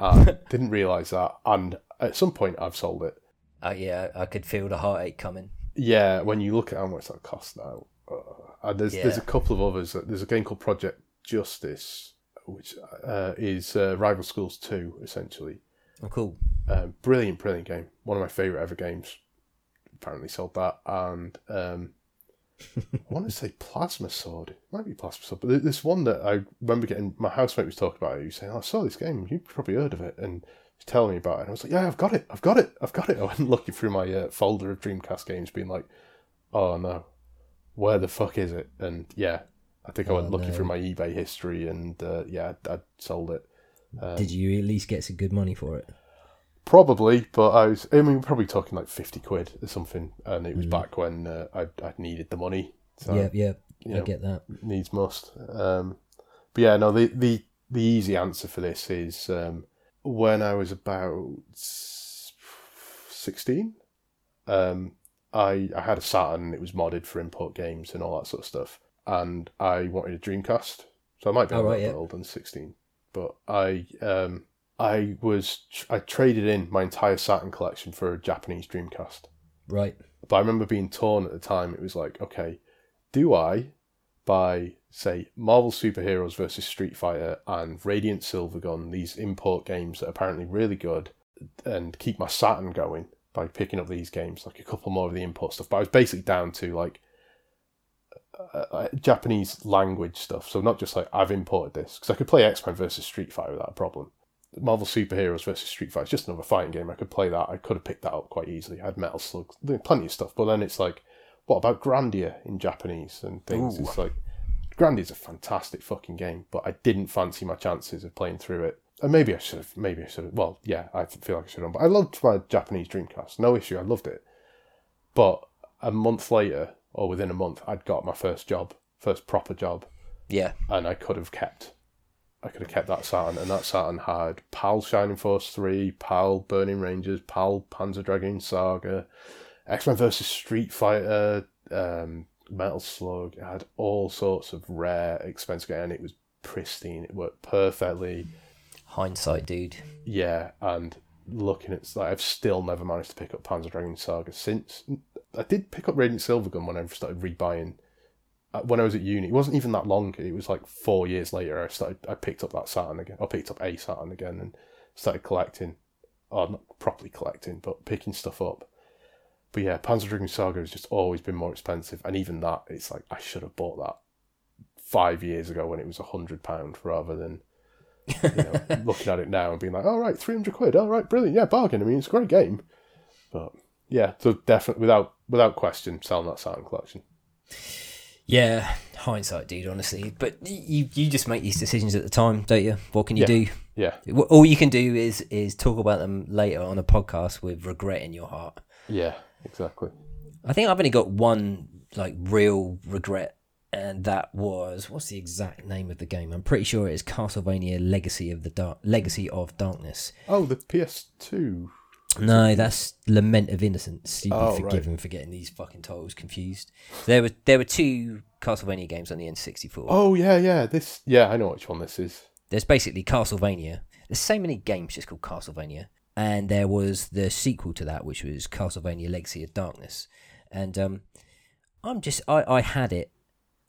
A: And didn't realize that, and at some point I've sold it.
B: Uh, yeah, I could feel the heartache coming.
A: Yeah, when you look at how much that costs now, uh, and there's there's a couple of others. There's a game called Project Justice, which uh, is uh, Rival Schools Two, essentially.
B: Oh, cool.
A: Um, brilliant, brilliant game. One of my favourite ever games. Apparently sold that. And um, I want to say Plasma Sword. It might be Plasma Sword. But there's one that I remember getting, my housemate was talking about it. He was saying, oh, I saw this game. You've probably heard of it. And was telling me about it. And I was like, yeah, I've got it. I've got it. I've got it. I went looking through my uh, folder of Dreamcast games, being like, oh no, where the fuck is it? And yeah, I think I went
B: Oh,
A: looking
B: no.
A: through my eBay history and uh, yeah, I'd, I'd sold it. Um,
B: Did you at least get some good money for it?
A: Probably, but I was. I mean, we're probably talking like fifty quid or something, and it was
B: Mm.
A: back when uh, I I needed the money. So
B: yeah, yeah,
A: you
B: I get that.
A: needs must. Um, but yeah, no. The the the easy answer for this is um, when I was about sixteen. Um, I I had a Saturn. It was modded for import games and all that sort of stuff, and I wanted a Dreamcast. So I might be a
B: Oh,
A: little
B: right,
A: bit older than sixteen, but I um I was I traded in my entire Saturn collection for a Japanese Dreamcast.
B: Right.
A: But I remember being torn at the time. It was like, okay, do I buy say Marvel Superheroes versus Street Fighter and Radiant Silvergun, these import games that are apparently really good, and keep my Saturn going by picking up these games, like a couple more of the import stuff. But I was basically down to like uh, uh, Japanese language stuff. So not just like I've imported this because I could play X Men versus Street Fighter without a problem. Marvel Superheroes versus Street Fighter is just another fighting game. I could play that. I could have picked that up quite easily. I had Metal Slug, plenty of stuff. But then it's like, what about Grandia in Japanese and things?
B: Ooh.
A: It's like Grandia's a fantastic fucking game, but I didn't fancy my chances of playing through it. And maybe I should have. Maybe I should have. Well, yeah, I feel like I should have. But I loved my Japanese Dreamcast. No issue. I loved it. But a month later, or within a month, I'd got my first job, first proper job,
B: Yeah.
A: and I could have kept. I could have kept that Saturn, and that Saturn had PAL Shining Force 3, PAL Burning Rangers, PAL Panzer Dragoon Saga, X Men versus Street Fighter, um, Metal Slug. It had all sorts of rare, expensive, and it was pristine. It worked perfectly.
B: Hindsight, dude.
A: Yeah, and looking at like I've still never managed to pick up Panzer Dragoon Saga since. I did pick up Radiant Silvergun when I started rebuying. uh, When I was at uni, it wasn't even that long. It was like four years later. I started. I picked up that Saturn again. I picked up a Saturn again and started collecting. Or not properly collecting, but picking stuff up. But yeah, Panzer Dragoon Saga has just always been more expensive, and even that, it's like I should have bought that five years ago when it was a hundred pound rather than you know, looking at it now and being like, "All right, three hundred quid. All right, brilliant. Yeah, bargain. I mean, it's a great game." But yeah, so definitely without without question, selling that Saturn collection.
B: Yeah, hindsight, dude. Honestly, but you you just make these decisions at the time, don't you? What can you
A: Yeah.
B: do?
A: Yeah,
B: All you can do is is talk about them later on a podcast with regret in your heart.
A: yeah, exactly.
B: I think I've only got one like real regret, and that was what's the exact name of the game? I'm pretty sure it is Castlevania Legacy of the Dark Legacy of Darkness.
A: Oh, the PS2.
B: No, that's Lament of Innocence. You'd be
A: Oh, right.
B: for getting these fucking titles confused. There were there were two Castlevania games on the N64.
A: Oh yeah, yeah. This yeah, I know which one this is.
B: There's basically Castlevania. There's so many games just called Castlevania, and there was the sequel to that, which was Castlevania Legacy of Darkness. And um, I'm just I I had it.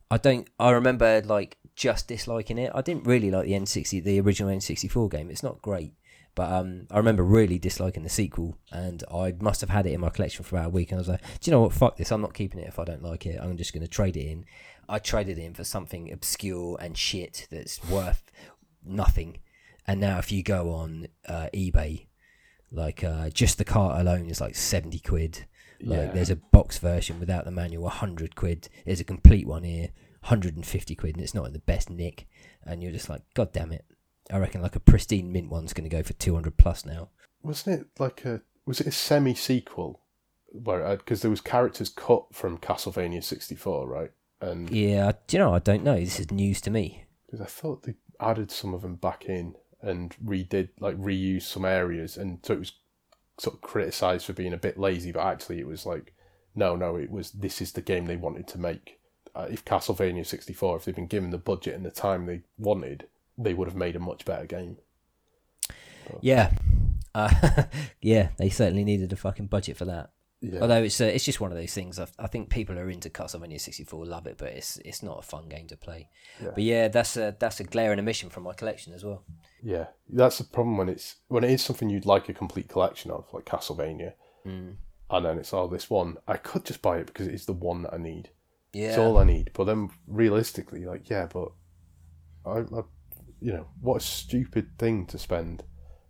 B: I don't. I remember like just disliking it. I didn't really like the N60, the original N64 game. It's not great, but um, I remember really disliking the sequel, and I must have had it in my collection for about a week. And I was like, do you know what? Fuck this. I'm not keeping it if I don't like it. I'm just going to trade it in. I traded it in for something obscure and shit that's worth nothing. And now if you go on uh, eBay, like uh, just the cart alone is like seventy quid. Like
A: Yeah.
B: there's a box version without the manual, hundred quid. There's a complete one here, hundred and fifty quid, and it's not in the best nick. And you're just like, God damn it! I reckon like a pristine mint one's going to go for two hundred plus now.
A: Wasn't it like a was it a semi sequel where because there was characters cut from Castlevania 64, right? And
B: Yeah, do you know? I don't know. This is news to me.
A: because I thought they added some of them back in and redid like reused some areas, and so it was sort of criticised for being a bit lazy, but actually it was like, no, no, it was this is the game they wanted to make. Uh, if Castlevania sixty four, if they'd been given the budget and the time they wanted, they would have made a much better game.
B: Yeah, uh, yeah. They certainly needed a fucking budget for that.
A: Yeah,
B: Although it's uh, it's just one of those things. I, I think people who are into Castlevania sixty four, love it, but it's it's not a fun game to play.
A: Yeah.
B: But yeah, that's a that's a glaring omission from my collection as well.
A: yeah, that's the problem when it's when it is something you'd like a complete collection of, like Castlevania,
B: Mm.
A: and then it's oh this one I could just buy it because it's the one that I need.
B: Yeah,
A: It's all I need. But then realistically, like, yeah, but I, I you know, what a stupid thing to spend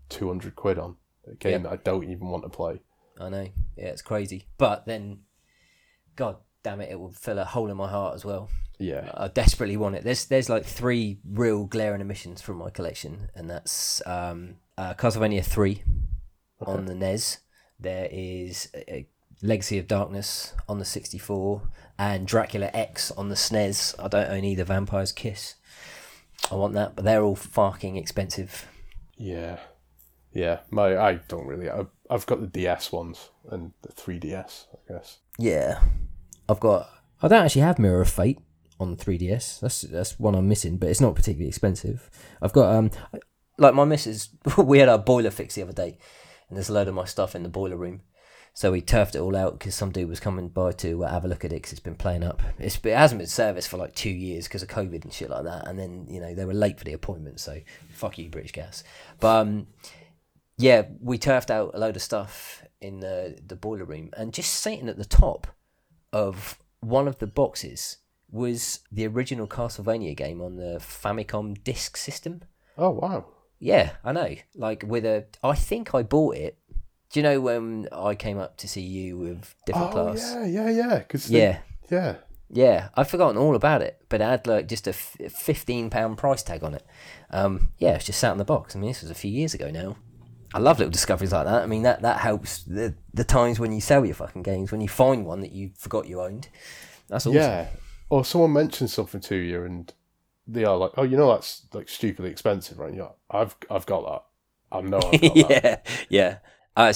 A: two hundred quid on a game that I don't even want to play.
B: I know. Yeah, it's crazy. But then, God damn it, it will fill a hole in my heart as well.
A: Yeah,
B: I desperately want it. There's there's like three real glaring omissions from my collection, and that's um, uh, Castlevania three on the NES. There is a, a Legacy of Darkness on the 64, and Dracula X on the SNES. I don't own either Vampire's Kiss. I want that, but they're all fucking expensive.
A: yeah, yeah. My I don't really. I, I've got the DS ones and the 3DS, I guess.
B: Yeah, I've got. I don't actually have Mirror of Fate on 3DS. That's that's one I'm missing, but it's not particularly expensive. I've got um, like my missus. We had our boiler fix the other day, and there's a load of my stuff in the boiler room. So we turfed it all out because some dude was coming by to uh, have a look at it because it's been playing up. It's, it hasn't been serviced for like two years because of COVID and shit like that. And then you know they were late for the appointment, so fuck you, British Gas. But um, yeah, we turfed out a load of stuff in the the boiler room, and just sitting at the top of one of the boxes was the original Castlevania game on the Famicom Disk System.
A: Oh wow.
B: Yeah, I know. Like with a, I think I bought it. Do you know when I came up to see you with different
A: Oh
B: class?
A: yeah, yeah, yeah. Because
B: yeah,
A: yeah.
B: yeah. I've forgotten all about it, but it had like just a fifteen pound price tag on it. Um, yeah, it's just sat in the box. I mean, this was a few years ago now. I love little discoveries like that. I mean, that that helps the the times when you sell your fucking games when you find one that you forgot you owned. That's awesome.
A: Yeah. Or someone mentions something to you and they are like, Oh, you know that's like stupidly expensive, right? Yeah, I've I've got that. I know I've got that.
B: yeah, yeah. Uh,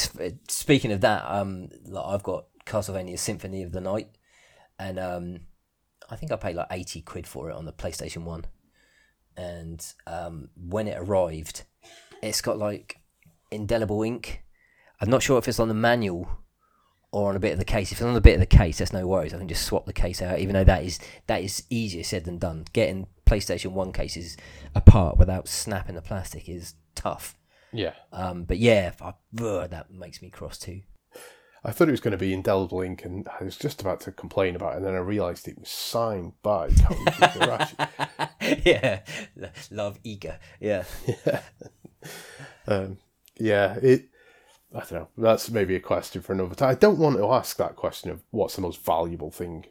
B: speaking of that, um, like I've got Castlevania Symphony of the Night, and um, I think I paid like eighty quid for it on the PlayStation One, and um, when it arrived, it's got like indelible ink. I'm not sure if it's on the manual or on a bit of the case. If it's on a bit of the case, that's no worries. I can just swap the case out. Even though that is that is easier said than done. Getting PlayStation One cases apart without snapping the plastic is tough.
A: Yeah.
B: Um, but yeah, I, ugh, that makes me cross too.
A: I thought it was going to be indelible ink, and I was just about to complain about it, and then I realised it was signed by Koji Igarashi.
B: yeah, love Iga. Yeah,
A: yeah. Um, yeah, it. I don't know. That's maybe a question for another time. I don't want to ask that question of what's the most valuable thing,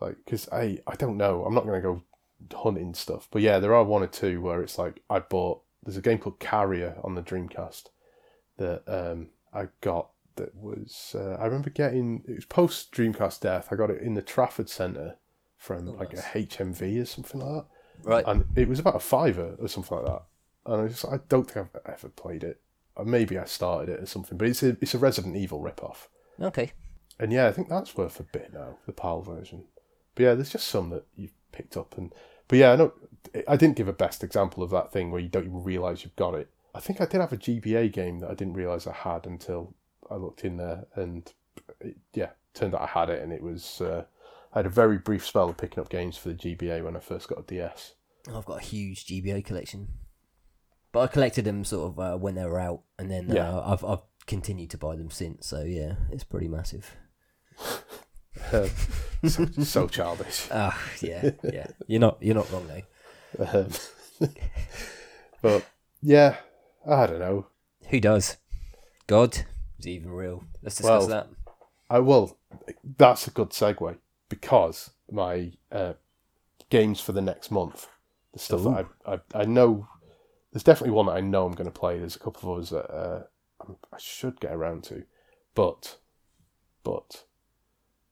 A: like because I I don't know. I'm not going to go hunting stuff, but yeah, there are one or two where it's like I bought. There's a game called Carrier on the Dreamcast that um I got that was uh, I remember getting it was post Dreamcast death. I got it in the Trafford Centre from like
B: nice.
A: a HMV or something like that
B: right.
A: and it was about a fiver or something like that. And I just I don't think I've ever played it. Or maybe I started it or something, but it's a it's a Resident Evil ripoff.
B: Okay.
A: And yeah, I think that's worth a bit now, the PAL version. But yeah, there's just some that you've picked up and but yeah, I know I didn't give a best example of that thing where you don't even realise you've got it. I think I did have a GBA game that I didn't realise I had until I looked in there and it, yeah, turned out I had it and it was uh, I had a very brief spell of picking up games for the GBA when I first got a DS.
B: I've got a huge GBA collection, but I collected them sort of uh, when they were out, and then uh,
A: Yeah.
B: I've I've continued to buy them since. So yeah, it's pretty massive.
A: Um, so, so childish.
B: Ah, yeah, yeah. You're not you're not wrong though.
A: Um, but yeah, I don't know.
B: Who does? God is he even real? Let's discuss
A: Well,
B: that.
A: I will. that's a good segue because my uh, games for the next month, the stuff that I, I I know, there's definitely one that I know I'm going to play. There's a couple of others that uh, I'm- should get around to, but but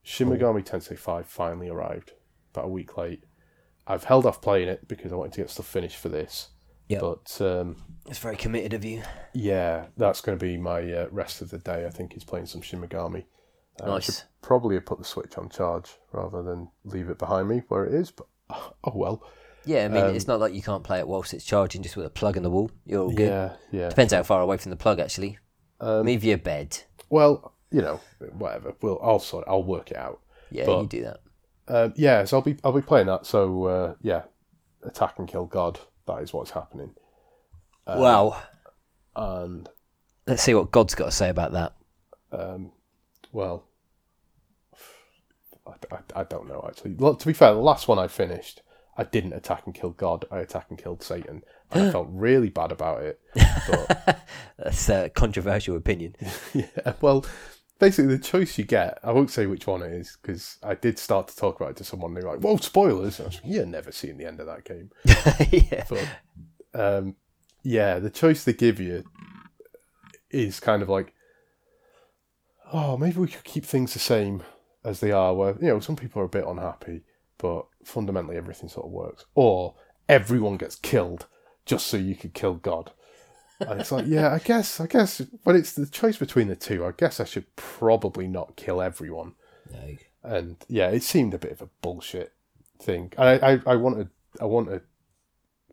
A: Shin Megami Tensei Five finally arrived about a week late. I've held off playing it because I wanted to get stuff finished for this.
B: Yep.
A: But um,
B: It's very committed of you.
A: Yeah, that's going to be my uh, rest of the day. I think is playing some Shin Megami. Uh, I
B: Nice.
A: should probably have put the Switch on charge rather than leave it behind me where it is. But oh well.
B: Yeah, I mean,
A: Um,
B: it's not like you can't play it whilst it's charging just with a plug in the wall. You're all good.
A: Yeah, yeah.
B: Depends how far away from the plug, actually.
A: Um,
B: Move your bed.
A: well, you know, whatever. We'll I'll sort. I'll work it out.
B: Yeah,
A: but-
B: you do that.
A: Um, yeah, so I'll be I'll be playing that. So uh, yeah, attack and kill God. That is what's happening. Uh,
B: wow.
A: And
B: Let's see what God's got to say about that.
A: Um, well, I, I, I don't know actually. Well, to be fair, the last one I finished, I didn't attack and kill God. I attacked and killed Satan. And I felt really bad about it. But
B: That's a controversial opinion.
A: yeah, well, basically the choice you get, I won't say which one it is because I did start to talk about it to someone. They're like, "Whoa, spoilers!" And I was like, "You're never seeing the end of that game."
B: yeah.
A: But um, yeah, the choice they give you is kind of like, oh, maybe we could keep things the same as they are. Where you know some people are a bit unhappy, but fundamentally everything sort of works. Or everyone gets killed just so you could kill God. And it's like, yeah, I guess, I guess, but it's the choice between the two. I guess I should probably not kill everyone.
B: No.
A: And yeah, it seemed a bit of a bullshit thing. And I, I, I wanted, I want to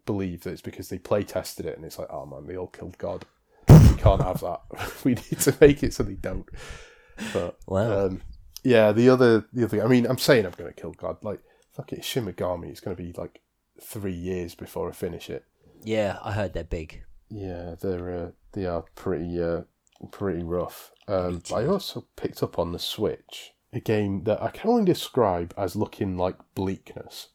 A: believe that it's because they play tested it, and it's like, oh man, they all killed God. We can't have that. we need to make it so they don't. But
B: Wow.
A: um, yeah, the other, the other. I mean, I'm saying I'm going to kill God. Like, fuck it, Shin Megami. It's going to be like three years before I finish it.
B: yeah, I heard they're big.
A: Yeah, they're uh, they are pretty uh, pretty rough. Um, I also picked up on the Switch a game that I can only describe as looking like bleakness.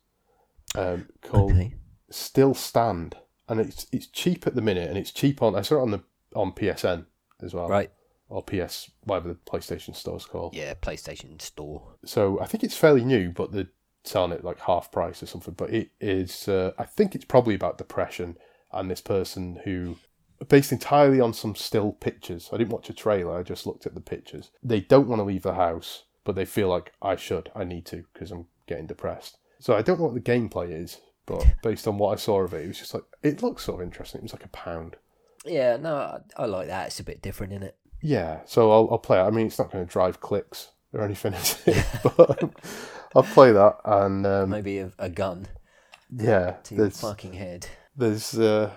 A: Um, called
B: Okay.
A: Still Stand, and it's it's cheap at the minute, and it's cheap on I saw it on the on PSN as well,
B: Right.
A: or PS whatever the PlayStation Store's called.
B: Yeah, PlayStation Store.
A: So I think it's fairly new, but they're selling it like half price or something. But it is, uh, I think it's probably about depression and this person who, based entirely on some still pictures. I didn't watch a trailer. I just looked at the pictures. They don't want to leave the house, but they feel like I should, I need to, because I'm getting depressed. So I don't know what the gameplay is, but based on what I saw of it, it was just like it looks sort of interesting. It was like a pound.
B: Yeah, no, I, I like that. It's a bit different, isn't it?
A: Yeah, so I'll, I'll play it. I mean, it's not going to drive clicks or anything, but I'll play that. And um,
B: Maybe a, a gun
A: yeah,
B: to your fucking head.
A: there's uh,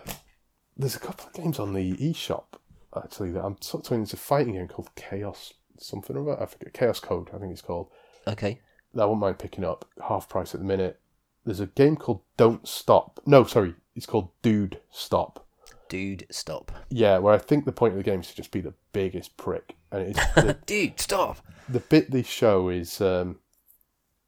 A: there's a couple of games on the eShop actually that I'm sort of. There's a fighting game called Chaos something or other. I forget Chaos Code. I think it's called.
B: Okay.
A: That I wouldn't mind picking up half price at the minute. There's a game called Don't Stop. No, sorry, it's called Dude Stop.
B: Dude, stop.
A: Yeah, where I think the point of the game is to just be the biggest prick, and it's the,
B: Dude, stop.
A: the bit they show is um,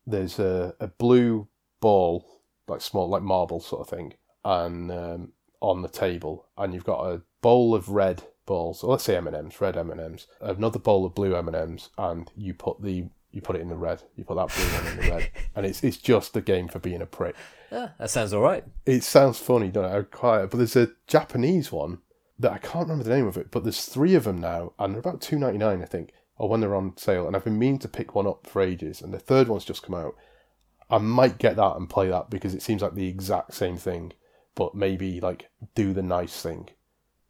A: there's a, a blue ball, like small, like marble sort of thing, and um, on the table, and you've got a bowl of red balls, or let's say M and M's, red M and M's, another bowl of blue M and M's, and you put the you put it in the red, you put that blue one in the red, and it's it's just a game for being a prick.
B: Ah, that sounds all right.
A: It sounds funny, don't it? Quite, but there's a Japanese one that I can't remember the name of it, but there's three of them now, and they're about two ninety nine, I think, or when they're on sale. And I've been meaning to pick one up for ages, and the third one's just come out. I might get that and play that because it seems like the exact same thing, but maybe like do the nice thing.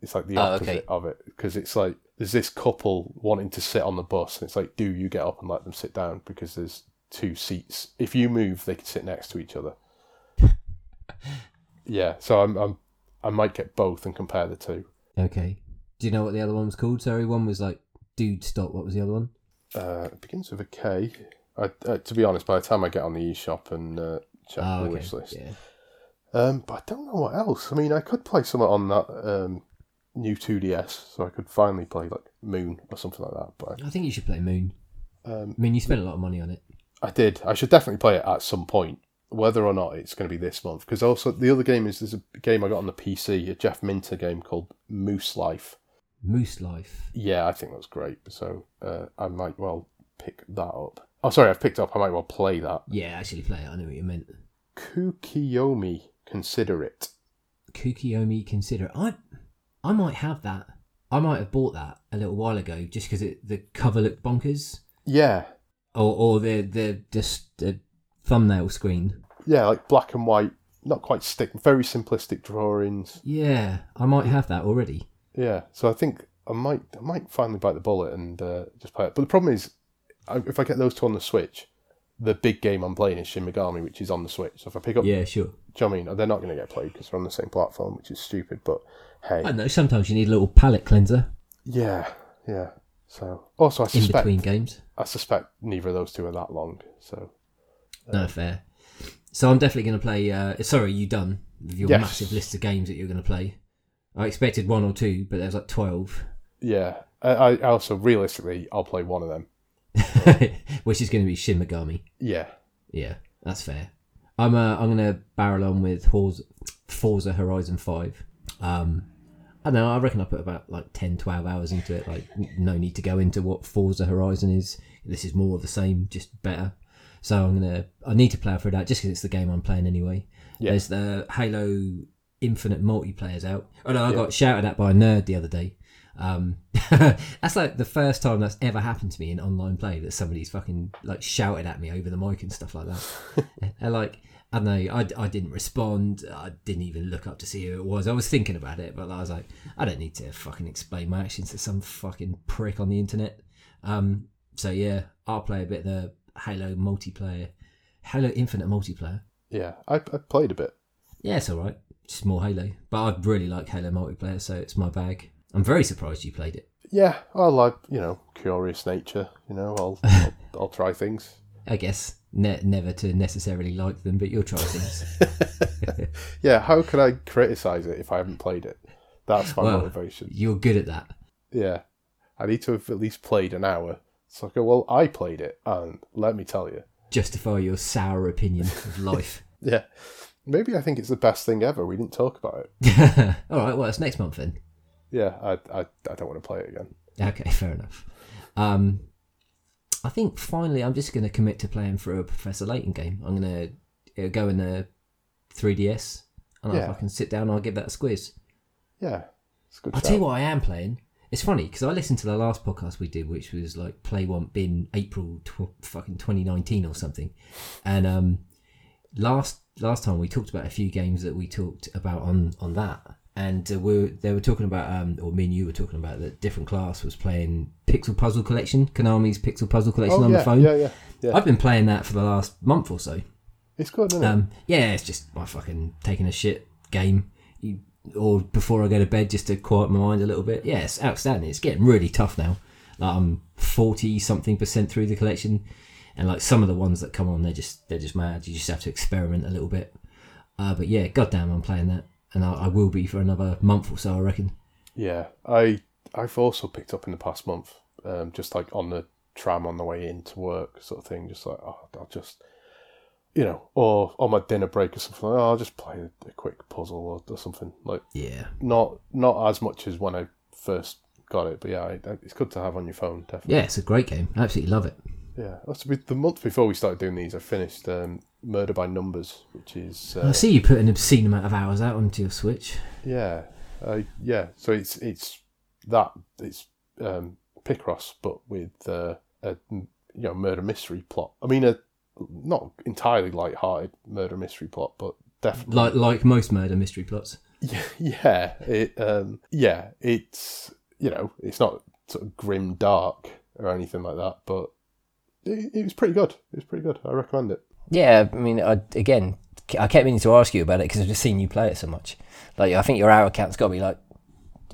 A: It's like the
B: Oh,
A: opposite
B: okay.
A: of it because it's like there's this couple wanting to sit on the bus, and it's like, do you get up and let them sit down because there's two seats. If you move, they can sit next to each other. Yeah, so I'm, I'm I might get both and compare the two.
B: Okay. Do you know what the other one was called? Sorry, one was like Dude, stop. What was the other one?
A: Uh, it begins with a K. I, uh, to be honest, by the time I get on the eShop and uh, check
B: Oh,
A: the
B: okay.
A: wish list,
B: Yeah.
A: um, but I don't know what else. I mean, I could play something on that um, new 2DS, so I could finally play like Moon or something like that. But
B: I think you should play Moon.
A: um,
B: I mean, you spent a lot of money on it.
A: I did. I should definitely play it at some point, whether or not it's going to be this month. Because also the other game is there's a game I got on the PC, a Jeff Minter game called Moose Life.
B: Moose Life.
A: Yeah, I think that's great. So uh, I might well pick that up. Oh, sorry, I've picked up. I might well play that.
B: Yeah, actually play it. I know what you meant.
A: Kukiyomi, consider it.
B: Kukiomi Consider. I I might have that. I might have bought that a little while ago just because the cover looked bonkers.
A: Yeah,
B: Or, or the, the just the thumbnail screen.
A: yeah, like black and white, not quite stick, very simplistic drawings.
B: Yeah, I might have that already.
A: Yeah, so I think I might, I might finally bite the bullet and uh, just play it. But the problem is, I, if I get those two on the Switch, the big game I'm playing is Shin Megami, which is on the Switch. So if I pick up,
B: Yeah, sure.
A: do you know what I mean? They're not going to get played because they're on the same platform, which is stupid. But hey,
B: I know. Sometimes you need a little palate cleanser
A: yeah, yeah. So also, I
B: in
A: suspect,
B: between games.
A: I suspect neither of those two are that long. So
B: No, fair. So I'm definitely going to play. Uh, sorry, you done with your
A: Yes.
B: massive list of games that you're going to play? I expected one or two, but there's like twelve,
A: yeah, I, I also realistically, I'll play one of them.
B: which is going to be Shin Megami.
A: Yeah,
B: Yeah, that's fair. I'm uh, I'm gonna barrel on with Forza, Forza Horizon Five. Um, I don't know. I reckon I put about like 10, 12 hours into it. Like, no need to go into what Forza Horizon is. This is more of the same, just better. So I'm gonna. I need to plow through that just because it's the game I'm playing anyway.
A: Yeah.
B: There's the Halo Infinite multiplayers out. Oh no, I got shouted at by a nerd the other day. Um, that's like the first time that's ever happened to me in online play that somebody's fucking like shouted at me over the mic and stuff like that. and like I don't know, I, I didn't respond. I didn't even look up to see who it was. I was thinking about it, but I was like, I don't need to fucking explain my actions to some fucking prick on the internet. Um, so yeah, I'll play a bit of the Halo multiplayer, Halo Infinite multiplayer.
A: yeah. I, I played a bit.
B: Yeah, it's all right. Just more Halo, but I really like Halo multiplayer, so it's my bag. I'm very surprised you played it.
A: Yeah, I like you know curious nature. You know, I'll I'll, I'll try things.
B: I guess ne- never to necessarily like them, but you'll try things.
A: Yeah, how could I criticize it if I haven't played it? That's my
B: Well,
A: motivation.
B: You're good at that.
A: Yeah, I need to have at least played an hour So I go, well, I played it, and let me tell you,
B: Justify your sour opinion of life.
A: yeah, maybe I think it's the best thing ever. We didn't talk about it.
B: All right, well, it's next month then.
A: Yeah, I, I, I don't want to play it again.
B: Okay, fair enough. Um, I think finally I'm just going to commit to playing through a Professor Layton game. I'm going to go in the 3DS and
A: Yeah.
B: if I can sit down, I'll give that a squeeze.
A: Yeah, it's good.
B: I'll
A: shout.
B: tell you what I am playing. It's funny because I listened to the last podcast we did, which was like Play One Bin April tw- fucking 2019 or something, and um, last last time we talked about a few games that we talked about on on that, and uh, we they were talking about um, or me and you were talking about that different class was playing Pixel Puzzle Collection, Konami's Pixel Puzzle Collection
A: Oh,
B: on
A: yeah,
B: the phone.
A: yeah, yeah, yeah.
B: I've been playing that for the last month or so.
A: It's good, isn't it?
B: Um, yeah, it's just my fucking taking a shit game, you, or before I go to bed just to quiet my mind a little bit. Yeah, it's outstanding. It's getting really tough now. Like I'm forty something percent through the collection, and like some of the ones that come on, they're just they're just mad. You just have to experiment a little bit. Uh, but yeah, goddamn, I'm playing that, and I, I will be for another month or so, I reckon.
A: Yeah, I I've also picked up in the past month, um, just like on the tram on the way into work, sort of thing. Just like oh, I'll just, you know, or on my dinner break or something. Like, oh, I'll just play a, a quick puzzle or, or something. Like
B: Yeah,
A: not not as much as when I first got it, but yeah, I, I- it's good to have on your phone. Definitely.
B: yeah, it's a great game. I absolutely love it.
A: Yeah. That's the month before we started doing these. I finished um, Murder by Numbers, which is
B: I
A: uh,
B: see you put an obscene amount of hours out onto your Switch.
A: Yeah, uh, yeah. So it's it's that it's um, Picross, but with uh, a you know murder mystery plot. I mean, a not entirely light-hearted murder mystery plot, but definitely
B: Like like most murder mystery plots.
A: yeah, yeah. It um, yeah, it's you know, it's not sort of grim dark or anything like that, but it, it was pretty good. It was pretty good. I recommend it.
B: Yeah, I mean, I, again, I kept meaning to ask you about it because I've just seen you play it so much. Like, I think your hour count's got to be like,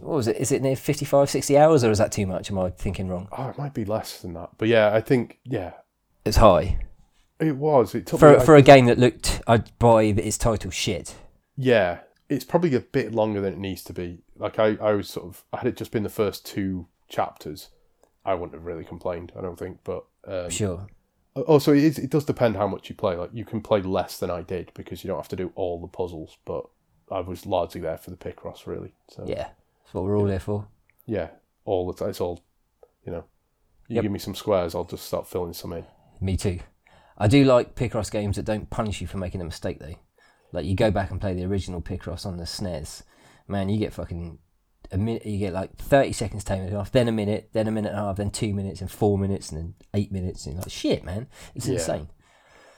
B: what was it? Is it near 55, 60 hours, or is that too much? Am I thinking wrong?
A: Oh, it might be less than that, but yeah, I think yeah,
B: It's high
A: it was. It took
B: for
A: me,
B: for a game that looked, I'd buy its title shit.
A: Yeah, it's probably a bit longer than it needs to be. Like I, I was sort of, had it just been the first two chapters, I wouldn't have really complained. I don't think, but um,
B: Sure.
A: also it, is, it does depend how much you play. Like you can play less than I did because you don't have to do all the puzzles. But I was largely there for the Picross, really. So
B: Yeah, that's what we're all there for.
A: yeah, all the time. It's all, you know, you
B: Yep.
A: give me some squares, I'll just start filling some in.
B: Me too. I do like Picross games that don't punish you for making a mistake though. Like you go back and play the original Picross on the SNES, man, you get fucking a minute. You get like thirty seconds taken off, then a minute, then a minute and a half, then two minutes, and four minutes, and then eight minutes, and you're like shit, man, it's
A: Yeah.
B: insane.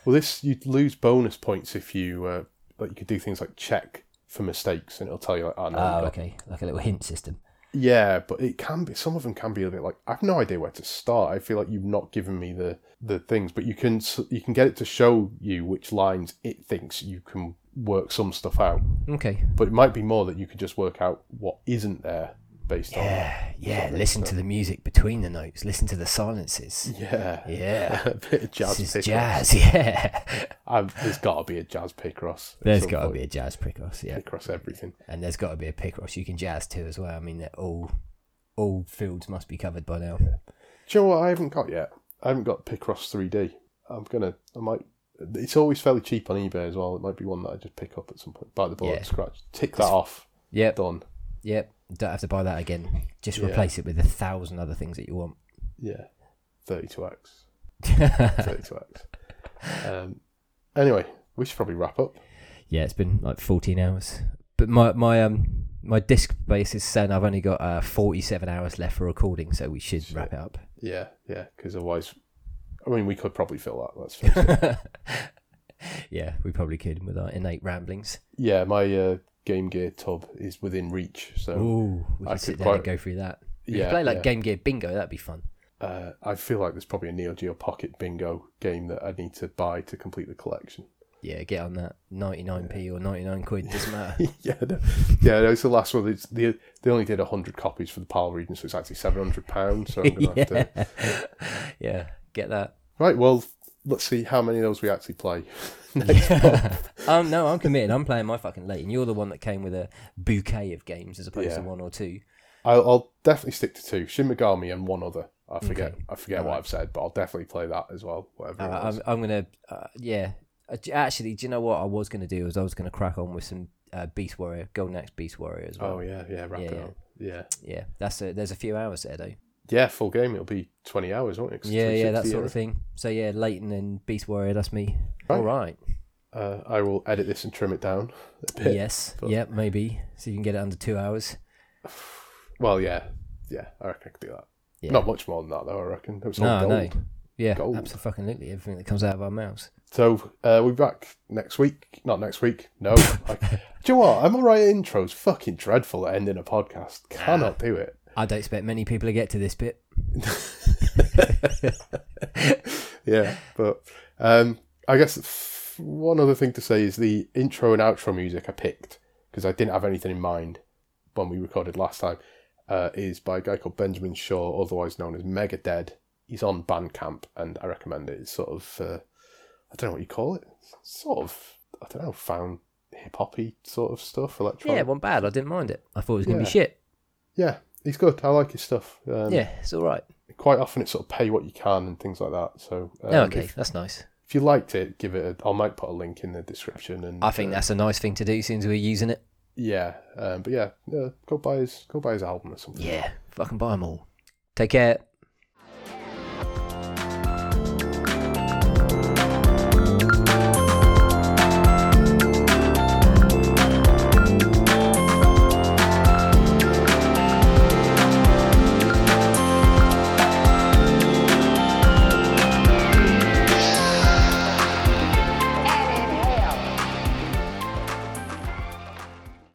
A: Well, this you'd lose bonus points if you uh, like. You could do things like check for mistakes, and it'll tell you like, oh no,
B: Oh, okay, like a little hint system.
A: Yeah, but it can be. Some of them can be a bit like I've no idea where to start. I feel like you've not given me the the things, but you can you can get it to show you which lines it thinks you can work some stuff out.
B: Okay.
A: But it might be more that you could just work out what isn't there based
B: on. Yeah,
A: yeah.
B: Listen to the music between the notes. Listen to the silences.
A: Yeah,
B: Yeah.
A: a bit of jazz.
B: this is jazz. Yeah.
A: I've, there's got to be a jazz Picross.
B: There's got to be a jazz Picross. Yeah.
A: Picross everything.
B: and there's got to be a Picross you can jazz to as well. I mean, that all all fields must be covered by now.
A: Do you know what I haven't got yet? I haven't got Picross 3D. I'm gonna. I might. It's always fairly cheap on eBay as well. It might be one that I just pick up at some point. Buy the bullet
B: Yeah.
A: scratch. Tick that off.
B: Yep,
A: Done.
B: yep. Don't have to buy that again. Just
A: Yeah.
B: replace it with a thousand other things that you want.
A: Yeah. 32x. 32x. Um. Anyway, we should probably wrap up.
B: yeah, it's been like 14 hours. But my my um my disc base is saying I've only got uh, 47 hours left for recording, so we should wrap it up.
A: Yeah, yeah. Because otherwise, I mean, we could probably fill that. Let's face it.
B: yeah, we probably could with our innate ramblings.
A: yeah, my uh, Game Gear tub is within reach, so
B: Ooh, we
A: I
B: could sit
A: could
B: down and go through that. We
A: yeah.
B: play like
A: yeah.
B: Game Gear Bingo. That'd be fun.
A: Uh, I feel like there's probably a Neo Geo Pocket Bingo game that I need to buy to complete the collection.
B: Yeah, get on that. 99p or 99 quid doesn't matter.
A: yeah, no, yeah, no, it's the last one. It's the they only did hundred copies for the PAL region, so it's actually seven hundred pounds. So I'm gonna have to.
B: yeah. Yeah, get that.
A: Right, well, let's see how many of those we actually play.
B: Um, no, I'm committed. I'm playing my fucking late, and you're the one that came with a bouquet of games as opposed to one or two.
A: I'll, I'll definitely stick to two: Shin Megami and one other. I forget.
B: Okay.
A: I forget what
B: Alright.
A: I've said, but I'll definitely play that as well. Whatever.
B: Uh. I'm, I'm gonna, uh, yeah. Uh, Actually, do you know what I was gonna do? Is I was gonna crack on with some uh, Beast Warrior, Golden Axe Beast Warrior as well.
A: oh yeah, yeah. Wrap
B: Yeah,
A: it
B: yeah.
A: up. Yeah.
B: yeah. That's a, there's a few hours there though.
A: Yeah, full game. It'll be twenty hours, won't it?
B: Yeah, yeah, that
A: 360
B: sort of thing. So yeah, Layton and Beast Warrior. That's me.
A: Right.
B: All right.
A: Uh, I will edit this and trim it down a bit.
B: Yes.
A: but-
B: Yep. Maybe so you can get it under two hours.
A: Well, yeah, yeah. I reckon I could do that.
B: Yeah.
A: Not much more than that, though. I reckon. It was all
B: No,
A: gold.
B: no. Yeah.
A: Gold.
B: Absolutely. Everything that comes out of our mouths.
A: So uh, we'll be back next week. Not next week. No. I, do you know what? I'm alright at intros. Fucking dreadful at ending a podcast. Cannot do it.
B: I don't expect many people to get to this bit.
A: yeah, but um, I guess f- one other thing to say is the intro and outro music I picked because I didn't have anything in mind when we recorded last time. Uh, is by a guy called Benjamin Shaw, otherwise known as Mega Dead. He's on Bandcamp, and I recommend it. It's sort of uh, I don't know what you call it. Sort of I don't know, found hip hoppy sort of stuff, electronic.
B: Yeah, it wasn't bad. I didn't mind it. I thought it was gonna
A: Yeah.
B: be shit.
A: Yeah, he's good. I like his stuff. Um,
B: yeah, it's all right.
A: Quite often it's sort of pay what you can and things like that. So um,
B: Oh, okay,
A: if,
B: that's nice.
A: if you liked it, give it. A, I might put a link in the description. And
B: I think
A: uh,
B: that's a nice thing to do since we're using it.
A: yeah. Um, but yeah, yeah, go buy his go buy his album or something.
B: Yeah, fucking buy them all. Take care.